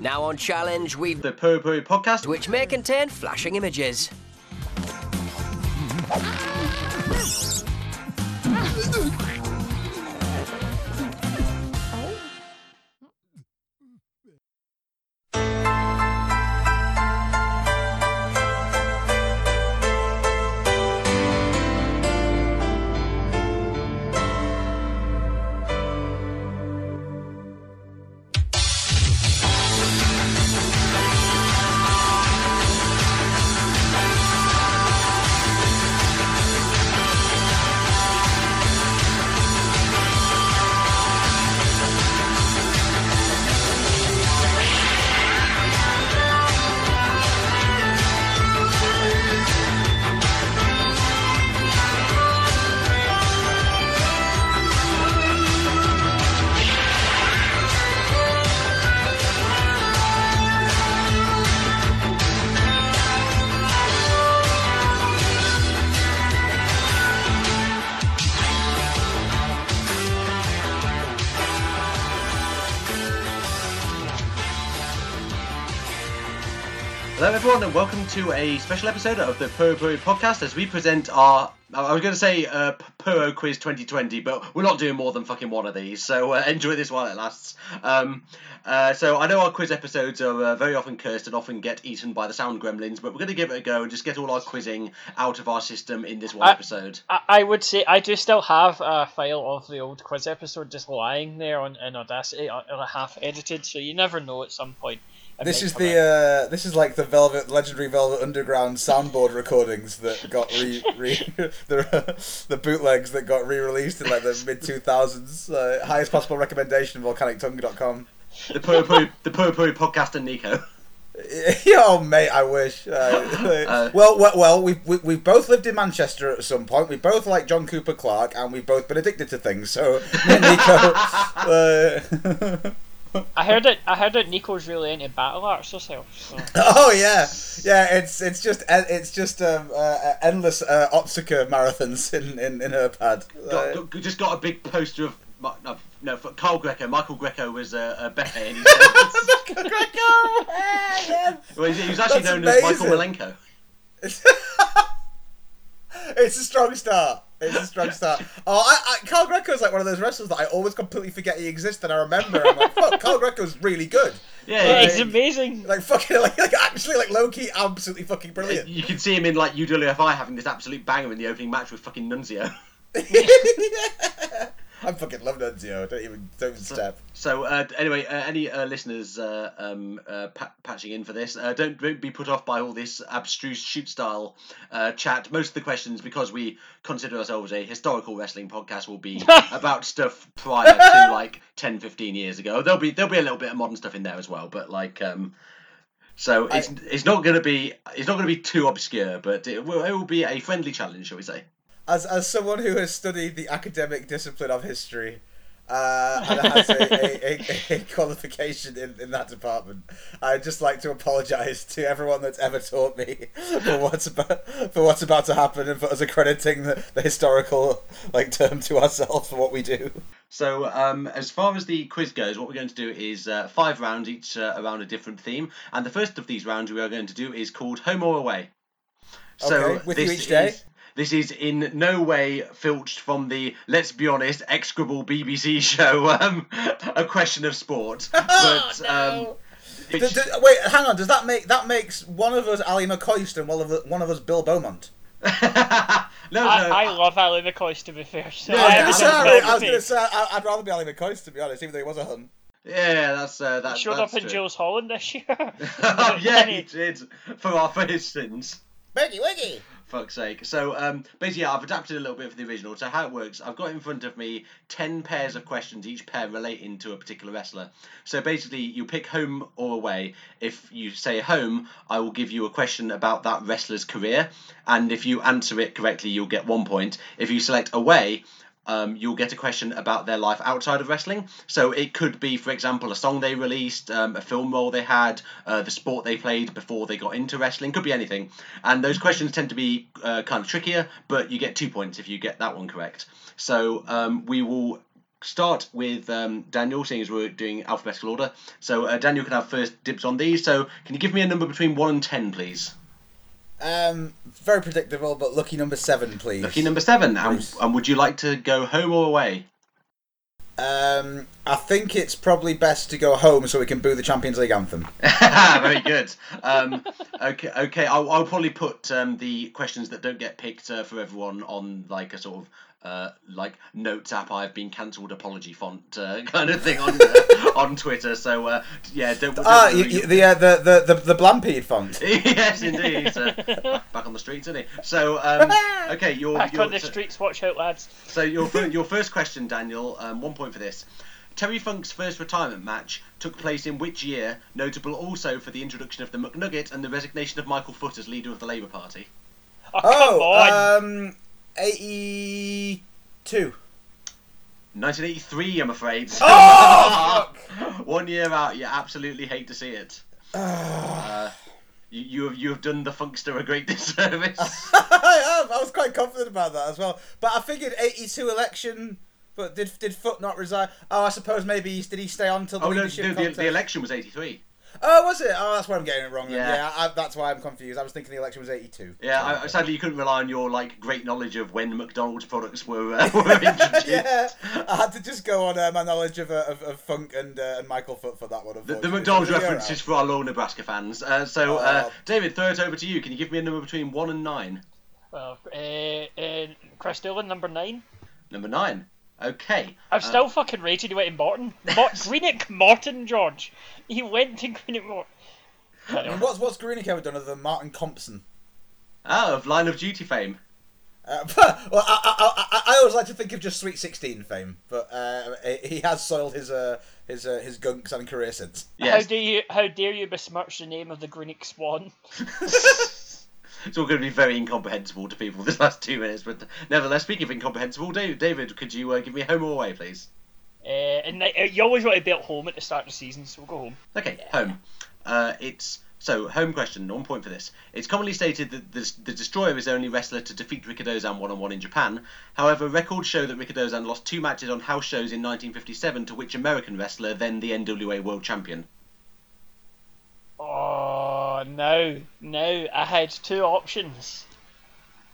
Now on challenge, we've The Puri Puri podcast. which may contain flashing images. Everyone, and welcome to a special episode of the Puro Puri podcast as we present our. I was going to say uh, Puro Quiz 2020, but we're not doing more than fucking one of these, so uh, enjoy this while it lasts. Um, uh, so I know our quiz episodes are uh, very often cursed and often get eaten by the sound gremlins, but we're going to give it a go and just get all our quizzing out of our system in this one I- episode. I, I would say I do still have a file of the old quiz episode just lying there on in Audacity, uh, uh, half edited. So you never know at some point. This is the uh, this is like the Velvet legendary Velvet Underground soundboard recordings that got re, re the the bootlegs that got re-released in like the mid two thousands. Uh, highest possible recommendation volcanictongue.com. The Puro Puri, the Puro Puri podcast and Nico. oh mate, I wish. Uh, well, well, well, we've we, we've both lived in Manchester at some point. We both like John Cooper Clarke, and we've both been addicted to things. So Nico. Uh, I heard that I heard that Nico's really into battle arts herself. So. Oh yeah, yeah. It's it's just it's just um, uh, endless uh, Otsuka marathons in, in, in her pad. Got, Uh, got- just got a big poster of. No, no, for Carl Greco. Michael Greco was uh, a better. And he said- well, he's, he's actually That's known as Michael amazing. Malenko. it's a strong start. It's a strong start. Oh, I, I, Carl Greco is like one of those wrestlers that I always completely forget he exists, and I remember. I'm like, fuck, Carl Greco's really good. Yeah, Yeah, yeah, it's amazing. Like fucking, like, like actually, like low key, absolutely fucking brilliant. You can see him in like UWFI having this absolute banger in the opening match with fucking Nunzio. I fucking love Nunzio. Don't even don't even step. So uh, anyway, uh, any uh, listeners uh, um, uh, pa- patching in for this, uh, don't, don't be put off by all this abstruse shoot style uh, chat. Most of the questions, because we consider ourselves a historical wrestling podcast, will be about stuff prior to like 10, 15 years ago. There'll be there'll be a little bit of modern stuff in there as well, but like. Um, so it's it's not gonna be it's not gonna be too obscure, but it will, it will be a friendly challenge, shall we say? As as someone who has studied the academic discipline of history uh, and has a, a, a, a qualification in, in that department, I'd just like to apologise to everyone that's ever taught me for what's about for what's about to happen and for us accrediting the, the historical like term to ourselves for what we do. So, um, as far as the quiz goes, what we're going to do is uh, five rounds, each uh, around a different theme. And the first of these rounds we are going to do is called Home or Away. So Okay, with you each day? is- this is in no way filched from the, let's be honest, execrable BBC show, um, A Question of Sport. But, um, D- which- d- wait, hang on. Does that make that makes one of us Ally McCoist and one of us, one of us Bill Beaumont? no, I, no. I love Ally McCoist to be fair. So I I was have gonna a say, I sympathetic was gonna face. say, I- I'd rather be Ally McCoist to be honest, even though he was a hun. yeah, that's uh, that, Showed that's up in true. Jools Holland this year. yeah, he did for our for his sins. Wiggy wiggy. Fuck's sake. So um, basically, yeah, I've adapted a little bit for the original. So how it works, I've got in front of me ten pairs of questions, each pair relating to a particular wrestler. So basically, you pick home or away. If you say home, I will give you a question about that wrestler's career, and if you answer it correctly, you'll get one point. If you select away. Um, you'll get a question about their life outside of wrestling. So it could be, for example, a song they released, um, a film role they had, uh, the sport they played before they got into wrestling. Could be anything. And those questions tend to be uh, kind of trickier, but you get two points if you get that one correct. So um, we will start with um, Daniel, seeing as we're doing alphabetical order. So uh, Daniel can have first dibs on these. So can you give me a number between one and ten, please? Um, very predictable, but lucky number seven, please. Lucky number seven. And, and would you like to go home or away? Um, I think it's probably best to go home so we can boo the Champions League anthem. Very good. Um, okay, okay. I'll, I'll probably put um, the questions that don't get picked uh, for everyone on like a sort of uh, like notes app. I've been cancelled apology font uh, kind of thing on uh, on Twitter. So uh, yeah, don't. don't Ah, worry. you, you, the, uh, the the the the Blampede font. yes, indeed. Uh, back on the streets, isn't he? So um, okay, your Back your on the streets, watch out, lads. so your your first question, Daniel. Um, one point for this. Terry Funk's first retirement match took place in which year? Notable also for the introduction of the McNugget and the resignation of Michael Foot as leader of the Labour Party. Oh, come Oh, on. um, eighty-two. 1983, I'm afraid. Oh, One year out, you absolutely hate to see it. Uh, you, you have you have done the Funkster a great disservice. I am. I was quite confident about that as well. But I figured eighty-two election. But did did Foot not resign? Oh, I suppose maybe he, did he stay on till the oh no, leadership no the, the election was 83. Oh, was it? Oh, that's why I'm getting it wrong. Then. Yeah. Yeah, I, that's why I'm confused. I was thinking the election was eighty-two. Yeah, I, I- sadly you couldn't rely on your like great knowledge of when McDonald's products were uh, were introduced. yeah, I had to just go on uh, my knowledge of, uh, of, of Funk and uh, and Michael Foot for that one. The, the McDonald's Yeah, reference is for our loyal Nebraska fans. Uh, so, uh, Oh. David, throw it over to you. Can you give me a number between one and nine? Well, uh, uh, Kris Doolan, number nine. Number nine. Okay. I'm Uh, still fucking rated he went to Morton. Mor- Greenock Morton, George. He went to Greenock Morton. I what's what's Greenock ever done other than Martin Compston? Oh, of Line of Duty fame. Uh, well, I, I, I, I always like to think of just Sweet Sixteen fame, but uh, he has soiled his uh, his uh, his gunks and career since. Yes. How Yes. do you? How dare you besmirch the name of the Greenock Swan? it's all going to be very incomprehensible to people this last two minutes, but nevertheless, speaking of incomprehensible, David, David could you uh, give me home or away, please? Uh, and uh, you always want to be at home at the start of the season, so we'll go home. Okay, home. Uh, it's so home question. One point for this. It's commonly stated that the, the Destroyer is the only wrestler to defeat Rikidozan one on one in Japan. However, records show that Rikidozan lost two matches on house shows in 1957 to which American wrestler, then the NWA World Champion? Oh Oh, no, no! I had two options.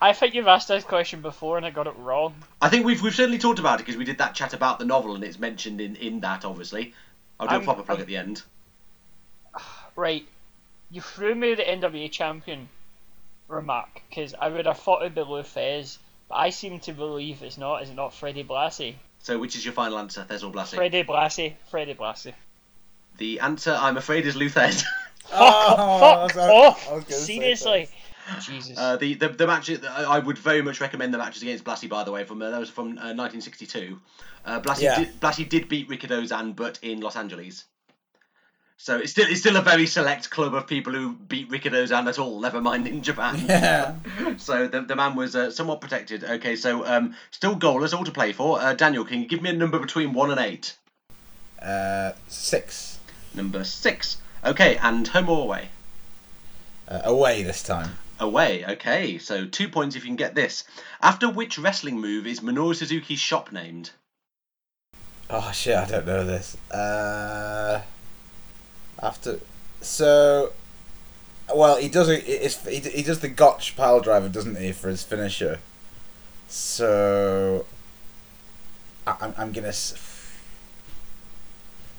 I think you've asked this question before and I got it wrong. I think we've we've certainly talked about it because we did that chat about the novel and it's mentioned in in that obviously. I'll do a I'm- proper plug I'm- at the end. Right, you threw me the NWA champion remark because I would have thought it'd be Lou Thesz, but I seem to believe it's not. Is it not Freddie Blassie? So, which is your final answer, Thesz or Blassie? Freddie Blassie. Freddie Blassie. The answer, I'm afraid, is Lou Thesz. Oh, Fuck I off! was gonna say Seriously. Jesus. Uh, the, the the match I I would very much recommend the matches against Blassie. By the way, from uh, that was from uh, 1962. Uh, Blassie Yeah. did, Blassie did beat Rikidozan, but in Los Angeles. So it's still it's still a very select club of people who beat Rikidozan at all. Never mind in Japan. Yeah. so the, the man was uh, somewhat protected. Okay, so um, still goalless, all to play for. Uh, Daniel, can you give me a number between one and eight? Uh, six. Number six. Okay, and home or away? Uh, away this time. Away, okay. So two points if you can get this. After which wrestling move is Minoru Suzuki's shop named? Oh shit! I don't know this. Uh, after, so, well, he does. It's, he, he does the Gotch pile driver, doesn't he, for his finisher? So, I, I'm I'm gonna.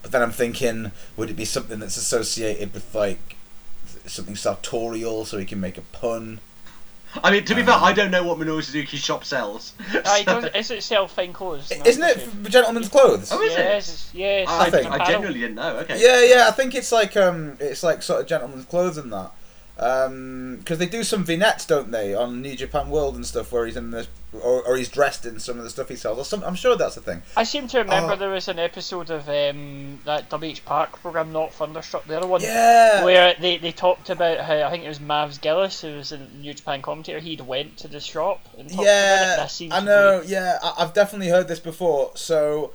S- But then I'm thinking, would it be something that's associated with like something sartorial, so he can make a pun? I mean, to be fair, I don't know what Minoru Suzuki's shop sells. He does, is it sell fine clothes? No, Isn't it okay. for gentlemen's clothes? Oh, is it? yes, yes. I, think- I, genuinely didn't know. Okay. Yeah, yeah, I think it's like um, it's like sort of gentleman's clothes and that. Um 'cause they do some vignettes, don't they, on New Japan World and stuff, where he's in the or, or he's dressed in some of the stuff he sells. Or some, I'm sure that's a thing. I seem to remember Oh. there was an episode of um, that WH Park program, not Thunderstruck, the other one, Yeah. where they, they talked about how I think it was Mavs Gillis, who was a New Japan commentator. He'd went to the shop and talked about it. Yeah, I know. Yeah, I, I've definitely heard this before. So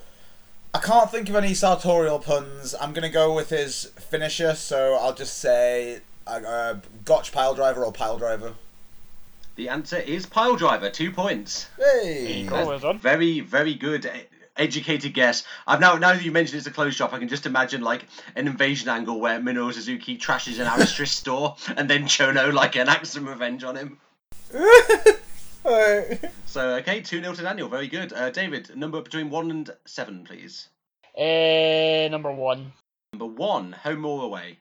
I can't think of any sartorial puns. I'm gonna go with his finisher. So I'll just say uh, uh, Gotch pile driver or pile driver. The answer is pile driver. Two points. Hey. Well done. Very, very good. educated guess. I've now now that you mentioned it's a closed shop, I can just imagine like an invasion angle where Minoru Suzuki trashes an Aristrist store and then Chono like enacts some revenge on him. Alright. So okay, two 0 to Daniel. Very good. Uh, David, number between one and seven, please. Uh, number one. Number one, home or away.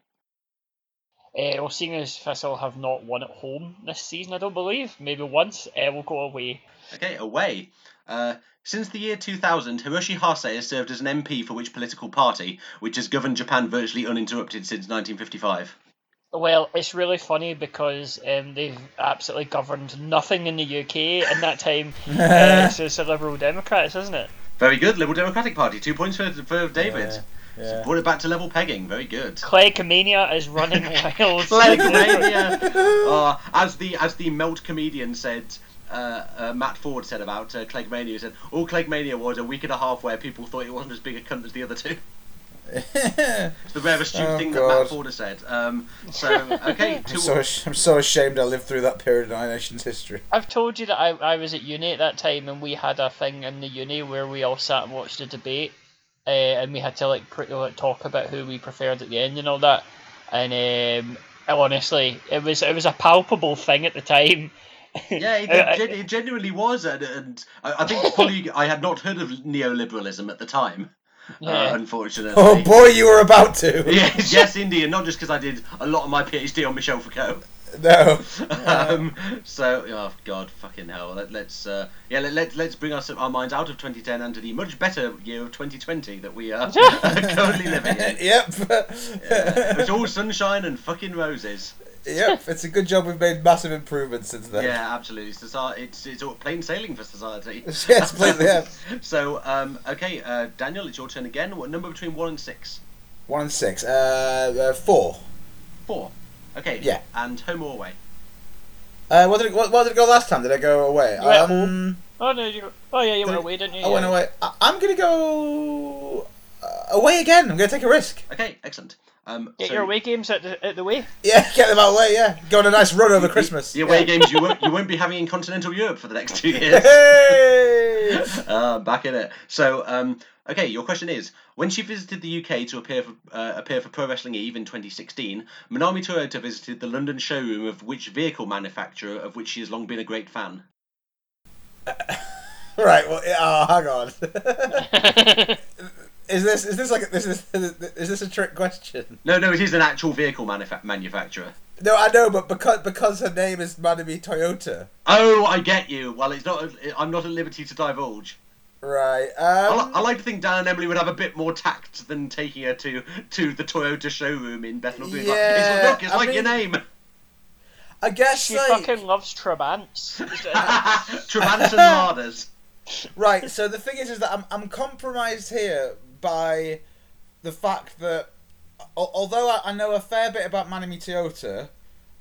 Uh, well, seeing as Thistle have not won at home this season, I don't believe. Maybe once. Uh, we'll go away. Okay, away. Uh, since the year 2000, Hiroshi Hase has served as an MP for which political party, which has governed Japan virtually uninterrupted since 1955? Well, it's really funny because um, they've absolutely governed nothing in the UK in that time. uh, so it's the Liberal Democrats, isn't it? Very good, Liberal Democratic Party. Two points for, for David. Yeah, yeah. Brought it back to level pegging. Very good. Clegomania is running wild. Clegmania. uh, as the as the melt comedian said, uh, uh, Matt Forde said about uh, Clegmania. He said all Clegmania was a week and a half where people thought it wasn't as big a cunt as the other two. It's the rarest stupid Oh, thing that Matt Forde has said. Um, so okay, I'm so, ash- I'm so ashamed I lived through that period in our nation's history. I've told you that I, I was at uni at that time and we had a thing in the uni where we all sat and watched a debate uh, and we had to like, pre- like talk about who we preferred at the end and all that and um, honestly it was it was a palpable thing at the time Yeah, it, Uh, it, it genuinely was, and, and I I think probably I had not heard of neoliberalism at the time. Yeah. Uh, unfortunately. Oh boy, you were about to. Yes, yes, indeed, and not just because I did a lot of my PhD on Michel Foucault. No. um, so, oh god, fucking hell. Let, let's uh, yeah, let, let, let's bring us our minds out of 2010 and to the much better year of 2020 that we are currently living in. yep. It's all sunshine and fucking roses. yep. It's a good job we've made massive improvements since then. Yeah, absolutely. Society, it's it's all plain sailing for society. Yes, please, yeah. So, um, okay, uh, Daniel, it's your turn again. What number between one and six? One and six. Uh, uh four. Four. Okay. Yeah. And home or away? Uh, what did it, what, what did it go last time? Did I go away? You went Um, oh no you oh yeah you went away didn't you I went away. I, I'm gonna go uh, away again. I'm gonna take a risk. Okay, excellent. Um, get so your away games at the, at the way Yeah, get them out of the way. Yeah, go on a nice run over Christmas. The away yeah. games you won't you won't be having in continental Europe for the next two years. Hey! uh, back in it. So, um, okay, your question is: When she visited the UK to appear for uh, appear for Pro Wrestling Eve in 2016, Manami Toyota visited the London showroom of which vehicle manufacturer of which she has long been a great fan? right. Well, oh, hang on. is this is this like this is is this a trick question? No, no, it is an actual vehicle manufa- manufacturer. No, I know, but because because her name is Manami Toyota. Oh, I get you. Well, it's not. I'm not at liberty to divulge. Right. I, Um, li- I like to think Dan and Emily would have a bit more tact than taking her to to the Toyota showroom in Bethnal Green. Like, Yeah, it's, look, it's I like your name, I guess she like fucking loves Trabants Trabants and Ladas. right. So the thing is, is that I'm I'm compromised here by the fact that although I, I know a fair bit about Manami Toyota,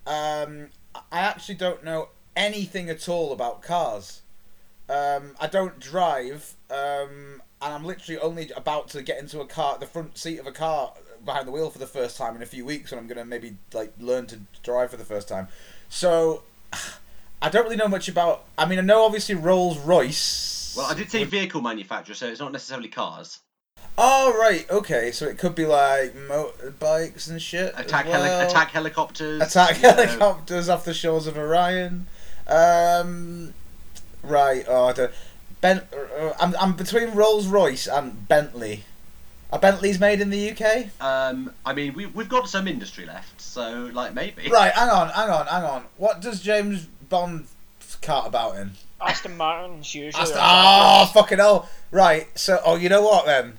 um, I actually don't know anything at all about cars. Um, I don't drive, um, and I'm literally only about to get into a car, the front seat of a car behind the wheel for the first time in a few weeks, when I'm gonna maybe like learn to drive for the first time. So I don't really know much about. I mean, I know obviously Rolls Royce. Well, I did say vehicle manufacturer, so it's not necessarily cars. Oh right, okay. So it could be like motorbikes and shit. Attack, heli- attack helicopters. attack you know. helicopters off the shores of Orion. Um, right. Oh, I don't. Ben, uh, I'm I'm between Rolls Royce and Bentley. Are Bentleys made in the UK? Um, I mean, we we've got some industry left, so like maybe. Right. Hang on. Hang on. Hang on. What does James Bond cart about in? Aston Martin's usually Aston- oh fucking hell! Right. So, oh, you know what then?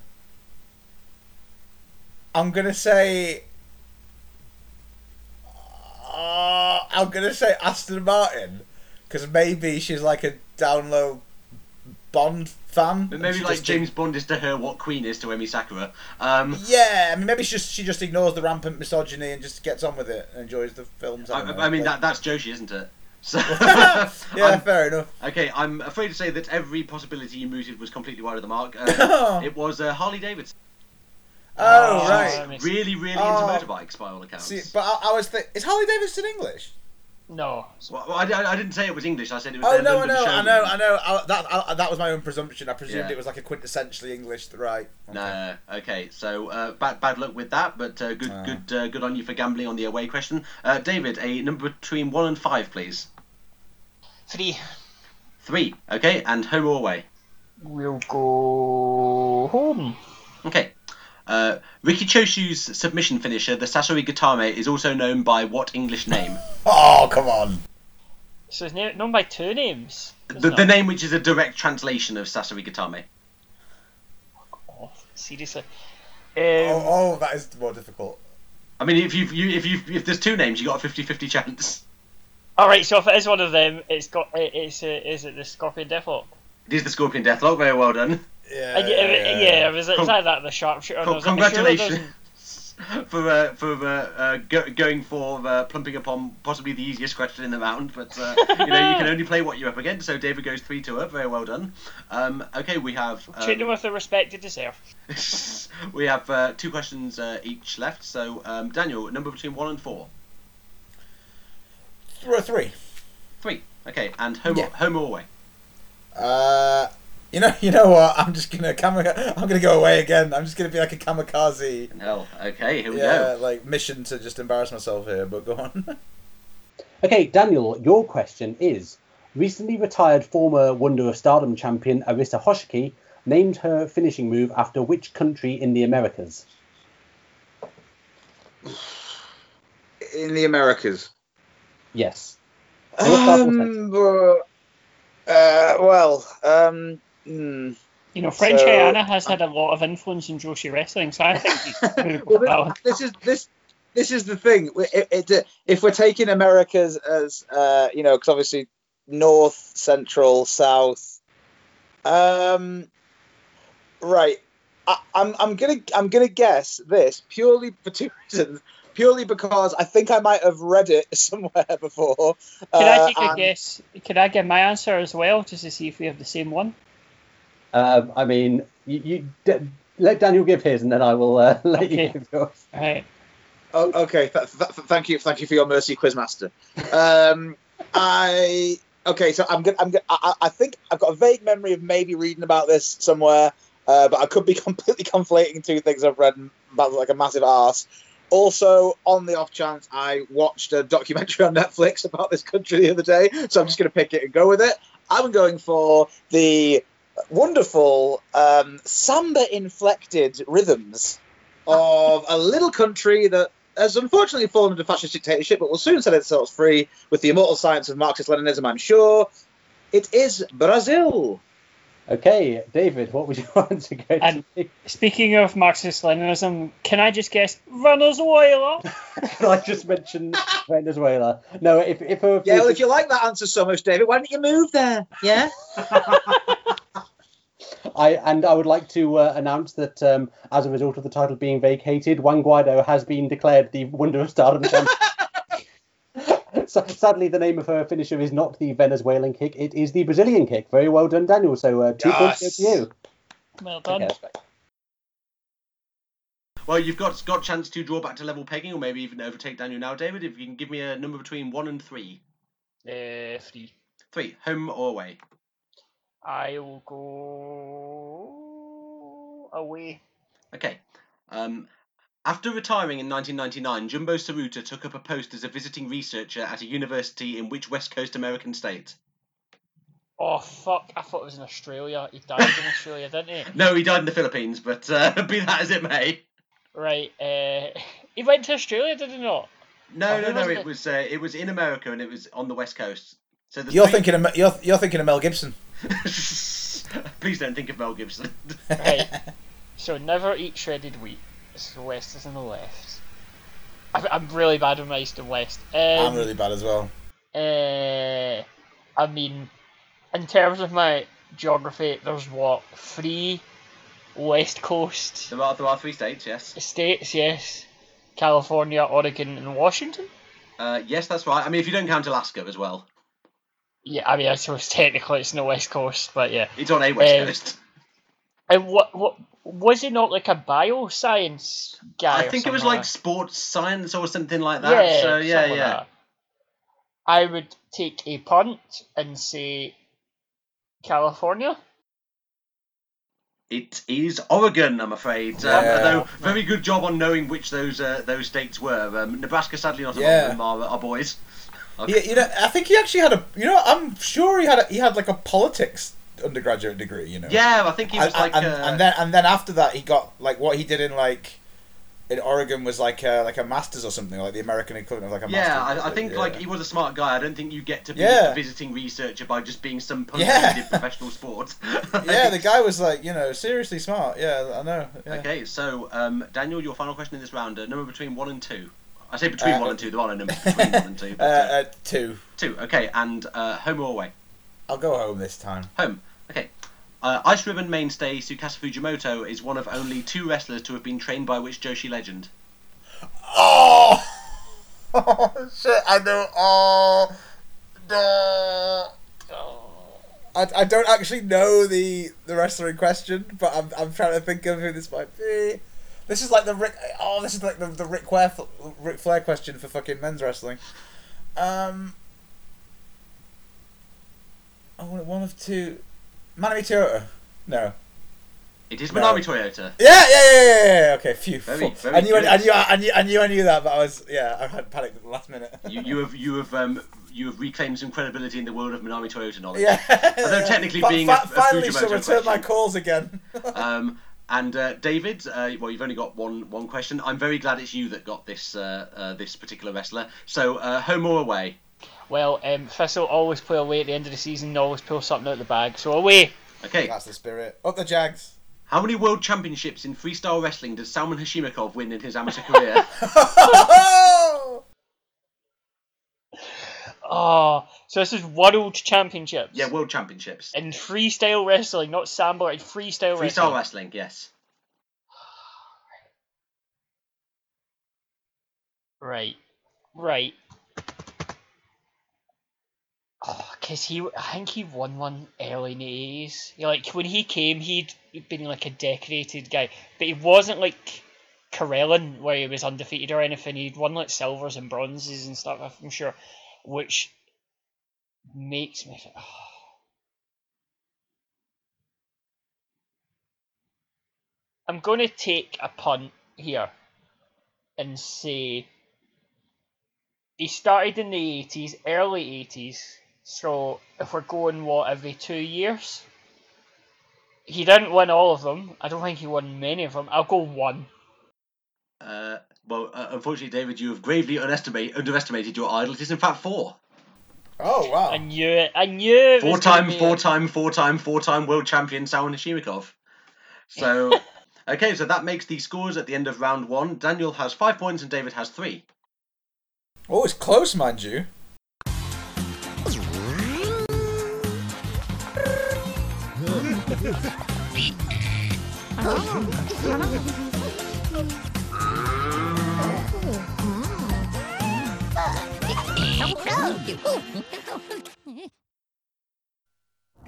I'm gonna say. Uh, I'm gonna say Aston Martin, because maybe she's like a down low Bond fan. But maybe like just- James Bond is to her what Queen is to Emi Sakura. Um, Yeah, I mean, maybe she just she just ignores the rampant misogyny and just gets on with it and enjoys the films. I, don't know, I mean but- that that's Joshi, isn't it? So yeah, I'm- fair enough. okay, I'm afraid to say that every possibility you mooted was completely wide of the mark. Uh, it was uh, Harley Davidson. Oh, Oh, right. Really, really Oh. into motorbikes by all accounts. See, but I, I was think is Harley Davidson English? No. Well, well, I, I, I didn't say it was English. I said it was. Oh the no, I London know, I know, I know. I, that I, that was my own presumption. I presumed Yeah. it was like a quintessentially English, right? No, no, no. okay. So uh, bad bad luck with that, but uh, good Ah. good uh, good on you for gambling on the away question. Uh, David, a number between one and five, please. Three. Three. Okay, and home or away. We'll go home. Okay. Uh, Riki Choshu's submission finisher, the Sasori Gatame, is also known by what English name? Oh come on! So it's known by two names. the, the name which is a direct translation of Sasori Gatame. Oh, seriously. Oh, Um, oh, that is more difficult. I mean, if you you if you if there's two names, you got a 50-50 chance. All right, so if it is one of them, it's got it- it's uh, is it the Scorpion Deathlock? It is the Scorpion Deathlock. Very well done. Yeah, yeah, yeah, yeah, it was, it's Con- like that the sharpshooter. and I Con- like, sure congratulations for uh, for uh, uh, go- going for uh, plumping upon possibly the easiest question in the round. But uh, you know you can only play what you're up against. So David goes three to up. Very well done. Um, okay, we have doesn't- Treat them um, with the respect they deserve. we have uh, two questions uh, each left. So um, Daniel, number between one and four. Th- Three. Three. Okay, and home Yeah. or, home or away. Uh, you know, you know what? I'm just gonna kamika- I'm gonna go away again. I'm just gonna be like a kamikaze. In hell. Okay, here we Yeah, go. like mission to just embarrass myself here. But go on. Okay, Daniel, your question is recently retired former Wonder of Stardom champion Arisa Hoshiki named her finishing move after which country in the Americas? In the Americas. Yes. So what's that Um, uh, well, um, hmm. You know, French So- Guyana has had a lot of influence in Joshi wrestling, so I think he's gonna go Well, this is this this is the thing. It, it, it- if we're taking Americas as uh, you know, because obviously north, central, south. Um, right. I, I'm I'm gonna I'm gonna guess this purely for two reasons. Purely because I think I might have read it somewhere before. Can Uh, I take a guess? Can I get my answer as well, just to see if we have the same one? Um, I mean, you, you d- let Daniel give his, and then I will uh, let Okay. you give yours. Right. Oh, okay. Th- th- thank you. Thank you for your mercy, Quizmaster. Um, I okay. So I'm gonna. I'm gonna. I, I I think I've got a vague memory of maybe reading about this somewhere, uh, but I could be completely conflating two things I've read about like a massive arse. Also, on the off chance, I watched a documentary on Netflix about this country the other day, so I'm just going to pick it and go with it. I'm going for the wonderful um, samba-inflected rhythms of a little country that has unfortunately fallen into fascist dictatorship, but will soon set itself free with the immortal science of Marxist-Leninism, I'm sure. It is Brazil. Okay, David, what would you want to go And- to? Speaking of Marxist Leninism, can I just guess Venezuela? Can I just mention Venezuela? No, if if her Yeah, well, if you like that answer so much, David, why don't you move there? Yeah? I and I would like to uh, announce that um, as a result of the title being vacated, Juan Guaido has been declared the Wonder of Stardom champion. So, sadly, the name of her finisher is not the Venezuelan kick; it is the Brazilian kick. Very well done, Daniel. So uh, two points go to you. Well done. Okay. Well, you've got got chance to draw back to level pegging, or maybe even overtake Daniel now, David. If you can give me a number between one and three. Uh, three. Three, home or away. I will go away. Okay. Um, after retiring in 1999, Jumbo Tsuruta took up a post as a visiting researcher at a university in which West Coast American state? Oh fuck! I thought it was in Australia. He died in Australia, didn't he? No, he died in the Philippines, but uh, be that as it may. Right. Uh, he went to Australia, did he not? No, Oh, no, no. It it? was uh, it was in America and it was on the West Coast. So the You're three- thinking of you're, you're thinking of Mel Gibson. Please don't think of Mel Gibson. Right. So never eat shredded wheat. It's the west is on the left. I, I'm really bad with my east and west. Um, I'm really bad as well. Uh, I mean, in terms of my geography, there's what three west coast there are there are three states. Yes. states. Yes, California, Oregon, and Washington. Uh, yes, that's right. I mean, if you don't count Alaska as well, Yeah, I mean, I suppose technically it's in the west coast, but yeah. it's on a West Um, Coast. And what what was he not like a bioscience guy? I or think it was something like sports science or something like that? that. Yeah, so yeah, something like yeah. I would take a punt and say California. It is Oregon, I'm afraid. Um, Yeah. although very good job on knowing which those uh, those states were. Um, Nebraska, sadly, not among Yeah. them. Are, are boys. He, you know, I think he actually had a. You know, I'm sure he had a, he had like a politics undergraduate degree. You know. Yeah, I think he was and, like. and, uh, and then and then after that he got like what he did in like in Oregon was like a, like a masters or something like the American equivalent of like a yeah, master's. I, I think yeah. like he was a smart guy. I don't think you get to be Yeah. a visiting researcher by just being some punk Yeah. who did professional sport. yeah, the guy was like you know seriously smart. Yeah, I know. Yeah. Okay, so um, Daniel, your final question in this round: uh, number between one and two. I say between Uh, one and two. There are no numbers between one and two. Uh, But, uh, uh, two. two. Okay, and uh, home or away? I'll go home this time. Home. Okay. Uh, Ice Ribbon mainstay Tsukasa Fujimoto is one of only two wrestlers to have been trained by which Joshi legend? Oh, oh shit! I know. Oh no. I, I don't actually know the the wrestler in question, but I'm, I'm trying to think of who this might be. This is like the Rick. Oh, this is like the the Ric Flair Ric Flair question for fucking men's wrestling. Um. Oh, one of two. Manami Toyota. No. It is No. Toyota. Yeah, yeah, yeah, yeah, yeah. Okay, phew. Very, very I knew, I. I knew, I knew, I knew, I knew that, but I was, yeah, I had panicked at the last minute. You, you have you have um, you have reclaimed some credibility in the world of Manami Toyota knowledge. yeah. Although technically being fi- a- a finally, shall return my calls again. Um, and uh, David, uh, well, you've only got one one question. I'm very glad it's you that got this uh, uh, this particular wrestler. So, uh, home or away? Well, um, Thistle always play away at the end of the season, and always pull something out of the bag. So away. Okay. That's the spirit. Up the Jags. How many world championships in freestyle wrestling did Salman Hashimikov win in his amateur career? Oh, so this is World Championships. yeah, world championships. In freestyle wrestling, not sambo, in freestyle, Freestyle wrestling. Freestyle wrestling, yes. Right, right. Oh, cause he, I think he won one early in the 80s. Like when he came, he'd been like a decorated guy, but he wasn't like Karelin where he was undefeated or anything. He'd won like silvers and bronzes and stuff. I'm sure, which makes me. think, I'm going to take a punt here and say he started in the 80s, early 80s. So if we're going what every two years, he didn't win all of them. I don't think he won many of them. I'll go one. Uh, well, uh, unfortunately, David, you have gravely underestimated your idol. It is in fact four. Oh wow. I knew it. I knew it. was gonna Four-time, be a- four-time, four-time, four-time world champion Salman Hashimikov. So, okay, so that makes the scores at the end of round one. Daniel has five points and David has three. Oh, it's close, mind you.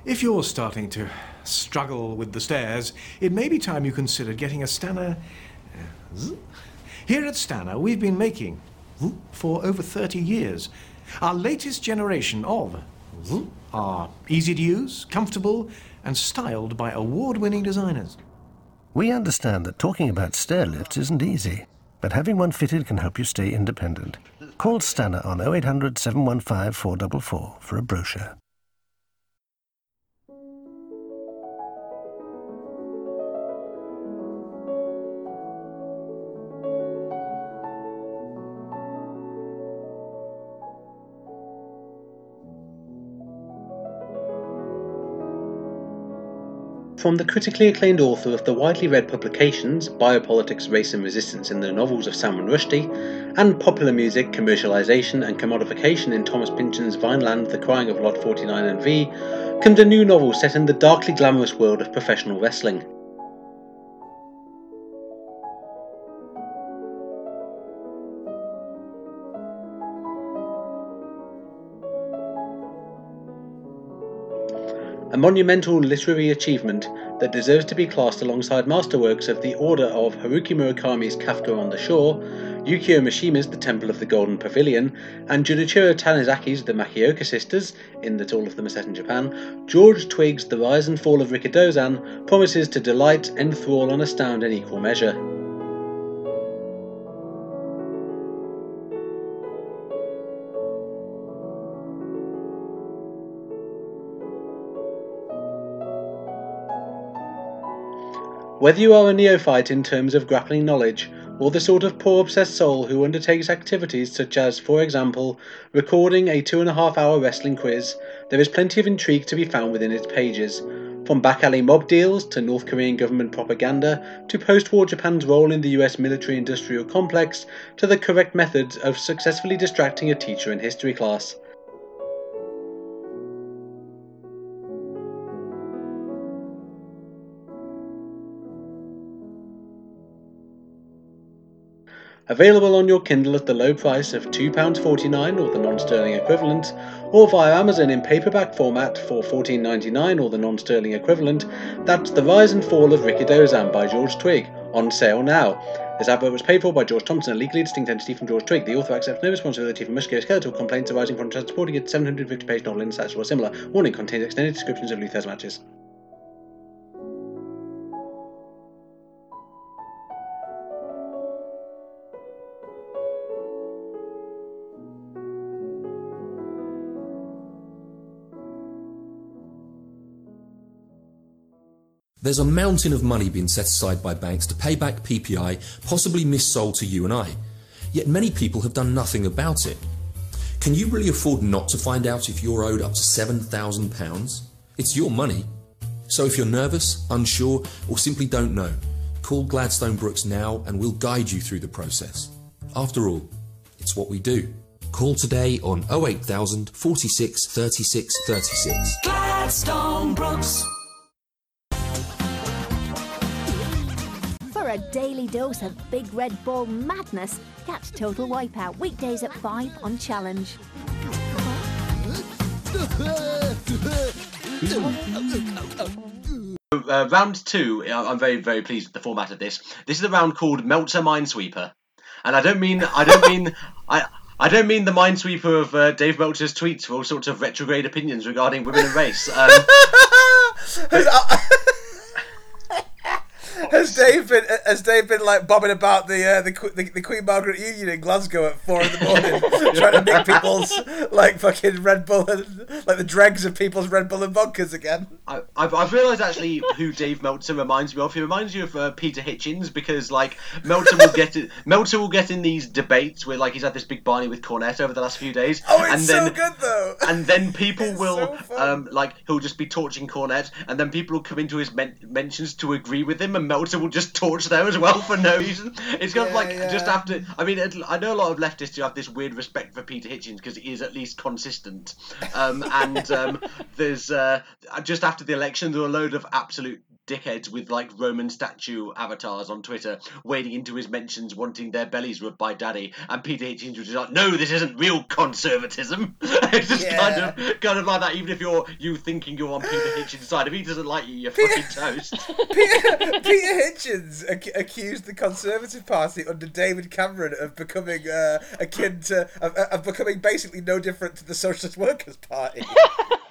If you're starting to struggle with the stairs, it may be time you considered getting a Stannah. uh. Here at Stannah, we've been making for over 30 years our latest generation of are easy to use, comfortable, and styled by award winning designers. We understand that talking about stair lifts isn't easy, but having one fitted can help you stay independent. Call Stannah on 0800 715 444 for a brochure. From the critically acclaimed author of the widely read publications Biopolitics, Race and Resistance in the Novels of Salman Rushdie, and popular music, commercialization, and commodification in Thomas Pynchon's Vineland, The Crying of Lot 49 and V, comes a new novel set in the darkly glamorous world of professional wrestling. Monumental literary achievement that deserves to be classed alongside masterworks of the order of Haruki Murakami's Kafka on the Shore, Yukio Mishima's The Temple of the Golden Pavilion, and Junichiro Tanizaki's The Makioka Sisters, in that all of them are set in Japan, George Twig's The Rise and Fall of Rikidozan promises to delight, enthrall, and astound in equal measure. Whether you are a neophyte in terms of grappling knowledge, or the sort of poor obsessed soul who undertakes activities such as, for example, recording a two and a half hour wrestling quiz, there is plenty of intrigue to be found within its pages. From back alley mob deals to North Korean government propaganda to post war Japan's role in the US military industrial complex to the correct methods of successfully distracting a teacher in history class. Available on your Kindle at the low price of £2.49 or the non sterling equivalent, or via Amazon in paperback format for $14.99 or the non sterling equivalent, that's The Rise and Fall of Rikidozan by George Twig, on sale now. This advert was paid for by George Thompson, a legally distinct entity from George Twig. The author accepts no responsibility for musculoskeletal complaints arising from transporting its 750 page novel in such or similar. Warning contains extended descriptions of Luther's matches. There's a mountain of money being set aside by banks to pay back PPI, possibly missold to you and I. Yet many people have done nothing about it. Can you really afford not to find out if you're owed up to £7,000? It's your money. So if you're nervous, unsure, or simply don't know, call Gladstone Brooks now and we'll guide you through the process. After all, it's what we do. Call today on 08000 46 36 36. Gladstone Brooks. A daily dose of Big Red Ball madness, catch Total Wipeout weekdays at 5 on Challenge. Uh, round two, I- I'm very, very pleased with the format of this. This is a round called Meltzer Minesweeper, and I don't mean, I don't mean, I. I don't mean the minesweeper of uh, Dave Meltzer's tweets for all sorts of retrograde opinions regarding women and race. Um, Has, uh, Dave been has Dave been like bobbing about the uh, the, the the Queen Margaret Union in Glasgow at four in the morning, trying to make people's like fucking Red Bull and like the dregs of people's Red Bull and vodkas again. I, I've, I've realised actually who Dave Meltzer reminds me of. He reminds you of uh, Peter Hitchens because like Meltzer will get it, Meltzer will get in these debates where like he's had this big barney with Cornette over the last few days. Oh, it's and so then, good though. And then people It's will so um like he'll just be torching Cornette, and then people will come into his men- mentions to agree with him, and Meltzer will just torch them as well for no reason. It's kind of like yeah. just after. I mean, it, I know a lot of leftists who have this weird respect for Peter Hitchens because he is at least consistent. Um, and um, there's uh, just after the election, there were a load of absolute dickheads with like Roman statue avatars on Twitter wading into his mentions wanting their bellies rubbed by daddy. And Peter Hitchens was just like no this isn't real conservatism. It's just kind of kind of like that even if you're you thinking you're on Peter Hitchens side. If he doesn't like you you're fucking toast. Peter, Peter Hitchens ac- accused the Conservative Party under David Cameron of becoming uh, akin to of, of becoming basically no different to the Socialist Workers Party.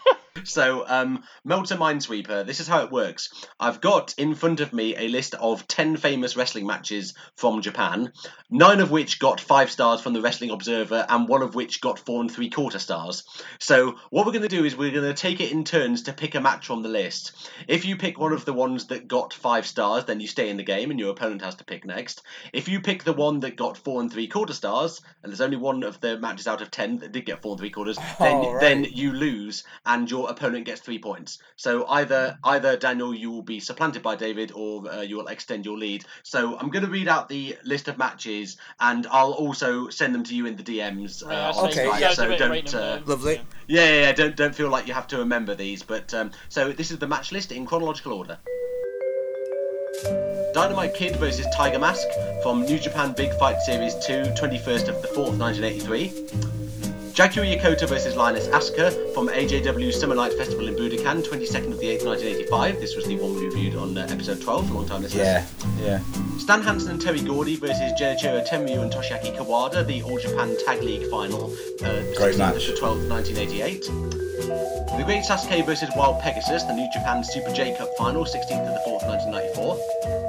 So, um, Meltzer Minesweeper, this is how it works. I've got in front of me a list of 10 famous wrestling matches from Japan, nine of which got five stars from the Wrestling Observer, and one of which got four and three quarter stars. So, what we're going to do is we're going to take it in turns to pick a match from the list. If you pick one of the ones that got five stars, then you stay in the game and your opponent has to pick next. If you pick the one that got four and three quarter stars, and there's only one of the matches out of 10 that did get four and three quarters, then, right. then you lose and your opponent gets three points. So either either Daniel you will be supplanted by David or uh, you will extend your lead. So I'm going to read out the list of matches and I'll also send them to you in the DMs. Uh, that's. Okay, Skype, You guys so don't. uh. Lovely. Yeah. yeah, yeah, yeah, don't don't feel like you have to remember these. But um, so this is the match list in chronological order. Dynamite Kid versus Tiger Mask from New Japan Big Fight Series 2, 21st of the 4th, 1983. Jaguar Yokota versus Lioness Asuka from AJW Summer Night Festival in Budokan, 22nd of the 8th, 1985. This was the one we reviewed on uh, episode 12, a long time listeners. Yeah, yeah. Stan Hansen and Terry Gordy versus Genichiro Tenryu and Toshiaki Kawada, the All Japan Tag League final, uh, Great 16th match. to 12th, 1988. The Great Sasuke versus Wild Pegasus, the New Japan Super J Cup final, 16th to the 4th, 1994.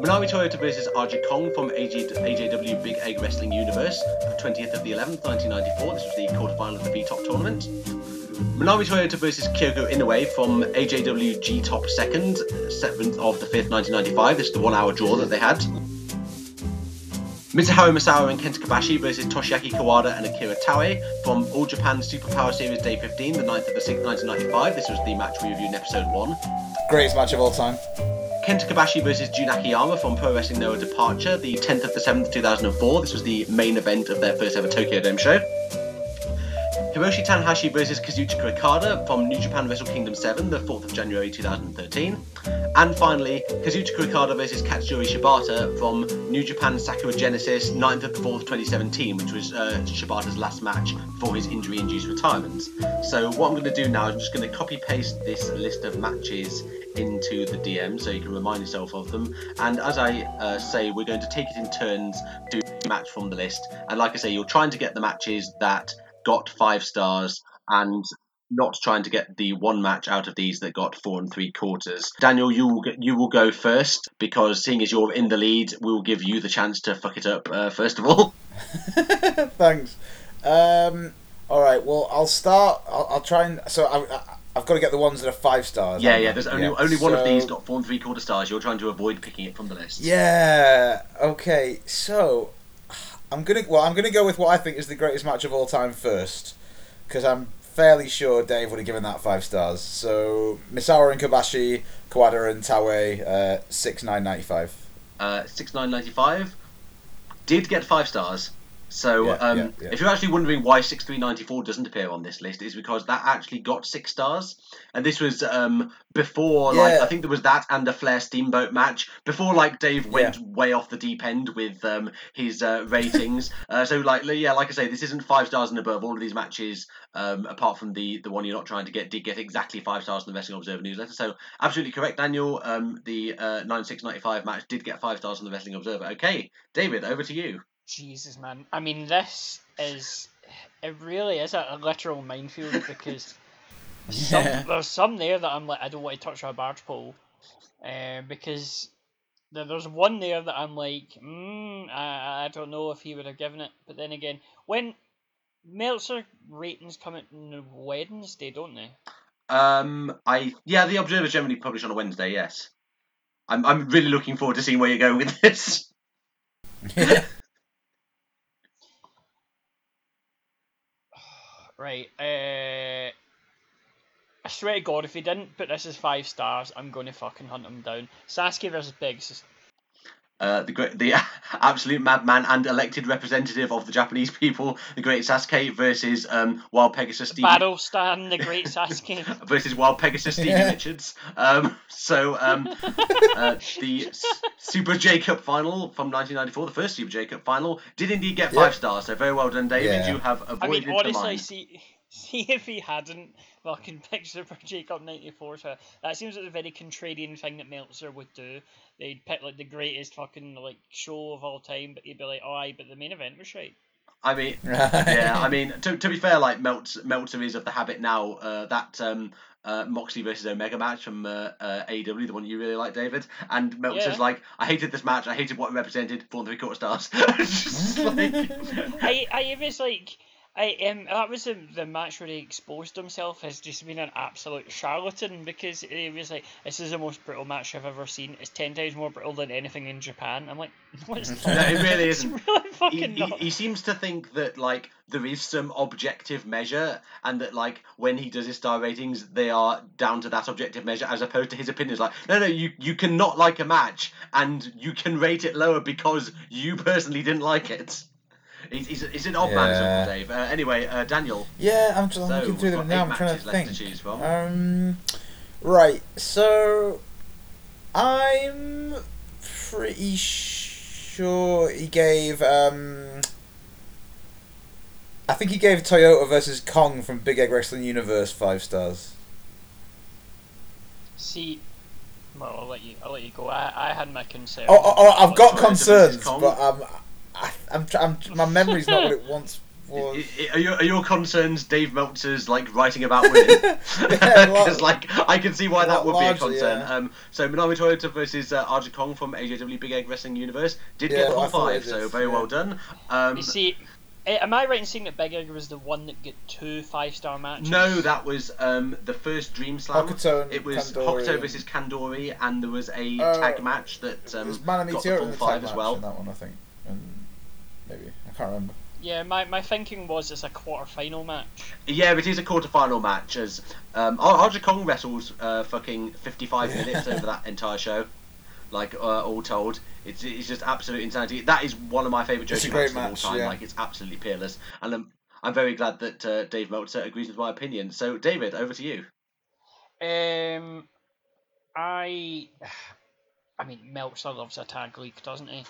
Manami Toyota versus Aja Kong from AJ, AJW Big Egg Wrestling Universe, 20th of the 11th, 1994. This was the quarterfinal of the V-Top tournament. Manami Toyota versus Kyoko Inoue from AJW G Top 2nd, 7th of the 5th, 1995. This is the one hour draw that they had. Mitsuharu Misawa and Kenta Kobashi versus Toshiaki Kawada and Akira Taue from All Japan Superpower Series Day 15, the 9th of the 6th, 1995. This was the match we reviewed in episode 1. Greatest match of all time. Kenta Kobashi versus Jun Akiyama from Pro Wrestling Noah Departure, the 10th of the 7th, 2004. This was the main event of their first ever Tokyo Dome show. Hiroshi Tanahashi versus Kazuchika Okada from New Japan Wrestle Kingdom 7, the 4th of January 2013. And finally, Kazuchika Okada versus Katsuyori Shibata from New Japan Sakura Genesis, 9th of the 4th, 2017, which was uh, Shibata's last match before his injury induced retirement. So, what I'm going to do now is I'm just going to copy paste this list of matches into the DM so you can remind yourself of them. And as I uh, say, we're going to take it in turns, a match from the list. And like I say, you're trying to get the matches that got five stars and not trying to get the one match out of these that got four and three quarters. Daniel, you will, get, you will go first because seeing as you're in the lead, we'll give you the chance to fuck it up uh, first of all. Thanks. Um, all right. Well, I'll start. I'll, I'll try and. So I, I, I've got to get the ones that are five stars. yeah, yeah. I? There's only Yeah. only one of these got four and three quarter stars. You're trying to avoid picking it from the list. Yeah. Okay. So I'm gonna. Well, I'm gonna go with what I think is the greatest match of all time first, because I'm fairly sure Dave would have given that five stars. So Misawa and Kobashi, Kawada and Taue, uh, six nine ninety five. uh, six nine ninety five did get five stars. So Yeah, um, yeah, yeah. if you're actually wondering why six three ninety four doesn't appear on this list, is because that actually got six stars, and this was um, before like I think there was that and a Flair Steamboat match before like Dave went way off the deep end with um, his uh, ratings. uh, so like yeah, like I say, this isn't five stars and above. All of these matches, um, apart from the the one you're not trying to get, did get exactly five stars in the Wrestling Observer newsletter. So absolutely correct, Daniel. Um, the uh, nine six ninety five match did get five stars in the Wrestling Observer. Okay, David, over to you. Jesus, man. I mean, this is. It really is a, a literal minefield because some, Yeah. there's some there that I'm like, I don't want to touch a barge pole. Uh, because there, there's one there that I'm like, mm, I, I don't know if he would have given it. But then again, when Meltzer ratings come out on Wednesday, don't they? Um, I yeah, the Observer generally publish on a Wednesday. Yes, I'm I'm really looking forward to seeing where you go with this. Right. Uh, I swear to God, if he didn't put this as five stars, I'm going to fucking hunt him down. Sasuke versus Biggs. Is- Uh, the great, the absolute madman and elected representative of the Japanese people, the great Sasuke versus um, Wild Pegasus Stevie Battle Stan, the great Sasuke. versus Wild Pegasus Stevie Yeah. Richards. Um, so um, uh, the S- Super J Cup final from 1994, the first Super J Cup final, did indeed get five Yeah. stars. So very well done, David. Yeah. You have avoided. I avoided mean, the honestly, mine. see, see if he hadn't fucking picture Super J Cup 94 so that seems like a very contrarian thing that Meltzer would do. They'd pick like the greatest fucking like show of all time, but he'd be like, oh, aye, but the main event was right. I mean, yeah, I mean, to, to be fair, like Meltzer, Meltzer is of the habit now. Uh, that um, uh, Moxley versus Omega match from uh, uh, AEW, the one you really like, David, and Meltzer's Yeah. like, I hated this match. I hated what it represented. Four and three quarter stars. Like- I, I was like, I um, that was the, the match where he exposed himself as just being an absolute charlatan because he was like, this is the most brutal match I've ever seen. It's ten times more brutal than anything in Japan. I'm like, no, it's not. No, it really isn't. really he, fucking he, not. he seems to think that like there is some objective measure and that like when he does his star ratings they are down to that objective measure as opposed to his opinions like no no you you cannot like a match and you can rate it lower because you personally didn't like it he's, he's, he's an odd man Yeah. Uncle Dave uh, anyway uh, Daniel Yeah, I'm, just, So, looking through them now. I'm trying to matches left to think. Um, right. So, I'm pretty sure he gave. Um, I think he gave Toyota versus Kong from Big Egg Wrestling Universe five stars. See, well, I'll let you. I'll let you go. I, I had my concerns. Oh, oh, oh I've got concerns, but um, I, I'm, I'm, my memory's not what it once was. I- I- Are your, are your concerns Dave Meltzer's like writing about women? Yeah, Because like I can see why that would be a concern. yeah. Um, so Manami Toyota versus uh, Aja Kong from AJW Big Egg Wrestling Universe did Yeah, get the five, so very yeah. well done. Um, You see, am I right in saying that Big Egg was the one that got two five star matches? no, that was um, the first Dream Slam. Hokuto and it was Kandori Hokuto and- versus Kandori, and there was a Uh, tag match that um, There's Manami got the Toyota full five as well. that one, I think. And maybe I can't remember. Yeah, my, my thinking was it's a quarter final match. Yeah, it is a quarter-final match as um, Ar- Aja Kong wrestles uh, fucking 55 minutes over that entire show. Like uh, all told, it's it's just absolute insanity. That is one of my favourite It's a Joshi great matches of all match, time. yeah. Like it's absolutely peerless, and I'm I'm very glad that uh, Dave Meltzer agrees with my opinion. So David, over to you. Um, I, I mean, Meltzer loves a tag league, doesn't he?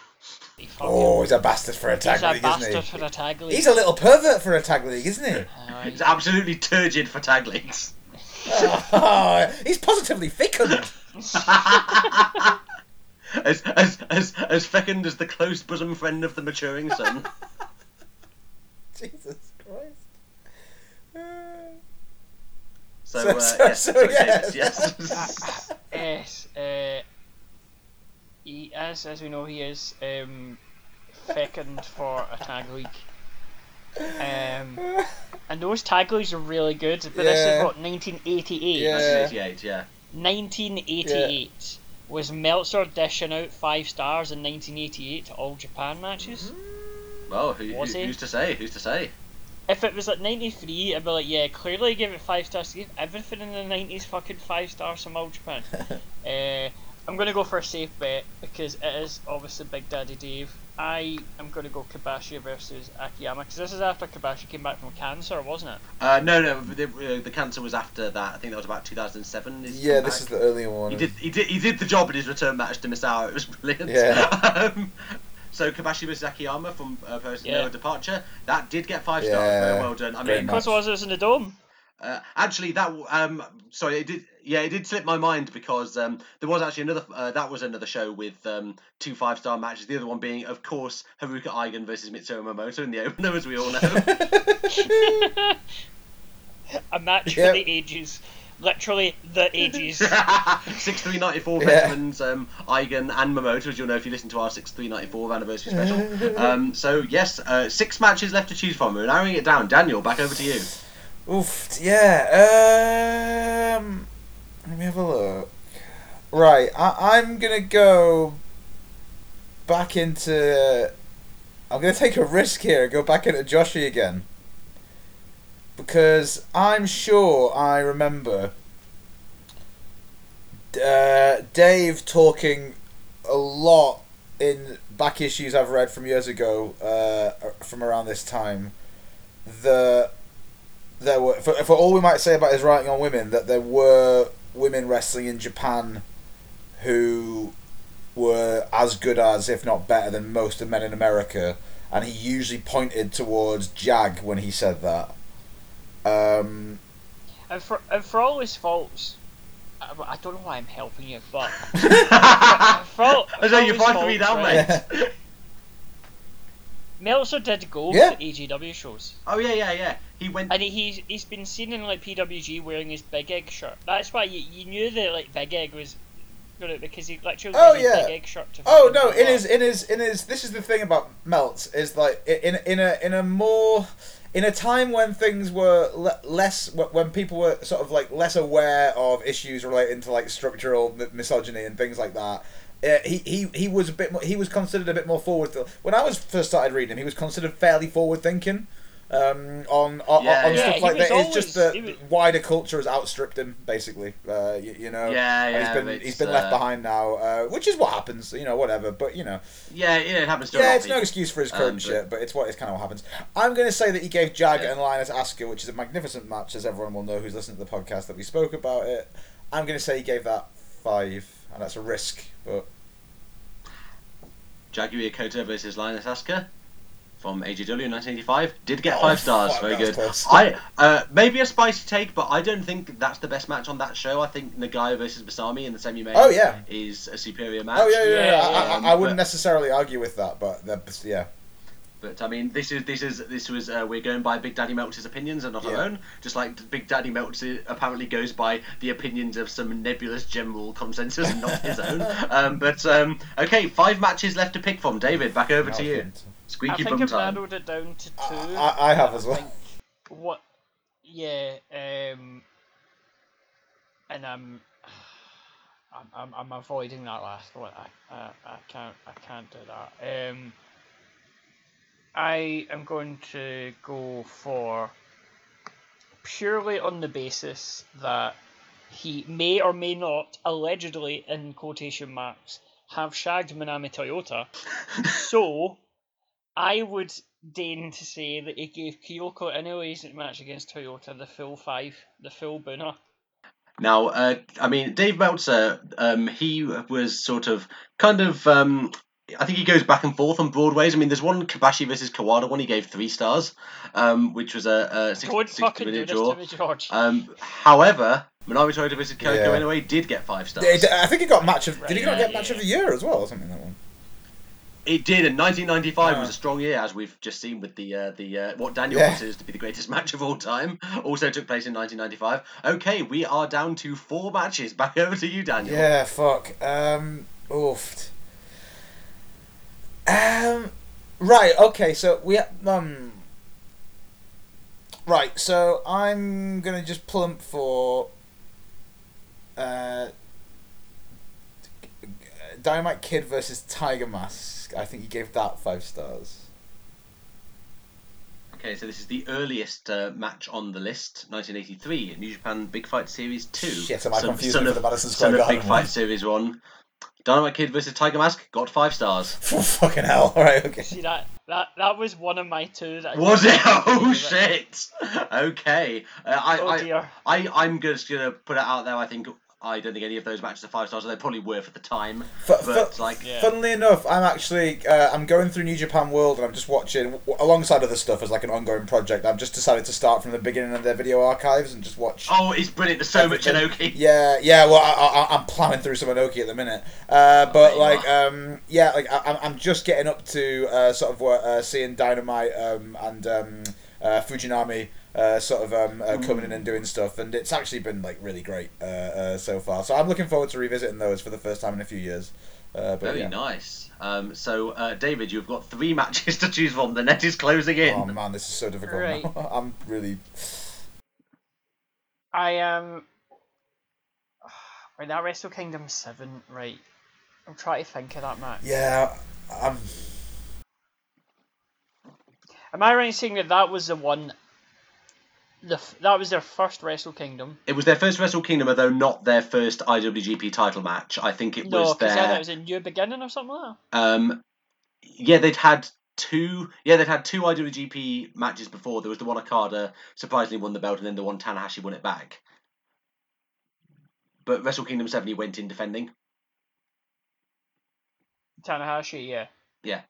He Oh, he's a bastard for a tag he's a league, bastard isn't he? for a tag league. He's a little pervert for a tag league, isn't he? Uh, He's absolutely turgid for tag leagues. Oh, he's positively thickened. as as as as fecund as the close bosom friend of the maturing son. Jesus Christ. Uh, So, So- uh, so- yes, so, sorry, yeah. David, yes. yes, uh, he, as as we know, he is um, fecund for a tag league. Um, and those tag leagues are really good. But this Yeah. is what 1988. Yeah. 1988, yeah. 1988 was Meltzer dishing out five stars in 1988 to all Japan matches. Well, who, Was who, he? who's to say? Who's to say? If it was like 93, I'd be like, yeah, clearly give it five stars. Give everything in the 90s fucking five stars from all Japan. uh, I'm going to go for a safe bet because it is obviously Big Daddy Dave. I am going to go Kobashi versus Akiyama because this is after Kobashi came back from cancer, wasn't it? Uh, no, no, the, uh, the cancer was after that. I think that was about 2007. yeah, this comeback. is the earlier one. He did, he did, he did the job in his return match to Misawa. It was brilliant. Yeah. um, so Kobashi versus Akiyama from uh, Person Yeah. No Departure. That did get five stars. Yeah, Very well done. I mean, match. Because was it was in the dome. Uh, actually, that um, sorry, it did. Yeah, it did slip my mind because um, there was actually another. Uh, that was another show with um, two five star matches. The other one being, of course, Haruka Eigen versus Mitsuo Momota in the opener, as we all know. A match Yep. for the ages. Literally the ages. six three ninety four Yeah. veterans um, Eigen and Momota, as you'll know if you listen to our six three ninety four anniversary special. um, so yes, uh, six matches left to choose from. We're narrowing it down. Daniel, back over to you. Oof. Yeah. Um. Let me have a look. Right. I, I'm gonna go back into. I'm gonna take a risk here. and Go back into Joshi again. Because I'm sure I remember uh, Dave talking a lot in back issues I've read from years ago, uh, from around this time. The there were for, for all we might say about his writing on women that there were women wrestling in Japan who were as good as if not better than most of men in America. And he usually pointed towards Jag when he said that. Um, And for and for all his faults, I, I don't know why I'm helping you, but for all, As for though all you're his fighting me faults, down, right, mate. Meltzer did go Yeah. to AJW shows, Oh yeah, yeah, yeah. He went. and he, he's he's been seen in like PWG wearing his Big Egg shirt. That's why you, you knew that like Big Egg was gonna because he literally Oh, wore his yeah. Big Egg shirt to. Oh no! go In up. his, in his, in his. This is the thing about Melts is like in in a in a more in a time when things were le- less when people were sort of like less aware of issues relating to like structural mi- misogyny and things like that. Uh, he, he he was a bit more, he was considered a bit more forward when I was first started reading him he was considered fairly forward thinking um, on on, Yeah, on yeah. stuff he like was that it's just that was- wider culture has outstripped him basically uh, you, you know Yeah, yeah, he's been but he's it's, been left uh, behind now uh, which is what happens you know whatever but you know Yeah, yeah, it happens to yeah, of it's no people. excuse for his Um, current but- shit, but it's what it's kind of what happens. I'm going to say that he gave Jag Yeah. and Lioness Asuka, which is a magnificent match, as everyone will know who's listened to the podcast that we spoke about it. I'm going to say he gave that five, and that's a risk, but Jaguar Yokota versus Lioness Asuka from AJW in 1985. Did get Oh, five stars. Very good. close. I uh, maybe a spicy take, but I don't think that's the best match on that show. I think Nagayo versus Masami in the semi-main. Oh, yeah. is a superior match. Oh yeah, yeah. yeah, Yeah, I, I, I wouldn't but- necessarily argue with that, but yeah. But I mean, this is this is this was uh, we're going by Big Daddy Meltzer's opinions and not our own. Just like Big Daddy Meltzer apparently goes by the opinions of some nebulous general consensus and not his own. Um, but um, okay, five matches left to pick from. David, back over to you. I Squeaky think bum I've time. narrowed it down to two. I, I have as well. think what yeah um and i'm i'm i'm, I'm avoiding that last one I, I i can't i can't do that um i am going to go for purely on the basis that he may or may not allegedly in quotation marks have shagged Manami Toyota so I would deign to say that he gave Kyoko Inoue's match against Toyota the full five, the full booner. Now, uh, I mean, Dave Meltzer, um, he was sort of kind of. Um, I think he goes back and forth on broadways. I mean, there's one Kobashi versus Kawada one he gave three stars, um, which was a, a 60, Don't 60 fucking do minute draw. to me, George. Um, however, Manami Toyota versus Kyoko Yeah. Inoue did get five stars. It- I think he got match of. Did he not get match of the year as well or something? That one. It did, and 1995 was Uh. a strong year, as we've just seen with the uh, the uh, what Daniel Yeah. considers to be the greatest match of all time. Also took place in 1995. Okay, we are down to four matches. Back over to you, Daniel. Yeah, fuck. Um, oofed. Um, right. Okay. So we um. Right. So I'm gonna just plump for. Uh. Dynamite Kid versus Tiger Mask. I think you gave that five stars. Okay, so this is the earliest uh, match on the list, 1983, New Japan Big Fight Series 2. Shit, am I Son- confusing son of, with the Madison son Square of Big Garden Fight? Series 1. Dynamite Kid versus Tiger Mask got five stars. For Fucking hell! All right. Okay. See that that that was one of my two. That Was it? Oh shit! Okay, uh, I, Oh I. I, I'm just gonna put it out there. I think I don't think any of those matches are five stars. They probably were for the time, F- but f- like Yeah. Funnily enough, I'm actually uh, I'm going through New Japan World and I'm just watching w- alongside other stuff as like an ongoing project. I've just decided to start from the beginning of their video archives and just watch. oh, it's brilliant. There's so much everything. Inoki. Yeah, yeah. Well, I, I, I'm plowing through some Inoki at the minute, uh, but you like, um, yeah, like I, I'm- I'm just getting up to uh, sort of what uh, seeing Dynamite um, and um, uh, Fujinami. Uh, sort of um, uh, coming in and doing stuff, and it's actually been like really great uh, uh, so far. So I'm looking forward to revisiting those for the first time in a few years. Uh, but Very yeah. nice. Um, so, uh, David, you've got three matches to choose from. The net is closing in. Oh man, this is so difficult. Right. I'm really. I am. Right, that Wrestle Kingdom seven. Right, I'm trying to think of that match. Yeah, I'm. Am I right in saying that that was the one? The that was their first Wrestle Kingdom. It was their first Wrestle Kingdom, although not their first IWGP title match. I think it No, was their. then it was a new beginning or something like that. Um, yeah, they'd had two. Yeah, they'd had two IWGP matches before. There was the one Okada surprisingly won the belt, and then the one Tanahashi won it back. But Wrestle Kingdom Seven, he went in defending. Tanahashi, yeah. Yeah.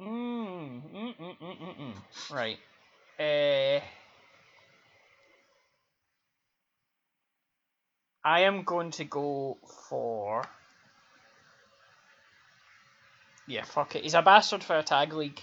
Mm, mm, mm, mm, mm, mm. Right. Uh, I am going to go for. Yeah, fuck it. He's a bastard for a tag league.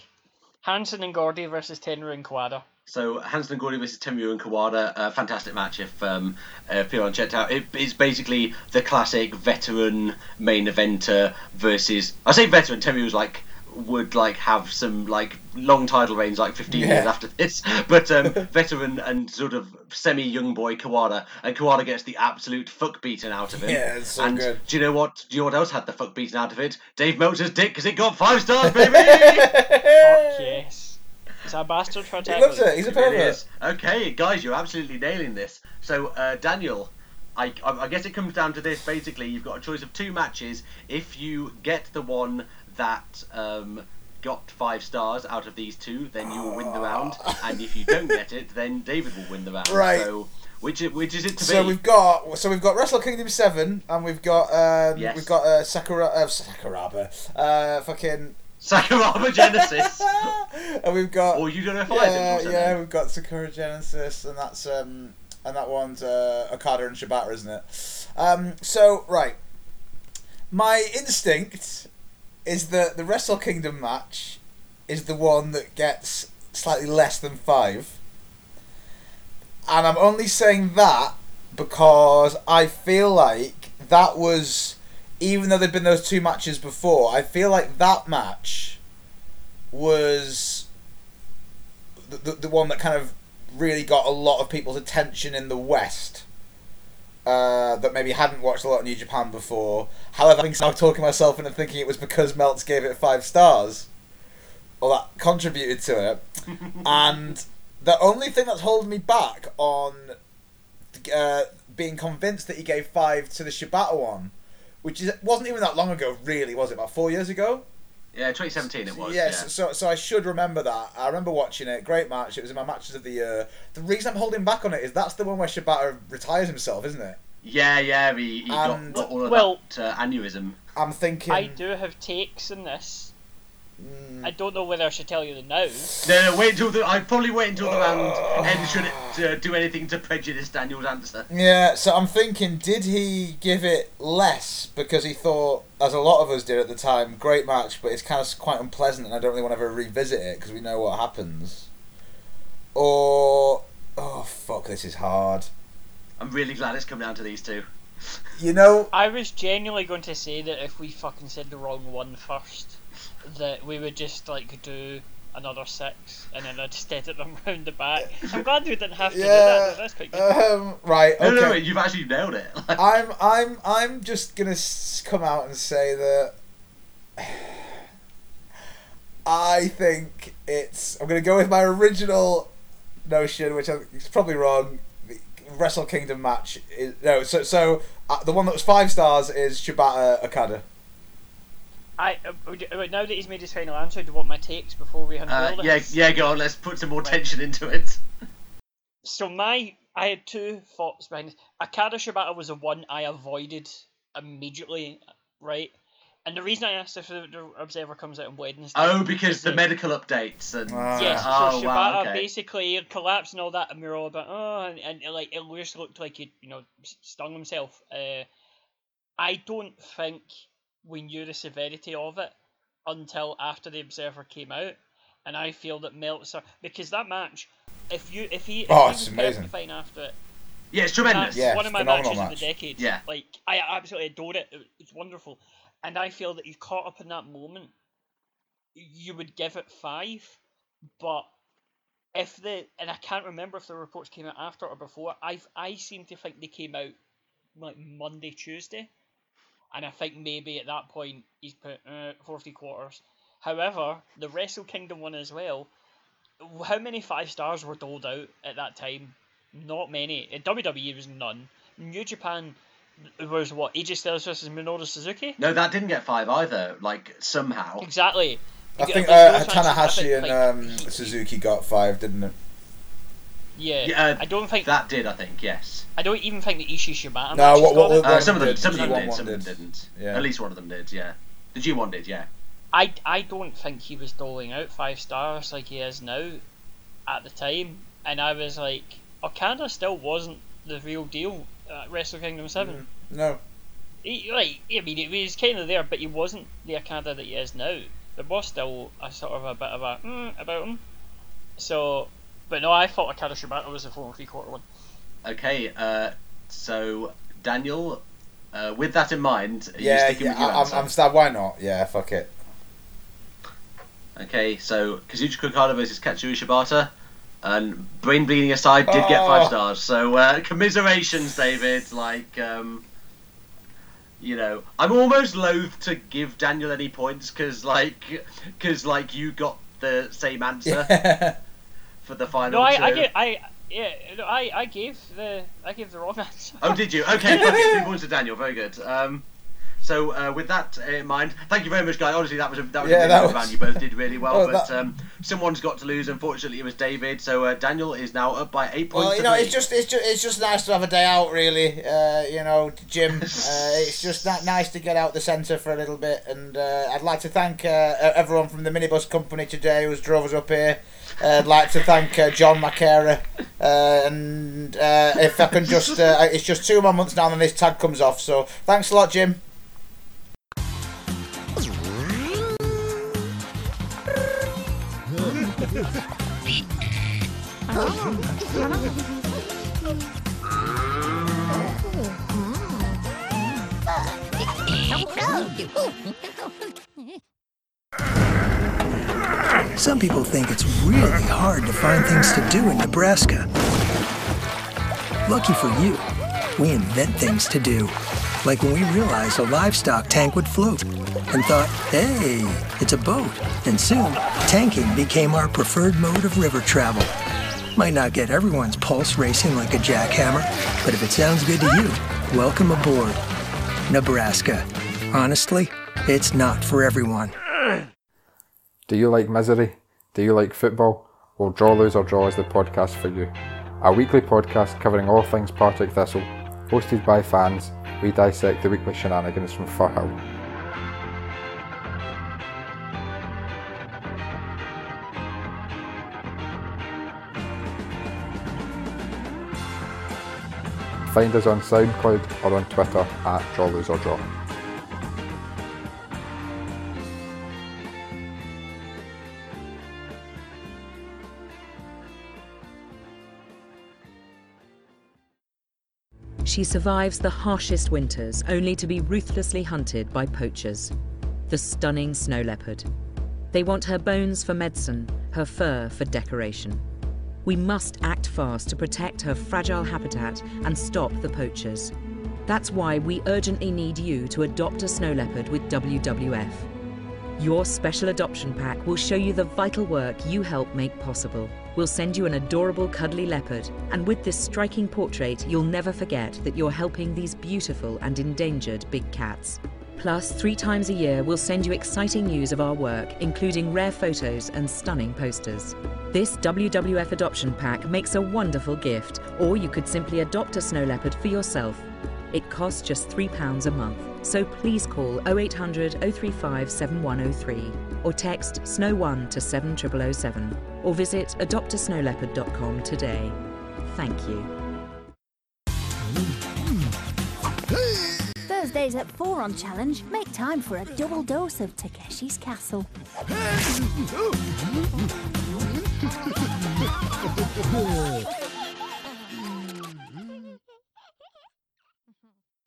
Hansen and Gordy versus Tenryu and Kawada. So Hansen and Gordy versus Tenryu and Kawada, a fantastic match. If um, if haven't checked out, it, it's basically the classic veteran main eventer versus. I say veteran. Tenryu was like would like have some like long title reigns like 15 years after this but um veteran and sort of semi young boy Kawada and Kawada gets the absolute fuck beaten out of him Yeah, it's so and good. do you know what do you know what else had the fuck beaten out of it Dave Meltzer's dick because it got five stars baby Fuck yes. He's a bastard for a He tag loves it. He's a It really pervert. is. Okay, guys, you're absolutely nailing this. So, uh, Daniel, I, I I guess it comes down to this. Basically, you've got a choice of two matches. If you get the one that um, got five stars out of these two, then you will win the round. And if you don't get it, then David will win the round. Right. So, which i- which is it to So be? we've got so we've got Wrestle Kingdom seven, and we've got um, Yes. we've got uh, Sakura uh, Sakuraba, uh, fucking Sakuraba Genesis. and we've got. Or you don't know if I yeah, did. yeah, we've got Sakura Genesis, and that's um, and that one's uh, Okada and Shibata, isn't it? Um, so right, my instinct is that the Wrestle Kingdom match is the one that gets slightly less than five, and I'm only saying that because I feel like that was, even though there'd been those two matches before, I feel like that match was the, the, the one that kind of really got a lot of people's attention in the West. Uh, that maybe hadn't watched a lot of New Japan before. However, I'm now talking myself into thinking it was because Melts gave it five stars, or that contributed to it. and the only thing that's holding me back on uh, being convinced that he gave five to the Shibata one, which is wasn't even that long ago, really, was it? About four years ago. Yeah, 2017 it was. Yes, yeah. so so I should remember that. I remember watching it. Great match. It was in my matches of the year. The reason I'm holding back on it is that's the one where Shibata retires himself, isn't it? Yeah, yeah, he, he And- got all of Well- that uh, aneurysm. I'm thinking. I do have takes in this. Mm. I don't know whether I should tell you the now. No, no, wait until the. I'd probably wait until the round ends should it uh, do anything to prejudice Daniel's answer. Yeah, so I'm thinking, did he give it less because he thought, as a lot of us did at the time, great match, but it's kind of quite unpleasant, and I don't really want to ever revisit it because we know what happens. Or, oh fuck, this is hard. I'm really glad it's come down to these two. You know, I was genuinely going to say that if we fucking said the wrong one first, that we would just like do another six and then I'd stead at them round the back. I'm glad we didn't have to do that. That's quite good. um, right, No, okay. no, no, you've actually nailed it. I'm I'm I'm just gonna come out and say that I think it's. I'm gonna go with my original notion, which I- is probably wrong. The Wrestle Kingdom match is no. So so uh, the one that was five stars is Shibata Okada. I uh, uh, now that he's made his final answer, do you want my takes before we unveil Uh, this? yeah, yeah, go on. Let's put some more tension into it. So my, I had two thoughts behind this. Okada Shibata was the one I avoided immediately, right? And the reason I asked if the, the Observer comes out on Wednesday. Oh, because the that- medical updates and Ah. Yes, oh so Shibata wow, okay. basically collapsed and all that, and we were all about oh, and, and like it just looked like he, you know, stung himself. Uh, I don't think we knew the severity of it until after the Observer came out, and I feel that Meltzer because that match, if you if he if Oh, he it's was amazing. fine after it, Yeah, it's tremendous. Yeah, one of my phenomenal matches of the decade. Yeah. Like I absolutely adored it. It- It's wonderful, and I feel that you caught up in that moment. You would give it five, but if the and I can't remember if the reports came out after or before. I've I seem to think they came out like Monday Tuesday, and I think maybe at that point he's put uh, four three quarters. However, the Wrestle Kingdom one as well. How many five stars were doled out at that time? Not many. In WWE was none. New Japan was what AJ Styles versus Minoru Suzuki. No, that didn't get five either. Like somehow. Exactly. I think uh, those matches, I Tanahashi and like, um, he- Suzuki got five, didn't it? Yeah, Yeah, uh, I don't think That did, I think. Yes. I don't even think the Ishii Shibata. No, match what- what got it. was- Uh, One some of them, did, some of them did, one some of them did. didn't. Yeah. At least one of them did. Yeah. The G one did. Yeah. I, I don't think he was doling out five stars like he is now at the time. And I was like, Okada still wasn't the real deal at Wrestle Kingdom 7. No. He, like, I mean, he was kind of there, but he wasn't the Okada that he is now. There was still a sort of a bit of a mm, about him. So, but no, I thought Okada Shibata was a four and three quarter one. Okay. Uh, so Daniel, uh, with that in mind, are you Yeah, sticking yeah. with your I, I'm, answer? I'm stab. Why not? Yeah, fuck it. Okay, so Kazuchika Okada versus Katsuyori Shibata. And brain bleeding aside, did get five Oh. stars. So uh, commiserations, David. Like, um, you know, I'm almost loath to give Daniel any points because, like, because like you got the same answer Yeah. For the final No, I, two. I, gave, I, yeah, no, I, I gave the, I gave the wrong answer. Oh, did you? Okay, fuck it. Two points to Daniel. Very good. Um, So uh, with that in mind, thank you very much, guys. Honestly, that was a that was Yeah, a that good was- round. You both did really well, Oh, but that- um, someone's got to lose. Unfortunately, it was David. So uh, Daniel is now up by eight points. Well, you know, three. it's just it's just it's just nice to have a day out, really. Uh, you know, Jim. Uh, it's just that nice to get out the centre for a little bit, and uh, I'd like to thank uh, everyone from the minibus company today who's drove us up here. Uh, I'd like to thank uh, John McCara, uh, and uh, if I can just, uh, it's just two more months now, and this tag comes off. So thanks a lot, Jim. Some people think it's really hard to find things to do in Nebraska. Lucky for you, we invent things to do. Like when we realized a livestock tank would float and thought, hey, it's a boat. And soon, tanking became our preferred mode of river travel. Might not get everyone's pulse racing like a jackhammer, but if it sounds good to you, welcome aboard. Nebraska. Honestly, it's not for everyone. Do you like misery? Do you like football? Well, Draw, Lose or Draw is the podcast for you. A weekly podcast covering all things Partick Thistle. Hosted by fans, we dissect the weekly shenanigans from Firhill. Find us on SoundCloud or on Twitter at Draw, Lose or Draw. She survives the harshest winters only to be ruthlessly hunted by poachers. The stunning snow leopard. They want her bones for medicine, her fur for decoration. We must act fast to protect her fragile habitat and stop the poachers. That's why we urgently need you to adopt a snow leopard with WWF. Your special adoption pack will show you the vital work you help make possible. We'll send you an adorable cuddly leopard, and with this striking portrait, you'll never forget that you're helping these beautiful and endangered big cats. Plus, three times a year, we'll send you exciting news of our work, including rare photos and stunning posters. This WWF adoption pack makes a wonderful gift, or you could simply adopt a snow leopard for yourself. It costs just £3 a month, so please call 0800 035 7103 or text SNOW1 to 70007 or visit adoptasnowleopard.com today. Thank you. Thursdays at 4 on Challenge, make time for a double dose of Takeshi's Castle.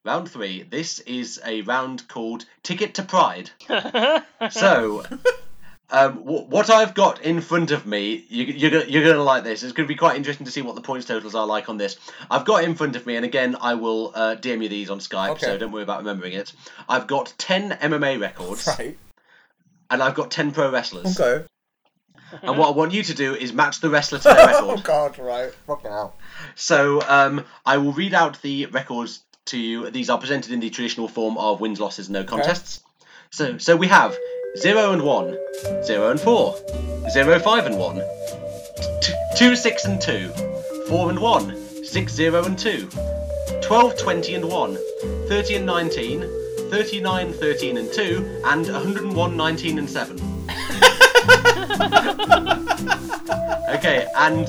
Round three. This is a round called Ticket to Pride. so, um, w- what I've got in front of me, you, you're gonna, you're gonna like this. It's gonna be quite interesting to see what the points totals are like on this. I've got in front of me, and again, I will uh, DM you these on Skype, so don't worry about remembering it. I've got ten MMA records, Right. and I've got ten pro wrestlers. Okay. And what I want you to do is match the wrestler to their record. oh God, right. Fucking hell. So um, I will read out the records to you. These are presented in the traditional form of wins, losses, no contests. So so we have zero and one, zero and four, zero five and one, t- two six and two, four and one, six zero and two, twelve twenty and one, thirty and 19, 39 13 and two, and 101 19 and seven. okay, and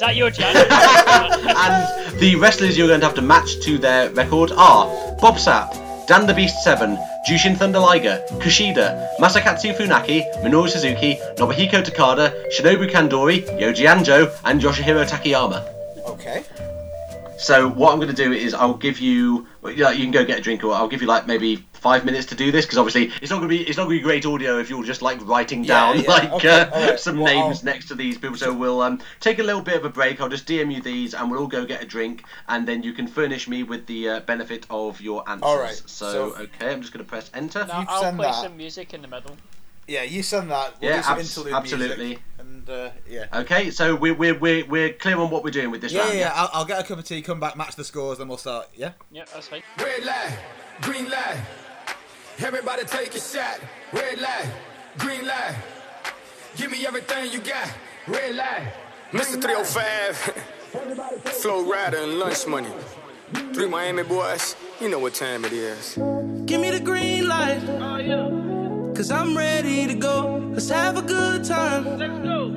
Is that your Jan? and the wrestlers you're going to have to match to their record are Bob Sapp, Dan the Beast Severn, Jushin Thunder Liger, Kushida, Masakatsu Funaki, Minoru Suzuki, Nobuhiko Takada, Shinobu Kandori, Yoji Anjo, and Yoshihiro Takayama. Okay. So what I'm going to do is I'll give you, well, you can go get a drink, or I'll give you like maybe five minutes to do this because obviously it's not going to be it's not going to be great audio if you're just like writing down yeah, like okay, uh, alright, some well, names next to these people. So we'll um, take a little bit of a break. I'll just DM you these, and we'll all go get a drink, and then you can furnish me with the uh, benefit of your answers. Alright, So, so- okay, I'm just going to press enter. No, You've I'll play that. some music in the middle. Yeah, you send that. We'll Yeah, do some abs- interlude absolutely. music. And uh, yeah. Okay, so we're, we're, we're, we're clear on what we're doing with this Yeah, round. yeah, yeah. I'll, I'll get a cup of tea, come back, match the scores, then we'll start. Yeah. Yeah, that's fine. Red light, green light, Everybody take a shot. Red light, green light. Give me everything you got. Red light. Mr. 305, Flo Rida and Lunch Money. Three Miami boys, you know what time it is. Give me the green light. Cause I'm ready to go. Let's have a good time. Let's go.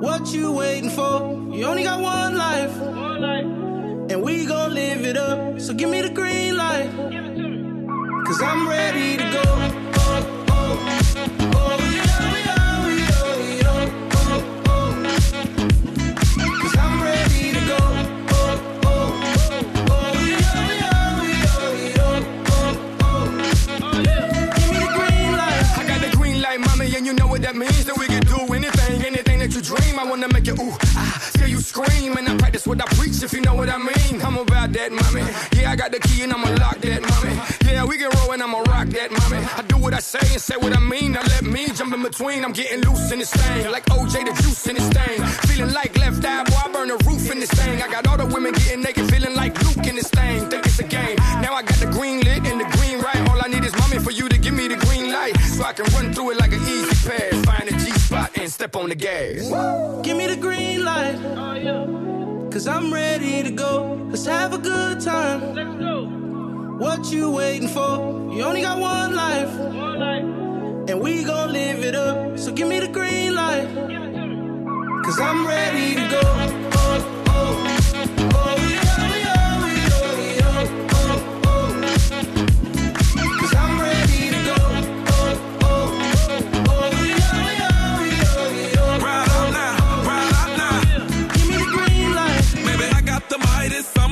What you waiting for? You only got one life. One life. And we gon' live it up. So give me the green light. Give it to me. Cause I'm ready to go. Oh, oh, oh, oh. You know what that means. That we can do anything, anything that you dream. I wanna make it ooh, ah, till you scream. And I practice what I preach, if you know what I mean. I'm about that, mommy. Yeah, I got the key and I'ma lock that, mommy. Yeah, we can roll and I'ma rock that, mommy. I do what I say and say what I mean. Now let me jump in between. I'm getting loose in this thing, like OJ the juice in this thing. Feeling like left eye, boy, I burn the roof in this thing. I got all the women getting naked, feeling like Luke in this thing. Think it's a game. Now I got the green lit and the green right. All I need is mommy for you to give me the green light, so I can run through it like an spot and step on the gas. Give me the green light. Oh, Cause I'm ready to go. Let's have a good time. Let's go. What you waiting for? You only got one life. One life. And we gon' live it up. So give me the green light. Give it to me. Cause I'm ready to go. Oh, oh, oh,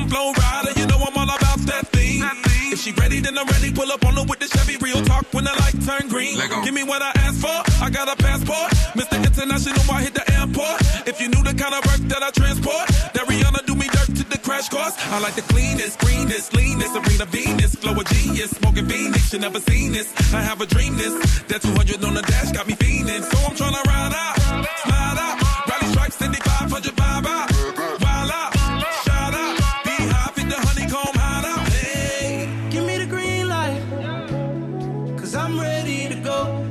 Flo Rida. You know I'm all about that thing. If she ready, then I'm ready. Pull up on her with the Chevy. Real talk when the light turn green. Give me what I asked for. I got a passport. Mr. International, I hit the airport. If you knew the kind of work that I transport, that Rihanna do me dirt to the crash course. I like the cleanest, greenest, leanest, Serena Venus, flow a genius, smoking Phoenix. You never seen this. I have a dream this. That 200 on the dash got me fiending. So I'm tryna ride out, slide out, rally stripes, 7500 vibe out,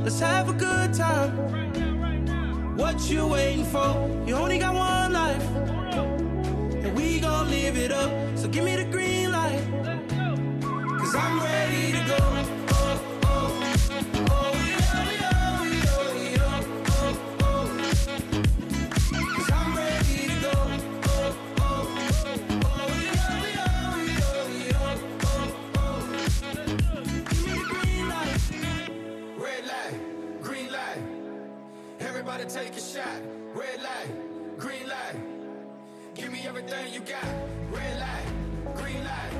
Let's have a good time. What you waiting for? You only got one life. And we gon' live it up. So give me the green light. Cause I'm ready to go. Oh, oh, oh, Everybody take a shot. Red light, green light. Give me everything you got. Red light, green light.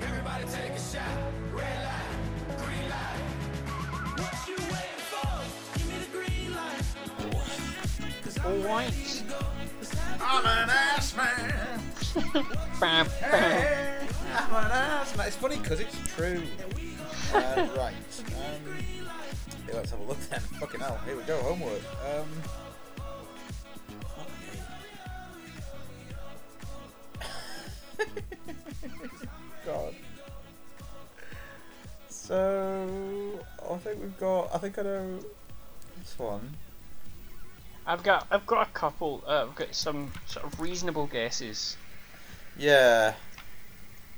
Everybody take a shot. Red light, green light. What you waiting for? Give me the green light. I'm an ass man. Bam, Hey, I'm an ass man. It's funny because it's true. Uh, right. Um, yeah, let's have a look then. Fucking hell. Here we go. Homework. Um, God. So I think we've got. I think I know this one. I've got I've got a couple. Uh, I've got some sort of reasonable guesses. Yeah.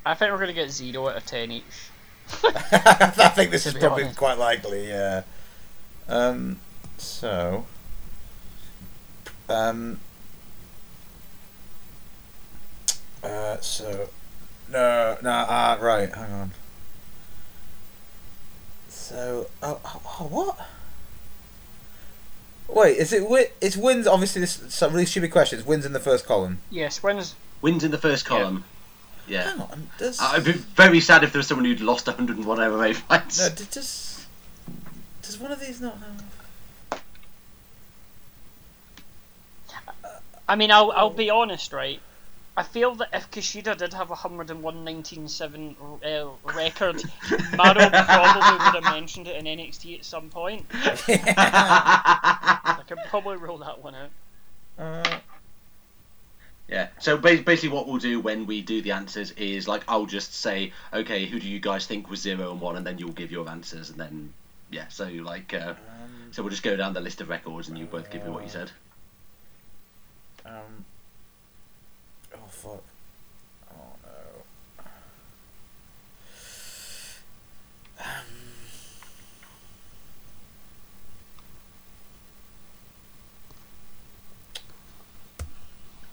I think we're gonna get zero out of ten each. I think this is probably honest. quite likely, yeah. Um, so, um, uh, so, no, no, ah, right, hang on. So, oh, oh, oh, what? Wait, is it wi- it's wins? Obviously, this some really stupid question. It's Wins in the first column. Yes, when's Wins in the first column. Yeah. Hang on, does I'd be very sad if there was someone who'd lost 101 MMA fights. no? d- Does does one of these not have? I mean, I'll I'll be honest, right? I feel that if Kushida did have a 101 19-7 uh, record, Mauro probably would have mentioned it in NXT at some point. I could probably rule that one out. Uh, Yeah. So basically, what we'll do when we do the answers is like I'll just say, okay, who do you guys think was zero and one, and then you'll give your answers, and then yeah. So like, uh, so we'll just go down the list of records, and you both give me what you said. Um. Oh fuck. Oh no. Um,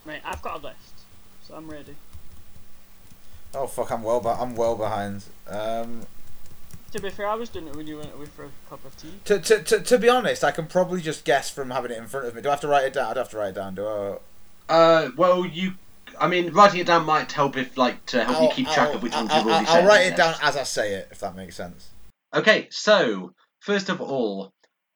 Right, I've got a list, so I'm ready. oh fuck! I'm well. Be- I'm well behind. Um. To be fair, I was doing it when you went away for a cup of tea. To, to, to, to be honest, I can probably just guess from having it in front of me. Do I have to write it down? I don't have to write it down. Do I? Uh, well, you. I mean, writing it down might help if like to help you I'll- keep track I'll- of which I'll, you've already I'll, said. I'll write it yes. down as I say it, if that makes sense. Okay, so first of all,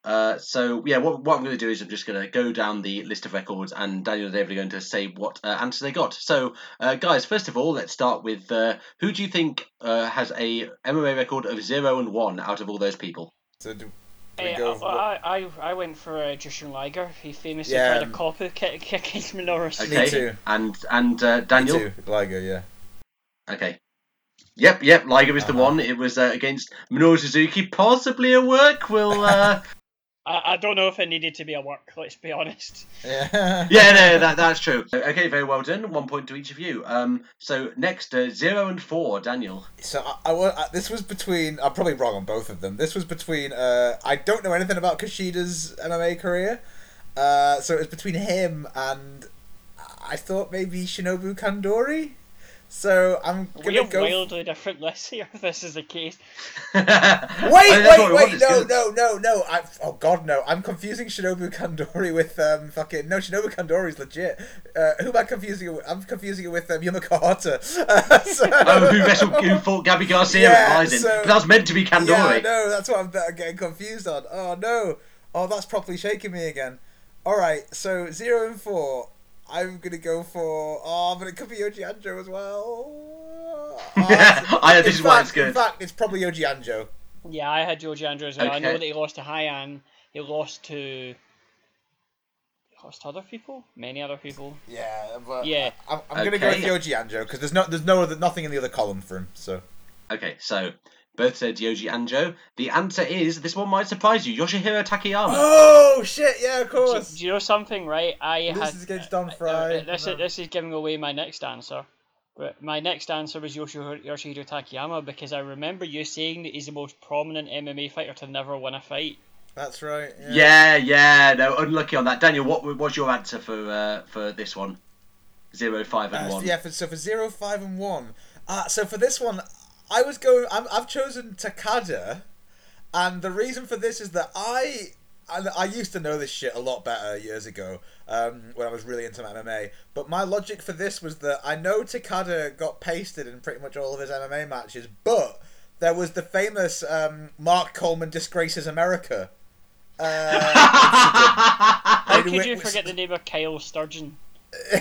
uh, so yeah, what, what I'm going to do is I'm just going to go down the list of records, and Daniel and David are going to say what uh, answer they got. So, uh, guys, first of all, let's start with uh, who do you think uh, has a MMA record of zero and one out of all those people? So do, Hey, go I, I, I went for uh, Jushin Liger. He famously Yeah, tried a um, copy kick, kick against Minoru. Okay, and and uh, Daniel. Me too, Liger, yeah. Okay. Yep, yep. Liger is the one. It was uh, against Minoru Suzuki. Possibly a work. We'll uh, I, I don't know if it needed to be a work. Let's be honest. Yeah. yeah, no, that that's true. Okay, very well done. One point to each of you. Um, so next, uh, zero and four, Daniel. So I, I, I- this was between. I'm probably wrong on both of them. This was between. Uh, I don't know anything about Kushida's MMA career, uh, so it was between him and I thought maybe Shinobu Kandori. So I'm We gonna have go. wildly different lists here. If this is the case. Wait, that's wait, wait! want, No, no, no, no! I, oh God, no! I'm confusing Shinobu Kandori with um fucking no. Shinobu Kandori's legit. Uh, who am I confusing it with? I'm confusing it with um, Yumiko Hotta. Uh, so- oh, who wrestled? Who fought Gabi Garcia Yeah, at Rizin? so- that was meant to be Kandori. Yeah, I know. That's what I'm I'm getting confused on. Oh no! Oh, that's properly shaking me again. All right, so zero and four. I'm gonna go for. Oh, but it could be Yoji Anjo as well. Oh, I- in this is why it's good. In fact, it's probably Yoji Anjo. Yeah, I had George Andrews. I know that he lost to Hyan. He lost to. He lost to other people. Many other people. Yeah, but Yeah. I'm, I'm gonna go with Okay. Yoji Anjo because there's no, there's no other, nothing in the other column for him. So Okay, so both said Yoji Anjo. The answer is this one might surprise you. Yoshihiro Takayama. Oh shit! Yeah, of course. do you know something, right? I This had. is against Don uh, Frye. this, is, this is giving away my next answer. But my next answer was Yoshihiro, Yoshihiro Takayama because I remember you saying that he's the most prominent MMA fighter to never win a fight. That's right. Yeah, Yeah. yeah, no, unlucky on that. Daniel, what was your answer for uh, for this one? Zero, five, and Uh, one. yeah, for, so for zero, five, and one. Uh, so for this one, I was going. I'm, I've chosen Takada, and the reason for this is that I. And I used to know this shit a lot better years ago um, when I was really into MMA. But my logic for this was that I know Takada got pasted in pretty much all of his MMA matches, but there was the famous um, Mark Coleman disgraces America. Uh, How could which- you forget the name of Kyle Sturgeon?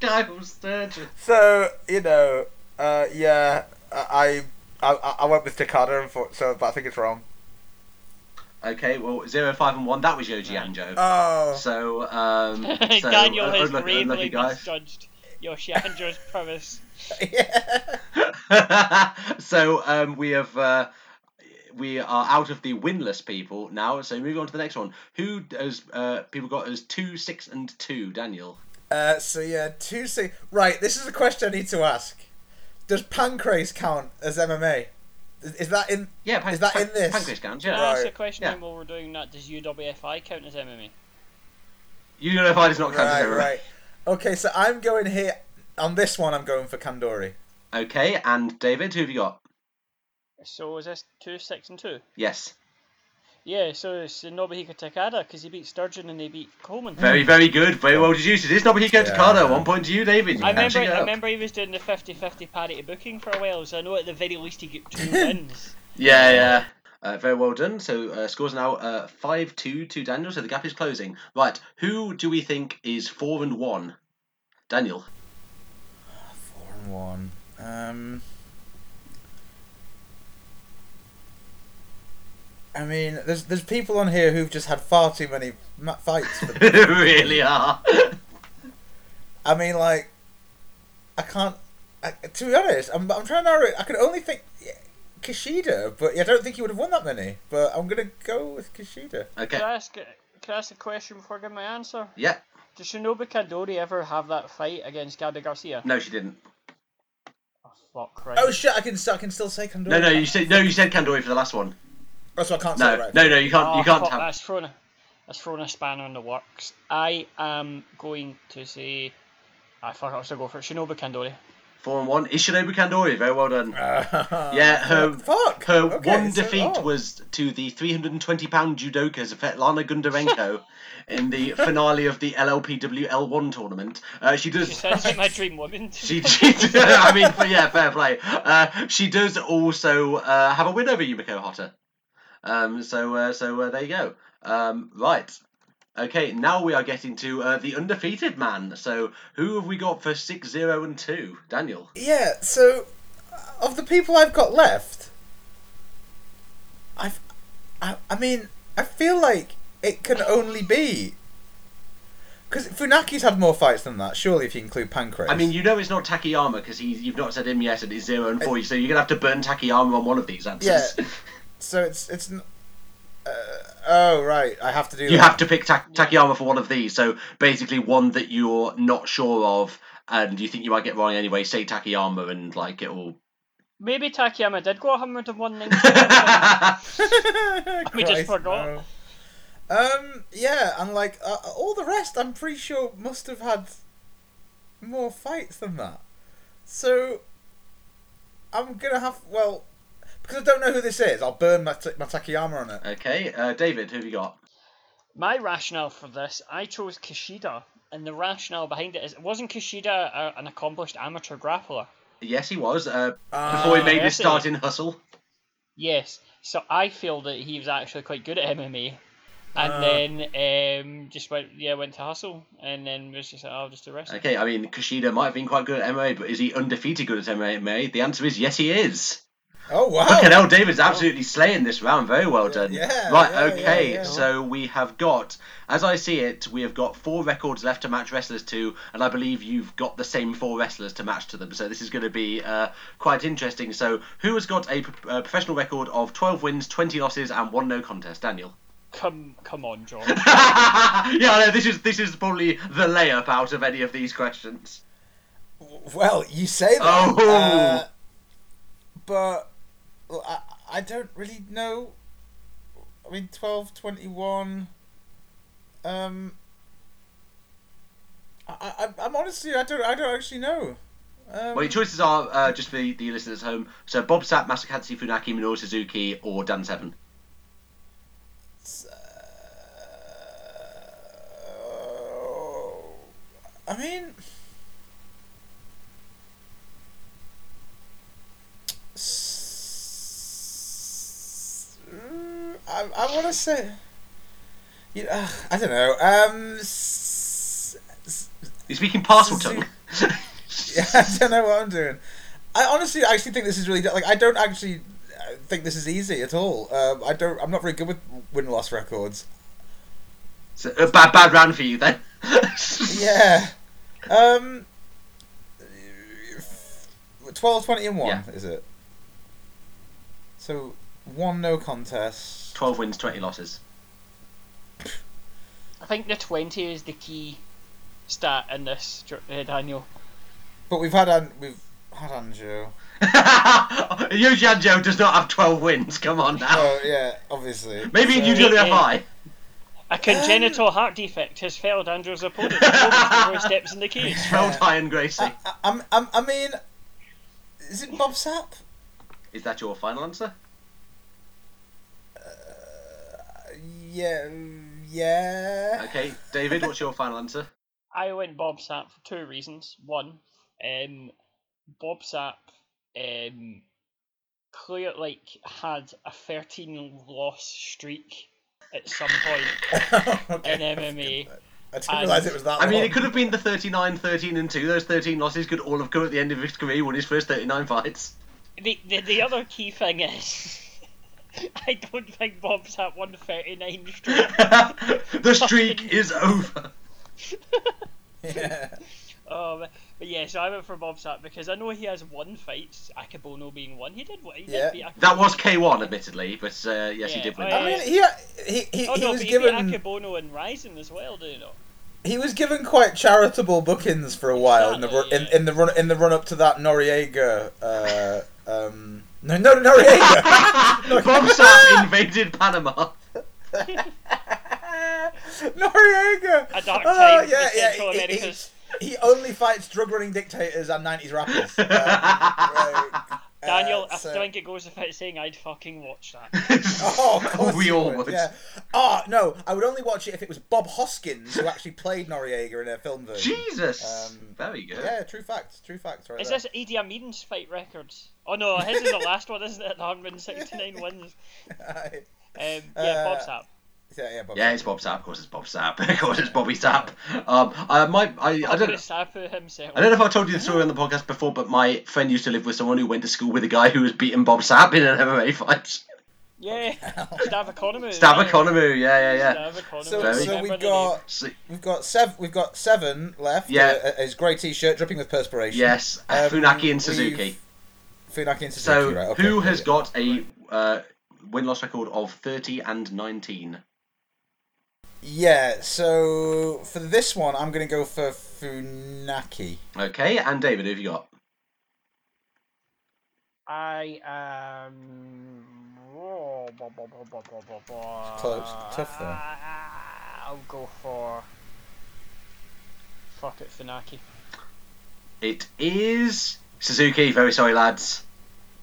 Kyle Sturgeon. So you know, uh, yeah, I, I I went with Takada, and for, so but I think it's wrong. Okay, well, zero, five, and one. That was Yoji Anjo. Oh. So, um, so Daniel has unlucky, unlucky guys. misjudged Yoji Anjo's premise. so um, we have uh, we are out of the winless people now. So moving on to the next one. Who does uh, people got as two, six, and two? Daniel. Uh, so yeah, two six. Right, this is a question I need to ask. Does pancrase count as MMA? Is, is that in? Yeah, pan- is that pan- in this? pancrase counts, Can yeah. I ask a question Yeah. while we're doing that? Does UWFI count as MMA? You know I does not count as Right, MMA. right. Okay, so I'm going here on this one. I'm going for Kandori. Okay, and David, who have you got? So is this two, six, and two? Yes. Yeah, so it's Nobuhiko Takada because he beat Sturgeon and they beat Coleman. Very, very good. Very well deduced. It is Nobuhiko Yeah. Takada. One point to you, David. You I can remember, it I remember he was doing the 50-50 parity booking for a while, so I know at the very least he got two wins. Yeah, yeah. Uh, very well done. So uh, scores now uh, five two to Daniel. So the gap is closing. Right. Who do we think is four and one? Daniel. Four and one. Um. I mean, there's there's people on here who've just had far too many ma- fights. For really are. I mean, like, I can't. I, to be honest, I'm, I'm trying to narrow it. I could only think yeah, Kushida, but I don't think he would have won that many. But I'm gonna go with Kushida. Okay. Can I ask, can I ask a question before I give my answer? Yeah. Did Shinobu Kandori ever have that fight against Gabi Garcia? No, she didn't. Oh, fuck, right. Oh shit! I can still, I can still say Kandori. No, no, you said no. You said Kandori for the last one. That's what I can't No, say. Right. no, no. You can't. Oh, you can't fuck, have. That's thrown, a, that's thrown a spanner in the works. I am going to say. I fuck. I was to go for it. Shinobu Kandori. Four and one. Is Shinobu Kandori. Very well done. Uh, yeah, her fuck. her Okay, one so- defeat oh. was to the 320 pound judoka Svetlana Gundarenko in the finale of the LLPW L1 tournament. Uh, she does. She sounds like my dream woman. She, she I mean, yeah, fair play. Uh, she does also uh, have a win over Yumiko Hotta. Um, so, uh, so uh, there you go. Um, right. Okay, now we are getting to uh, the undefeated man. So, who have we got for six, zero, and two? Daniel. Yeah. So, of the people I've got left, I've, I, I mean, I feel like it can only be. Because Funaki's had more fights than that, surely, if you include Pancrase. I mean, you know it's not Takayama because he's you've not said him yet, and it's zero and four. So you're gonna have to burn Takayama on one of these answers. Yeah. so it's it's. n- Uh, oh right, I have to do. You that. have to pick Ta- Takayama for one of these. So basically, one that you're not sure of, and you think you might get wrong anyway. Say Takayama, and like it will. Maybe Takayama did go 101 ninja. we just forgot. no. Um. Yeah, and like uh, all the rest, I'm pretty sure must have had more fights than that. So I'm gonna have well because I don't know who this is. I'll burn my, t- my Takayama on it. Okay, uh, David, who have you got? My rationale for this, I chose Kushida, and the rationale behind it is, wasn't Kushida a, an accomplished amateur grappler? Yes, he was. Uh, before he made his yes, he start in Hustle. Yes. So I feel that he was actually quite good at MMA, and Uh. then um, just went yeah went to hustle, and then was just like, I'll just do the. Okay, I mean Kushida might have been quite good at MMA, but is he undefeated good at MMA? The answer is yes, he is. Oh wow! Fucking hell, David's absolutely slaying this round. Very well done. yeah, Right, yeah, okay. yeah, yeah. So we have got, as I see it, we have got four records left to match wrestlers to, and I believe you've got the same four wrestlers to match to them. So this is going to be uh, quite interesting. So who has got a pro- uh, professional record of 12 wins, 20 losses, and one no contest? Daniel. Come come on, John. yeah, no, this is this is probably the layup out of any of these questions. Well, you say that, Oh. uh, but well, I I don't really know. I mean, 12, 21... Um, I, I I'm honestly I don't I don't actually know. Um, Well, your choices are uh, just for the, the listeners at home. So Bob Sapp, Masakatsu Funaki, Minoru Suzuki, or Dan Severn. I mean, s- mm, I, I want to say, you know, I don't know. Um, s- s- You're speaking Parseltongue. yeah, I don't know what I'm doing. I honestly actually think this is really like I don't actually uh, think this is easy at all. Um, I don't. I'm not very good with win loss records. So, a bad bad round for you then. yeah. Um. 12, 20 and 1, Yeah. is it? So, one no contest. 12 wins, 20 losses. I think the twenty is the key stat in this, uh, Daniel. But we've had An- we've had Anjo. Yoji Anjo does not have 12 wins. Come on now. Oh yeah, obviously. Maybe in So- UWFI. A congenital heart defect has failed Anjo's opponent before steps in the cage. Felt Iron Gracie. I'm, I'm, I mean, is it Bob Sapp? Is that your final answer? Yeah, yeah. Okay, David, what's your final answer? I went Bob Sapp for two reasons. One, um, Bob Sapp um, clear like had a thirteen loss streak at some point in MMA. I didn't realise it was that I mean, it could have been the 39, 13, and 2. Those 13 losses could all have come at the end of his career when his first 39 fights. The, the the other key thing is, I don't think Bob Sapp won thirty nine straight. The streak is over. Yeah. Oh, but, but yeah, so I went for Bob's Sapp because I know he has one fight, Akebono being one. He did what he Yeah. did beat Akebono. That was K1, admittedly, but uh, yes, he did win. I mean, he he he, oh he no, was but given he beat Akebono and Ryzen as well, do you know? he was given quite charitable bookings for a while in the ru- in, in the run in the run up to that Noriega. Uh, um, no, no, Noriega. Bob Sapp invaded Panama. Noriega. A dark Oh, yeah, yeah. Central he- he- Americas. He only fights drug running dictators and nineties rappers. Um, like, Daniel, uh, I think it goes without saying I'd fucking watch that. Oh, We all would. Yeah. Oh no, I would only watch it if it was Bob Hoskins who actually played Noriega in a film version. Jesus. Um, Very good. Yeah, true facts. True facts. Right Is there. this Idi Amin's fight records? Oh no, his is the last one, isn't it? 169 wins. Um, yeah, Bob Uh, Sapp. Yeah, yeah, Bob Yeah, it's Bob Sapp. Of course, it's Bob Sapp. Of course, it's Bobby Sapp. Um, I might. I, I don't. Bob Sapp himself. I don't know if I told you the story on the podcast before, but my friend used to live with someone who went to school with a guy who was beating Bob Sapp in an MMA fight. Yeah, Stav Economou. Stav right? Economou, yeah, yeah, yeah. Stav So, so we've got we've got seven we've got seven left. Yeah. uh, his grey t-shirt dripping with perspiration. Yes, Um, Funaki and we've- Suzuki. Funaki and Suzuki. So, right, okay, who yeah, has yeah. got a uh, win loss record of 30 and 19? Yeah. So for this one, I'm going to go for Funaki. Okay, and David, who have you got? I um. Oh, blah, blah, blah, blah, blah, blah, blah. Close. Tough, though. Ah, I'll go for. Fuck it, Funaki. It is Suzuki. Very sorry, lads.